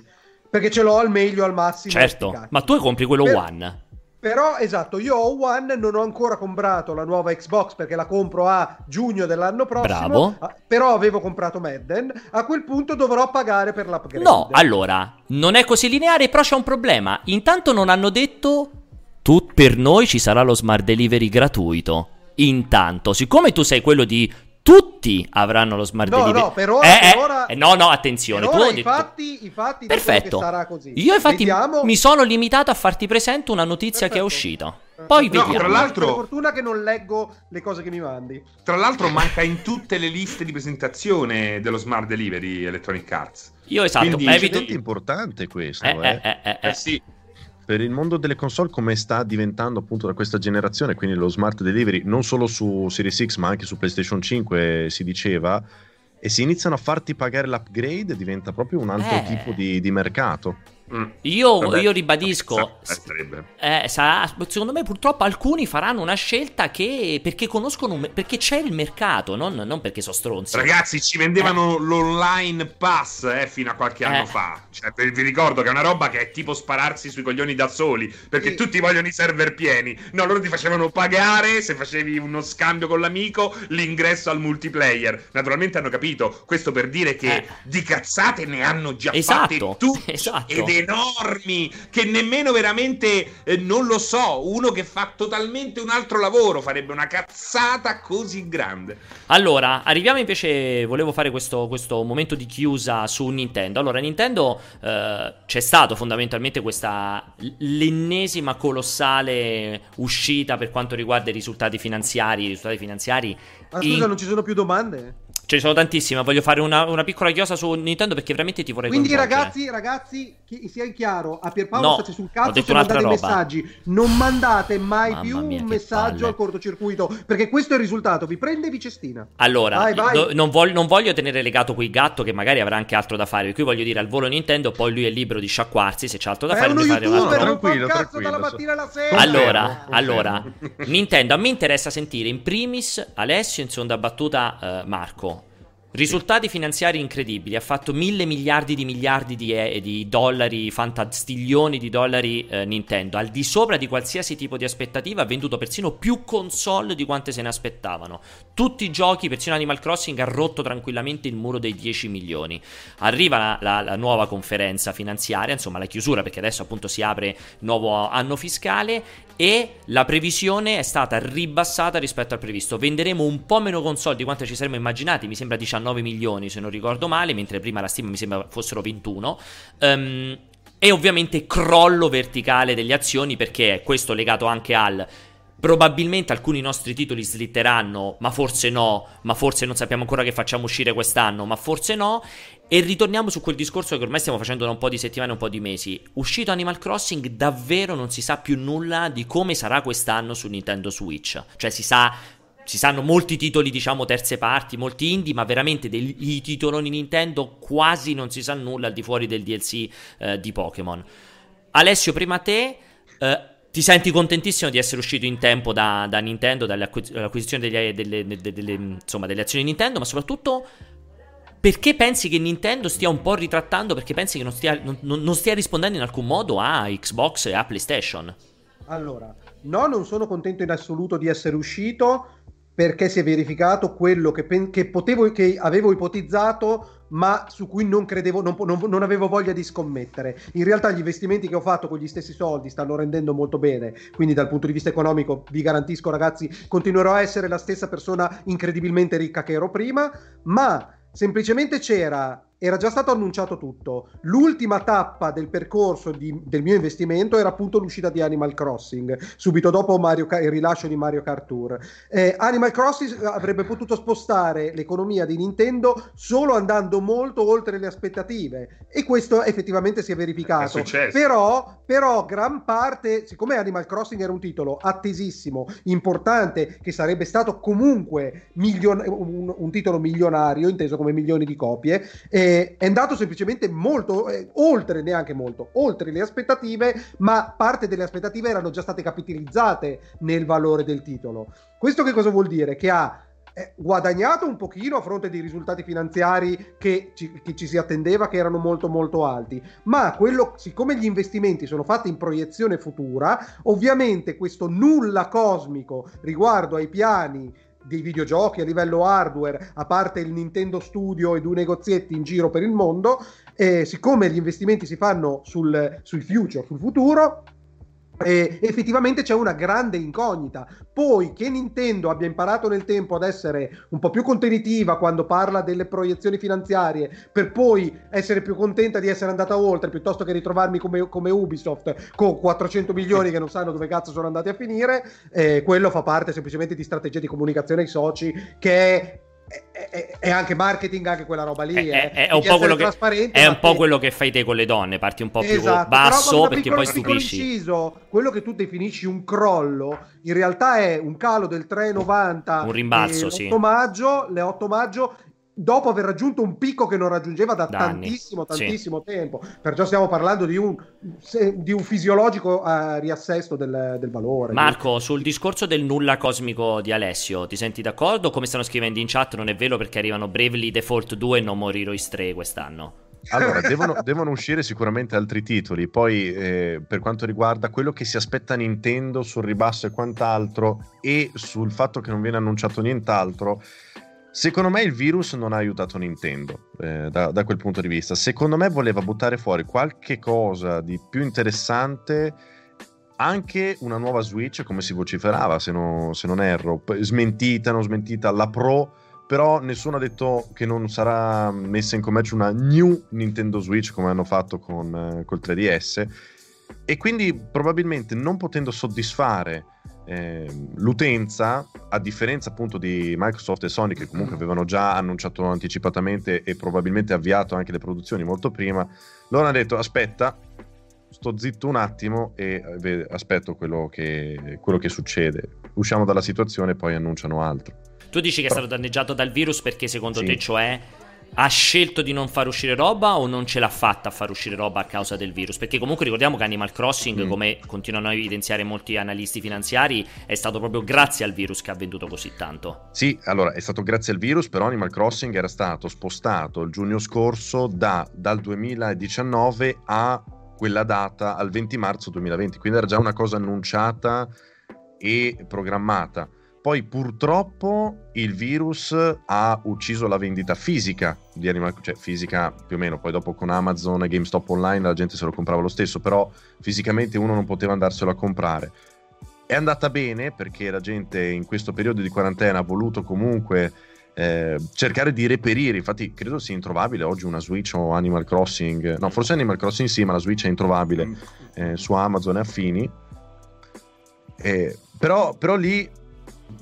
[SPEAKER 3] perché ce l'ho al meglio, al massimo.
[SPEAKER 1] Certo, ma tu compri quello
[SPEAKER 3] Per-
[SPEAKER 1] One.
[SPEAKER 3] Però, esatto, io ho One, non ho ancora comprato la nuova Xbox perché la compro a giugno dell'anno prossimo.
[SPEAKER 1] Bravo.
[SPEAKER 3] Ah, Però avevo comprato Madden. A quel punto dovrò pagare per l'upgrade.
[SPEAKER 1] No, allora, non è così lineare, però c'è un problema. Intanto non hanno detto tu per noi ci sarà lo smart delivery gratuito. Intanto, siccome tu sei quello di tutti avranno lo smart
[SPEAKER 3] No,
[SPEAKER 1] delivery.
[SPEAKER 3] no, per ora-
[SPEAKER 1] Eh,
[SPEAKER 3] per
[SPEAKER 1] eh,
[SPEAKER 3] ora-
[SPEAKER 1] eh, no, no, attenzione,
[SPEAKER 3] Per ora
[SPEAKER 1] hai
[SPEAKER 3] i
[SPEAKER 1] detto
[SPEAKER 3] fatti, i fatti dicono
[SPEAKER 1] Perfetto.
[SPEAKER 3] che sarà così.
[SPEAKER 1] Io infatti
[SPEAKER 3] Vediamo.
[SPEAKER 1] mi sono limitato a farti presente una notizia che è uscita. Poi
[SPEAKER 2] No,
[SPEAKER 1] vediamo.
[SPEAKER 2] tra l'altro-
[SPEAKER 3] Per fortuna che non leggo le cose che mi mandi.
[SPEAKER 2] Tra l'altro manca in tutte le liste di presentazione dello Smart Delivery Electronic Arts.
[SPEAKER 1] Io esatto,
[SPEAKER 2] Quindi-
[SPEAKER 1] evito
[SPEAKER 4] importante questo,
[SPEAKER 1] Eh,
[SPEAKER 4] eh.
[SPEAKER 1] eh, eh, eh, eh.
[SPEAKER 2] Eh sì,
[SPEAKER 4] per il mondo delle console come sta diventando appunto da questa generazione, quindi lo smart delivery non solo su Series X ma anche su PlayStation 5 si diceva, e se iniziano a farti pagare l'upgrade diventa proprio un altro
[SPEAKER 1] Eh.
[SPEAKER 4] tipo di, di mercato.
[SPEAKER 2] Mm.
[SPEAKER 1] Io,
[SPEAKER 2] Vabbè,
[SPEAKER 1] io ribadisco, eh, sarà- secondo me purtroppo alcuni faranno una scelta che perché conoscono, un- perché c'è il mercato, non, non perché sono stronzi.
[SPEAKER 2] Ragazzi, ci vendevano l'online pass eh, fino a qualche anno
[SPEAKER 1] Eh.
[SPEAKER 2] fa. Cioè, vi ricordo che è una roba che è tipo spararsi sui coglioni da soli. Perché
[SPEAKER 3] Sì.
[SPEAKER 2] tutti vogliono i server pieni. No, loro ti facevano pagare se facevi uno scambio con l'amico l'ingresso al multiplayer. Naturalmente hanno capito. Questo per dire che
[SPEAKER 1] Eh.
[SPEAKER 2] di cazzate ne hanno già
[SPEAKER 1] Esatto,
[SPEAKER 2] fatte tutte
[SPEAKER 1] esatto.
[SPEAKER 2] ed enormi. Che nemmeno veramente, eh, non lo so, uno che fa totalmente un altro lavoro farebbe una cazzata così grande.
[SPEAKER 1] Allora, arriviamo invece, volevo fare questo, questo momento di chiusa su Nintendo. Allora, Nintendo eh, c'è stato fondamentalmente questa l'ennesima colossale uscita per quanto riguarda i risultati finanziari. I risultati finanziari
[SPEAKER 3] Ma scusa,
[SPEAKER 1] in-
[SPEAKER 3] non ci sono più domande?
[SPEAKER 1] Ce ne sono tantissime, voglio fare una, una piccola chiosa su Nintendo perché veramente ti vorrei
[SPEAKER 3] Quindi ragazzi, ragazzi, chi- sia chiaro, a Pierpaolo
[SPEAKER 1] No,
[SPEAKER 3] state sul
[SPEAKER 1] ho
[SPEAKER 3] cazzo se
[SPEAKER 1] un'altra
[SPEAKER 3] mandate
[SPEAKER 1] roba.
[SPEAKER 3] messaggi. Non mandate mai
[SPEAKER 1] Mamma
[SPEAKER 3] più
[SPEAKER 1] mia,
[SPEAKER 3] un
[SPEAKER 1] che
[SPEAKER 3] messaggio
[SPEAKER 1] palle.
[SPEAKER 3] al cortocircuito, perché questo è il risultato, vi prende e vi cestina.
[SPEAKER 1] Allora,
[SPEAKER 3] Vai, vai.
[SPEAKER 1] do- non, voglio, non voglio tenere legato qui gatto che magari avrà anche altro da fare. Per cui voglio dire al volo Nintendo, poi lui è libero di sciacquarsi se c'ha altro da
[SPEAKER 3] È
[SPEAKER 1] fare.
[SPEAKER 3] uno
[SPEAKER 1] fare
[SPEAKER 3] youtuber,
[SPEAKER 4] Tranquillo,
[SPEAKER 3] cazzo
[SPEAKER 4] tranquillo,
[SPEAKER 3] dalla mattina alla sera.
[SPEAKER 1] Allora, allora. Nintendo, a me interessa sentire in primis Alessio in seconda battuta eh, Marco. Risultati finanziari incredibili, ha fatto mille miliardi di miliardi di, e- di dollari, fantastiglioni di dollari eh, Nintendo, al di sopra di qualsiasi tipo di aspettativa, ha venduto persino più console di quante se ne aspettavano. Tutti i giochi, persino Animal Crossing ha rotto tranquillamente il muro dei 10 milioni. Arriva la, la- la nuova conferenza finanziaria, insomma la chiusura perché adesso appunto si apre nuovo anno fiscale e la previsione è stata ribassata rispetto al previsto. Venderemo un po' meno console di quanto ci saremmo immaginati, mi sembra 19 milioni se non ricordo male, mentre prima la stima mi sembra fossero 21. Ehm, e ovviamente crollo verticale delle azioni perché è questo legato anche al Probabilmente alcuni nostri titoli slitteranno, ma forse no, ma forse non sappiamo ancora che facciamo uscire quest'anno, ma forse no. E ritorniamo su quel discorso che ormai stiamo facendo da un po' di settimane, un po' di mesi. Uscito Animal Crossing, davvero non si sa più nulla di come sarà quest'anno su Nintendo Switch. Cioè si sa si sanno molti titoli, diciamo, terze parti, molti indie, ma veramente dei titoloni Nintendo quasi non si sa nulla al di fuori del DLC eh, di Pokémon. Alessio, prima te, eh, ti senti contentissimo di essere uscito in tempo da, da Nintendo, dall'acqu- dall'acquisizione degli- delle, delle- delle- insomma, delle azioni Nintendo, ma soprattutto perché pensi che Nintendo stia un po' ritrattando, perché pensi che non stia, non- non- stia rispondendo in alcun modo a Xbox e a PlayStation?
[SPEAKER 3] Allora, no, non sono contento in assoluto di essere uscito perché si è verificato quello che, che potevo, che avevo ipotizzato, ma su cui non credevo, non, non- non avevo voglia di scommettere. In realtà gli investimenti che ho fatto con gli stessi soldi stanno rendendo molto bene, quindi dal punto di vista economico vi garantisco ragazzi, continuerò a essere la stessa persona incredibilmente ricca che ero prima, ma semplicemente c'era era già stato annunciato tutto. L'ultima tappa del percorso di- del mio investimento era appunto l'uscita di Animal Crossing, subito dopo Mario il rilascio di Mario Kart Tour. Eh, Animal Crossing avrebbe potuto spostare l'economia di Nintendo solo andando molto oltre le aspettative e questo effettivamente si è verificato.
[SPEAKER 2] È.
[SPEAKER 3] Però, però gran parte, siccome Animal Crossing era un titolo attesissimo, importante, che sarebbe stato comunque milion- un, un titolo milionario, inteso come milioni di copie, eh, è andato semplicemente molto eh, oltre, neanche molto, oltre le aspettative, ma parte delle aspettative erano già state capitalizzate nel valore del titolo. Questo che cosa vuol dire? Che ha eh, guadagnato un pochino a fronte dei risultati finanziari che ci, che ci si attendeva che erano molto molto alti ma quello siccome gli investimenti sono fatti in proiezione futura ovviamente questo nulla cosmico riguardo ai piani dei videogiochi a livello hardware, a parte il Nintendo Studio e due negozietti in giro per il mondo, eh, siccome gli investimenti si fanno sul, sul future, sul futuro, eh, effettivamente c'è una grande incognita. Poi che Nintendo abbia imparato nel tempo ad essere un po' più contenitiva quando parla delle proiezioni finanziarie, per poi essere più contenta di essere andata oltre piuttosto che ritrovarmi come, come Ubisoft con 400 milioni che non sanno dove cazzo sono andati a finire, eh, quello fa parte semplicemente di strategia di comunicazione ai soci che è è, è- è anche marketing, anche quella roba lì.
[SPEAKER 1] È,
[SPEAKER 3] eh,
[SPEAKER 1] è
[SPEAKER 3] di
[SPEAKER 1] un, po quello che, è un po' quello che fai te con le donne, parti un po' più
[SPEAKER 3] Esatto,
[SPEAKER 1] basso perché poi
[SPEAKER 3] piccolo- piccolo
[SPEAKER 1] stupisci.
[SPEAKER 3] inciso, quello che tu definisci un crollo, in realtà è un calo del 3,90
[SPEAKER 1] Un rimbalzo, sì.
[SPEAKER 3] l'8 maggio, le 8 maggio dopo aver raggiunto un picco che non raggiungeva da, da tantissimo, anni. tantissimo sì. tempo. Perciò stiamo parlando di un, di un fisiologico uh, riassesto del, del, valore.
[SPEAKER 1] Marco, quindi. sul discorso del nulla cosmico di Alessio, ti senti d'accordo? Come stanno scrivendo in chat, non è vero perché arrivano Bravely Default 2 e No More Heroes 3 quest'anno.
[SPEAKER 4] Allora, devono, devono, uscire sicuramente altri titoli. Poi, eh, per quanto riguarda quello che si aspetta Nintendo sul ribasso e quant'altro, e sul fatto che non viene annunciato nient'altro, secondo me il virus non ha aiutato Nintendo eh, da, da, quel punto di vista. Secondo me voleva buttare fuori qualche cosa di più interessante. Anche una nuova Switch, come si vociferava, se, no, se non erro, smentita, non smentita, la Pro però nessuno ha detto che non sarà messa in commercio una new Nintendo Switch come hanno fatto con eh, col 3DS e quindi probabilmente non potendo soddisfare l'utenza a differenza appunto di Microsoft e Sony che comunque avevano già annunciato anticipatamente e probabilmente avviato anche le produzioni molto prima loro hanno detto aspetta sto zitto un attimo e eh, aspetto quello che, quello che succede. Usciamo dalla situazione e poi annunciano altro.
[SPEAKER 1] Tu dici che è stato danneggiato dal virus perché secondo sì. te, cioè, ha scelto di non far uscire roba o non ce l'ha fatta a far uscire roba a causa del virus? Perché comunque ricordiamo che Animal Crossing, mm. come continuano a evidenziare molti analisti finanziari, è stato proprio grazie al virus che ha venduto così tanto.
[SPEAKER 4] Sì, allora è stato grazie al virus, però Animal Crossing era stato spostato il giugno scorso da, dal 2019 a quella data al 20 marzo 2020, quindi era già una cosa annunciata e programmata. Poi purtroppo il virus ha ucciso la vendita fisica di Animal cioè fisica più o meno, poi dopo con Amazon e GameStop online la gente se lo comprava lo stesso, però fisicamente uno non poteva andarselo a comprare. È andata bene perché la gente in questo periodo di quarantena ha voluto comunque eh, cercare di reperire, infatti credo sia introvabile oggi una Switch o Animal Crossing, no forse Animal Crossing sì, ma la Switch è introvabile mm. eh, su Amazon e affini. Eh, però, però lì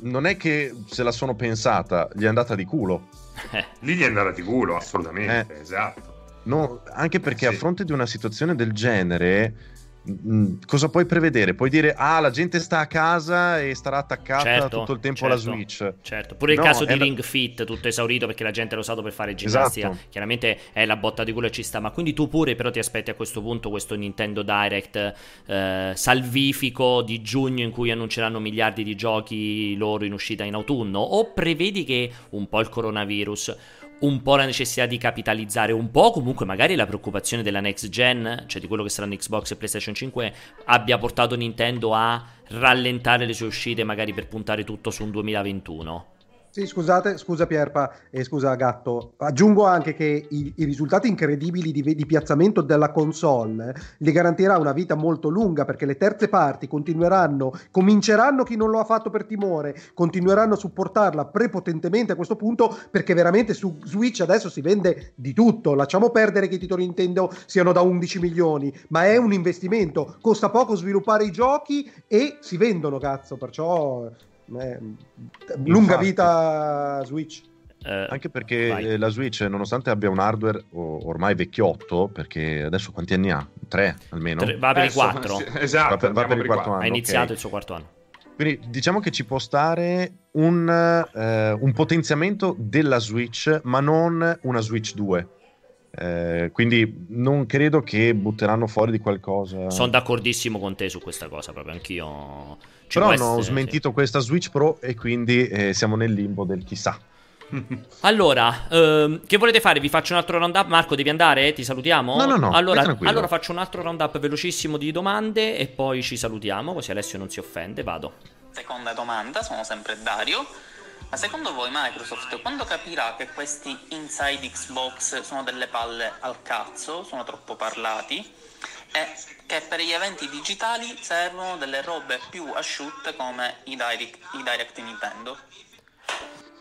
[SPEAKER 4] non è che se la sono pensata, gli è andata di culo.
[SPEAKER 2] Eh. Lì gli è andata di culo, assolutamente, eh. esatto.
[SPEAKER 4] No, anche perché sì. a fronte di una situazione del genere Mm, cosa puoi prevedere? Puoi dire, ah, la gente sta a casa e starà attaccata certo, tutto il tempo
[SPEAKER 1] certo,
[SPEAKER 4] alla Switch.
[SPEAKER 1] Certo, pure il no, caso di Ring Fit, tutto esaurito perché la gente l'ha usato per fare ginnastica. Esatto. Chiaramente è la botta di culo e ci sta. Ma quindi tu pure, però, ti aspetti a questo punto questo Nintendo Direct eh, salvifico di giugno in cui annunceranno miliardi di giochi loro in uscita in autunno? O prevedi che un po' il coronavirus un po' la necessità di capitalizzare un po', comunque magari la preoccupazione della next gen, cioè di quello che saranno Xbox e PlayStation 5, abbia portato Nintendo a rallentare le sue uscite magari per puntare tutto su un 2021.
[SPEAKER 3] Sì, scusate, scusa Pierpa e scusa Gatto. Aggiungo anche che i, i risultati incredibili di, di, piazzamento della console gli garantirà una vita molto lunga perché le terze parti continueranno, cominceranno chi non lo ha fatto per timore, continueranno a supportarla prepotentemente a questo punto perché veramente su Switch adesso si vende di tutto. Lasciamo perdere che i titoli Nintendo siano da 11 milioni, ma è un investimento. Costa poco sviluppare i giochi e si vendono, cazzo. Perciò eh, lunga vita Switch.
[SPEAKER 4] Eh, Anche perché vai. la Switch, nonostante abbia un hardware ormai vecchiotto, perché adesso quanti anni ha? Tre almeno? Tre,
[SPEAKER 1] va per i quattro.
[SPEAKER 2] esatto,
[SPEAKER 4] va per, va per il quarto anno.
[SPEAKER 1] Ha iniziato okay. il suo quarto anno.
[SPEAKER 4] Quindi diciamo che ci può stare un, eh, un potenziamento della Switch, ma non una Switch 2. Eh, quindi non credo che butteranno fuori di qualcosa.
[SPEAKER 1] Sono d'accordissimo con te su questa cosa, proprio anch'io.
[SPEAKER 4] Ci Però hanno essere, smentito sì. questa Switch Pro e quindi eh, siamo nel limbo del chissà.
[SPEAKER 1] allora, ehm, che volete fare? Vi faccio un altro round up. Marco, devi andare? Ti salutiamo?
[SPEAKER 4] No, no, no.
[SPEAKER 1] Allora, allora faccio un altro round up velocissimo di domande e poi ci salutiamo, così Alessio non si offende. Vado.
[SPEAKER 11] Seconda domanda, sono sempre Dario. Ma secondo voi Microsoft quando capirà che questi inside Xbox sono delle palle al cazzo, sono troppo parlati, e che per gli eventi digitali servono delle robe più asciutte come i direct, i direct Nintendo?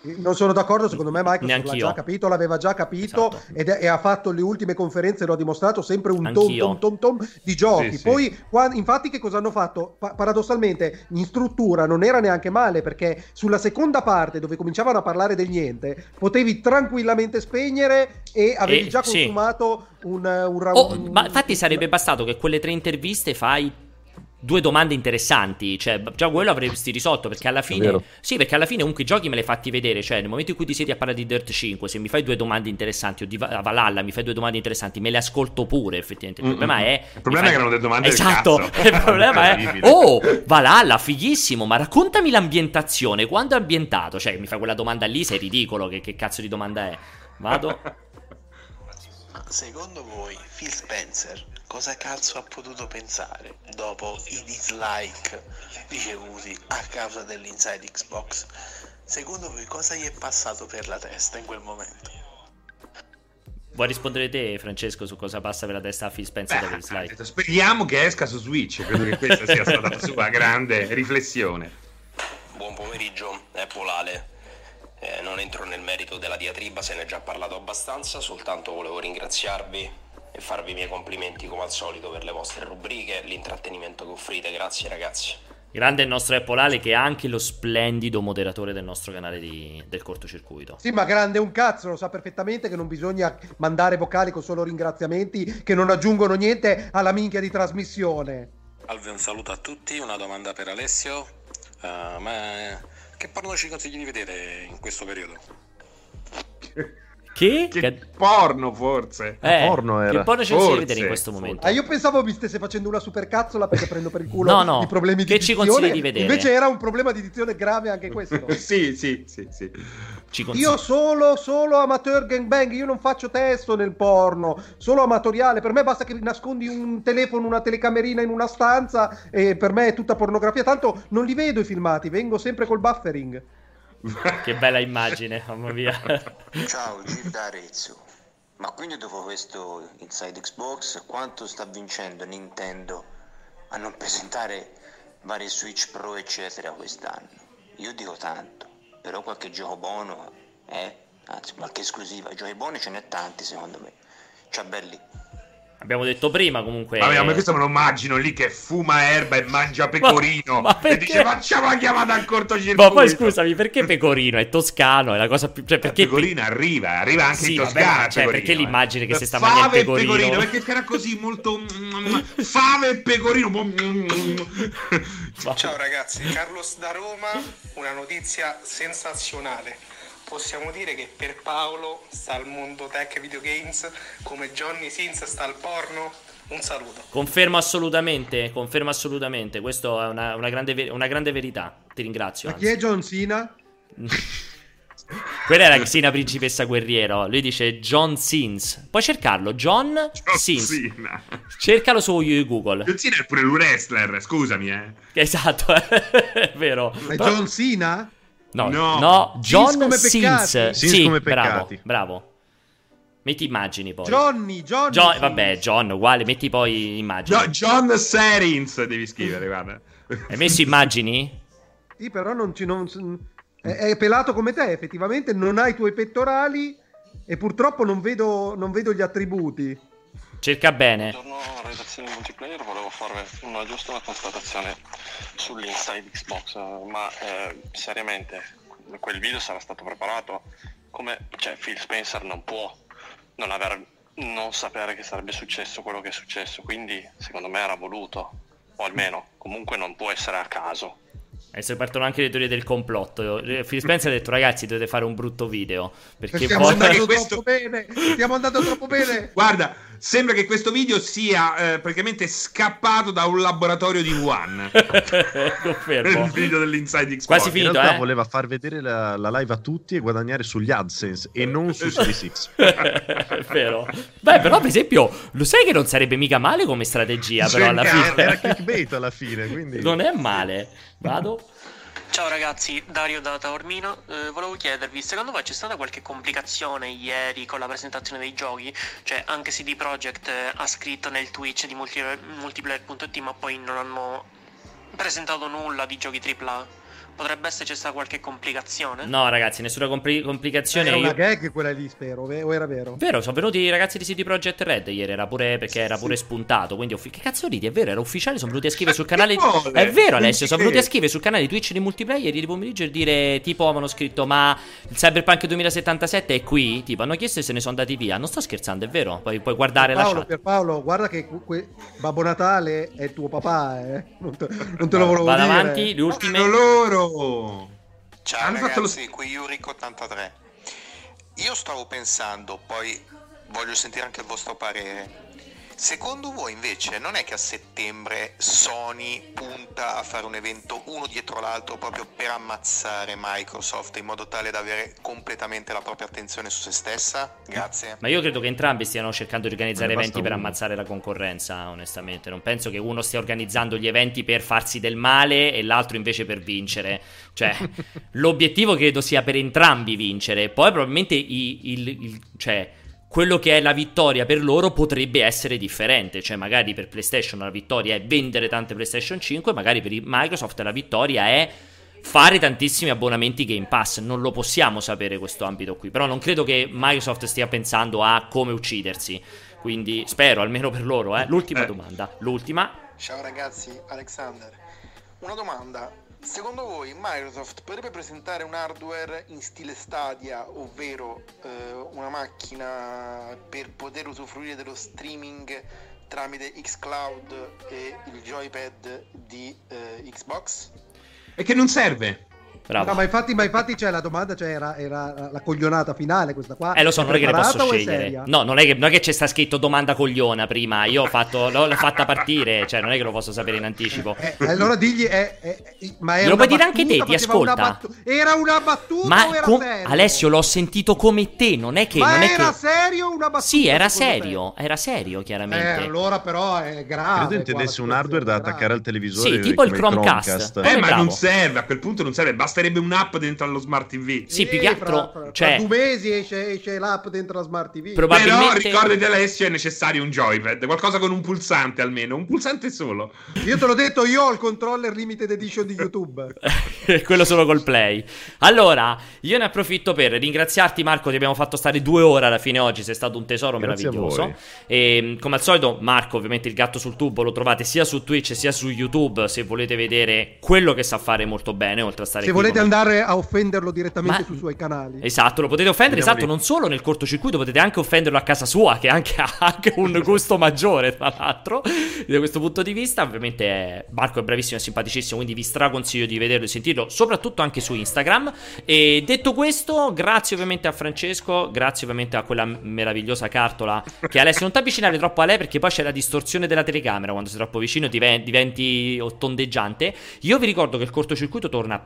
[SPEAKER 3] Non sono d'accordo, secondo me Microsoft l'ha già capito, l'aveva già capito esatto. ed è, e ha fatto le ultime conferenze, lo ha dimostrato sempre un tom, tom tom tom di giochi. Sì, Poi, sì. Qua, infatti, che cosa hanno fatto? Pa- paradossalmente, in struttura non era neanche male perché sulla seconda parte, dove cominciavano a parlare del niente, potevi tranquillamente spegnere e avevi e, già consumato sì. un, un,
[SPEAKER 1] oh, un, Ma infatti sarebbe bastato che quelle tre interviste fai due domande interessanti. Cioè, già quello avresti risolto. Perché alla fine. Sì, perché alla fine comunque i giochi me li hai fatti vedere. Cioè, nel momento in cui ti siedi a parlare di Dirt 5, se mi fai due domande interessanti, o di Valhalla mi fai due domande interessanti, me le ascolto pure, effettivamente. Il problema
[SPEAKER 2] Mm-mm.
[SPEAKER 1] è.
[SPEAKER 2] Il problema
[SPEAKER 1] fai...
[SPEAKER 2] è che erano delle domande
[SPEAKER 1] esatto. Il problema è. Oh, Valhalla, fighissimo, ma raccontami l'ambientazione. Quando è ambientato? Cioè, mi fai quella domanda lì, sei ridicolo. Che, che cazzo di domanda è? Vado.
[SPEAKER 14] Secondo voi Phil Spencer cosa cazzo ha potuto pensare dopo i dislike ricevuti a causa dell'Inside Xbox? Secondo voi cosa gli è passato per la testa in quel momento?
[SPEAKER 1] Vuoi rispondere te, Francesco, su cosa passa per la testa a Phil Spencer dopo i dislike?
[SPEAKER 2] Speriamo che esca su Switch. Credo che questa sia stata la sua grande riflessione.
[SPEAKER 15] Buon pomeriggio, è Polale. Eh, non entro nel merito della diatriba, se ne è già parlato abbastanza, soltanto volevo ringraziarvi e farvi i miei complimenti come al solito per le vostre rubriche, l'intrattenimento che offrite, grazie ragazzi.
[SPEAKER 1] Grande il nostro Eppolale che è anche lo splendido moderatore del nostro canale di, del cortocircuito.
[SPEAKER 3] Sì, ma grande un cazzo, lo sa perfettamente che non bisogna mandare vocali con solo ringraziamenti che non aggiungono niente alla minchia di trasmissione.
[SPEAKER 13] Salve, un saluto a tutti, una domanda per Alessio. Uh, ma che porno ci consigli di vedere in questo periodo?
[SPEAKER 1] Che?
[SPEAKER 2] che porno forse.
[SPEAKER 1] Eh,
[SPEAKER 4] porno era?
[SPEAKER 1] che porno ci di vedere in questo momento?
[SPEAKER 3] Ah, io pensavo mi stesse facendo una supercazzola perché prendo per il culo
[SPEAKER 1] no, no.
[SPEAKER 3] i problemi di
[SPEAKER 1] che
[SPEAKER 3] dizione
[SPEAKER 1] ci consigli di vedere?
[SPEAKER 3] Invece era un problema di dizione grave anche questo.
[SPEAKER 2] Sì sì sì, sì.
[SPEAKER 3] io solo solo amateur gangbang io non faccio testo nel porno solo amatoriale. Per me basta che nascondi un telefono una telecamerina in una stanza e per me è tutta pornografia. Tanto non li vedo i filmati vengo sempre col buffering
[SPEAKER 1] che bella immagine, mamma mia.
[SPEAKER 16] Ciao, Gil da Arezzo. Ma quindi dopo questo Inside Xbox, quanto sta vincendo Nintendo a non presentare vari Switch Pro, eccetera, quest'anno? Io dico tanto, però qualche gioco buono, eh? Anzi, qualche esclusiva. Giochi buoni ce n'è tanti, secondo me. Ciao, belli.
[SPEAKER 1] Abbiamo detto prima comunque.
[SPEAKER 2] Vabbè, ma questo me lo immagino lì che fuma erba e mangia pecorino. Ma, ma e dice facciamo la chiamata al cortocircuito.
[SPEAKER 1] Ma poi scusami, perché pecorino? È toscano, è la cosa più. Cioè, perché...
[SPEAKER 2] pecorino arriva, arriva anche
[SPEAKER 1] sì,
[SPEAKER 2] in Toscana.
[SPEAKER 1] Vabbè, cioè, perché l'immagine che si sta mangiando il pecorino? pecorino?
[SPEAKER 2] Perché era così molto. fave e pecorino.
[SPEAKER 6] Ciao ragazzi, Carlos da Roma, una notizia sensazionale possiamo dire che per Paolo sta al mondo tech videogames come Johnny Sins sta al porno. Un saluto.
[SPEAKER 1] Confermo assolutamente, confermo assolutamente. Questa è una, una, grande, una, grande, verità. Ti ringrazio.
[SPEAKER 3] Ma chi è John Cena?
[SPEAKER 1] Quella era Xena principessa guerriero. Lui dice John Sins. Puoi cercarlo, John, John Sins. Cena. Cercalo su Google.
[SPEAKER 2] John Cena è pure un wrestler, scusami, eh.
[SPEAKER 1] Esatto, è vero.
[SPEAKER 3] Ma è John Cena?
[SPEAKER 1] No, no, no, John
[SPEAKER 3] Sins come
[SPEAKER 1] Sins.
[SPEAKER 3] Sins
[SPEAKER 1] sì,
[SPEAKER 4] come
[SPEAKER 1] bravo, bravo. Metti immagini poi.
[SPEAKER 3] Johnny, Johnny.
[SPEAKER 1] John, vabbè, John, uguale, metti poi immagini.
[SPEAKER 2] No, John Serins devi scrivere, guarda.
[SPEAKER 1] Hai messo immagini?
[SPEAKER 3] Sì, però non ci... Non, è, è, pelato come te, effettivamente, non ha i tuoi pettorali e purtroppo non vedo, non vedo gli attributi.
[SPEAKER 1] Cerca bene.
[SPEAKER 10] Buongiorno redazione multiplayer, volevo fare una giusta constatazione sull'Inside Xbox, ma eh, seriamente quel video sarà stato preparato come cioè, Phil Spencer non può non, aver, non sapere che sarebbe successo quello che è successo, quindi secondo me era voluto, o almeno comunque non può essere a caso.
[SPEAKER 1] Adesso partono anche le teorie del complotto. Phil Spencer ha detto, ragazzi, dovete fare un brutto video. Perché
[SPEAKER 3] stiamo
[SPEAKER 1] poi...
[SPEAKER 3] andando
[SPEAKER 2] questo...
[SPEAKER 3] troppo bene. Stiamo andando troppo bene.
[SPEAKER 2] Guarda, sembra che questo video sia eh, praticamente scappato da un laboratorio di Wuhan.
[SPEAKER 1] Confermo.
[SPEAKER 2] Il video dell'Inside Xbox.
[SPEAKER 1] Quasi finito,
[SPEAKER 4] In realtà
[SPEAKER 1] eh?
[SPEAKER 4] voleva far vedere la, la, live a tutti e guadagnare sugli AdSense e non su CD6.
[SPEAKER 1] È vero. Beh, però, per esempio, lo sai che non sarebbe mica male come strategia, però alla fine.
[SPEAKER 4] Era clickbait alla fine, quindi...
[SPEAKER 1] Non è male. Vado.
[SPEAKER 17] Ciao ragazzi, Dario da Taormino. Eh, volevo chiedervi, secondo voi c'è stata qualche complicazione ieri con la presentazione dei giochi? Cioè, anche CD Projekt eh, ha scritto nel Twitch di multiplayer.it, ma poi non hanno presentato nulla di giochi AAA. Potrebbe esserci stata qualche complicazione?
[SPEAKER 1] No, ragazzi, nessuna compli- complicazione.
[SPEAKER 3] Era una
[SPEAKER 1] io...
[SPEAKER 3] gag quella lì, spero, o era vero?
[SPEAKER 1] Vero, sono venuti i ragazzi di City Project Red ieri, era pure perché era pure spuntato, quindi uffi- che cazzo ridi, è vero, era ufficiale, sono venuti a scrivere sul canale È vero, Alessio, sono venuti a scrivere sul canale Twitch di multiplayer ieri pomeriggio e dire tipo avevano scritto "Ma il Cyberpunk 2077 è qui?" Tipo hanno chiesto e se ne sono andati via. Non sto scherzando, è vero. Poi puoi guardare
[SPEAKER 3] Paolo,
[SPEAKER 1] la chat.
[SPEAKER 3] Per Paolo, guarda che que- Babbo Natale è tuo papà, eh. Non te, non te lo volevo
[SPEAKER 1] Vado
[SPEAKER 3] dire.
[SPEAKER 1] avanti, le ultime
[SPEAKER 2] loro.
[SPEAKER 18] Ciao
[SPEAKER 2] Hanno fatto lo-
[SPEAKER 18] ragazzi, qui Yurico83. Io stavo pensando, poi voglio sentire anche il vostro parere. Secondo voi invece non è che a settembre Sony punta a fare un evento uno dietro l'altro proprio per ammazzare Microsoft in modo tale da avere completamente la propria attenzione su se stessa? Grazie.
[SPEAKER 1] Ma io credo che entrambi stiano cercando di organizzare eventi
[SPEAKER 18] basta
[SPEAKER 1] per
[SPEAKER 18] uno.
[SPEAKER 1] ammazzare la concorrenza, onestamente. Non penso che uno stia organizzando gli eventi per farsi del male e l'altro invece per vincere. Cioè, l'obiettivo credo sia per entrambi vincere. Poi probabilmente i- il, il- cioè, quello che è la vittoria per loro potrebbe essere differente. Cioè, magari per PlayStation la vittoria è vendere tante PlayStation 5, magari per Microsoft la vittoria è fare tantissimi abbonamenti Game Pass. Non lo possiamo sapere questo ambito qui. Però non credo che Microsoft stia pensando a come uccidersi. Quindi spero, almeno per loro. Eh. L'ultima domanda. L'ultima.
[SPEAKER 19] Ciao ragazzi, Alexander. Una domanda. Secondo voi Microsoft potrebbe presentare un hardware in stile Stadia, ovvero eh, una macchina per poter usufruire dello streaming tramite xCloud e il joypad di eh, Xbox?
[SPEAKER 2] E che non serve.
[SPEAKER 1] Bravo.
[SPEAKER 3] No, ma infatti, ma infatti c'è la domanda, cioè era, era la coglionata finale questa qua.
[SPEAKER 1] Eh, lo so,
[SPEAKER 3] È
[SPEAKER 1] non è che ne posso scegliere. No, non è che, non è che c'è sta scritto domanda cogliona prima. Io ho fatto, l'ho, l'ho fatta partire. Cioè, non è che lo posso sapere in anticipo.
[SPEAKER 3] Eh, allora digli, è, è- ma è una
[SPEAKER 1] puoi dire anche te, ti
[SPEAKER 3] faceva una
[SPEAKER 1] ascolta.
[SPEAKER 3] battu- era una battuta
[SPEAKER 1] Ma
[SPEAKER 3] o era
[SPEAKER 1] com-
[SPEAKER 3] serio?
[SPEAKER 1] Alessio, l'ho sentito come te. Non è che.
[SPEAKER 3] Ma
[SPEAKER 1] non è
[SPEAKER 3] era
[SPEAKER 1] che...
[SPEAKER 3] serio una battuta?
[SPEAKER 1] Sì, era
[SPEAKER 3] secondo te?
[SPEAKER 1] serio. Era serio,
[SPEAKER 3] Eh,
[SPEAKER 1] chiaramente.
[SPEAKER 3] allora però è grave.
[SPEAKER 4] Credo intendesse un hardware da attaccare al televisore.
[SPEAKER 1] Sì, tipo il Chromecast.
[SPEAKER 2] Eh, ma non serve, a quel punto non serve, basterebbe un'app dentro allo smart TV.
[SPEAKER 1] Sì, più che altro.
[SPEAKER 3] Fra, fra
[SPEAKER 1] cioè,
[SPEAKER 3] due mesi esce, esce l'app dentro la smart TV.
[SPEAKER 2] Però ricordati Alessio è necessario un joypad, qualcosa con un pulsante almeno, un pulsante solo.
[SPEAKER 3] Io te l'ho detto, io ho il controller limited edition di YouTube.
[SPEAKER 1] quello solo col play. Allora, io ne approfitto per ringraziarti, Marco. Ti abbiamo fatto stare due ore alla fine oggi. Sei stato un tesoro
[SPEAKER 4] Grazie a
[SPEAKER 1] meraviglioso.
[SPEAKER 4] voi.
[SPEAKER 1] E come al solito, Marco, ovviamente il gatto sul tubo lo trovate sia su Twitch sia su YouTube. Se volete vedere quello che sa fare molto bene, oltre a stare
[SPEAKER 3] Se
[SPEAKER 1] qui
[SPEAKER 3] volete andare a offenderlo direttamente
[SPEAKER 1] Ma-
[SPEAKER 3] sui suoi canali.
[SPEAKER 1] Esatto, lo potete offendere,
[SPEAKER 3] Andiamo
[SPEAKER 1] esatto,
[SPEAKER 3] lì.
[SPEAKER 1] non solo nel cortocircuito, potete anche offenderlo a casa sua, che anche ha anche un gusto maggiore, tra l'altro, da questo punto di vista. Ovviamente è- Marco è bravissimo e simpaticissimo, quindi vi straconsiglio di vederlo e sentirlo, soprattutto anche su Instagram. E detto questo, grazie ovviamente a Francesco, grazie ovviamente a quella meravigliosa cartola che Alessio non ti avvicinare troppo a lei perché poi c'è la distorsione della telecamera, quando sei troppo vicino diven- diventi tondeggiante. Io vi ricordo che il cortocircuito torna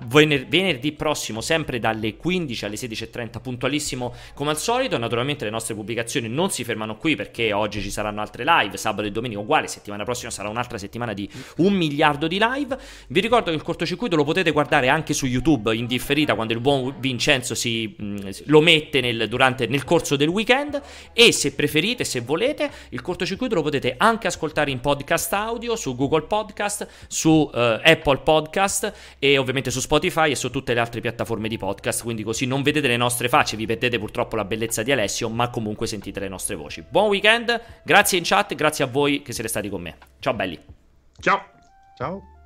[SPEAKER 1] vener- venerdì prossimo, sempre dalle 15 alle 16.30, puntualissimo come al solito. Naturalmente le nostre pubblicazioni non si fermano qui perché oggi ci saranno altre live, sabato e domenica uguale, settimana prossima sarà un'altra settimana di un miliardo di live. Vi ricordo che il cortocircuito lo potete guardare anche su YouTube in differita quando il buon Vincenzo si, mh, lo mette nel, durante, nel corso del weekend e se preferite, se volete, il cortocircuito lo potete anche ascoltare in podcast audio su Google Podcast, su eh, Apple Podcast e ovviamente su Spotify e su tutte le altre piattaforme di podcast, quindi così non vedete le nostre facce, vi perdete purtroppo la bellezza di Alessio, ma comunque sentite le nostre voci. Buon weekend, grazie in chat, grazie a voi che siete stati con me. Ciao belli.
[SPEAKER 2] Ciao.
[SPEAKER 4] Ciao.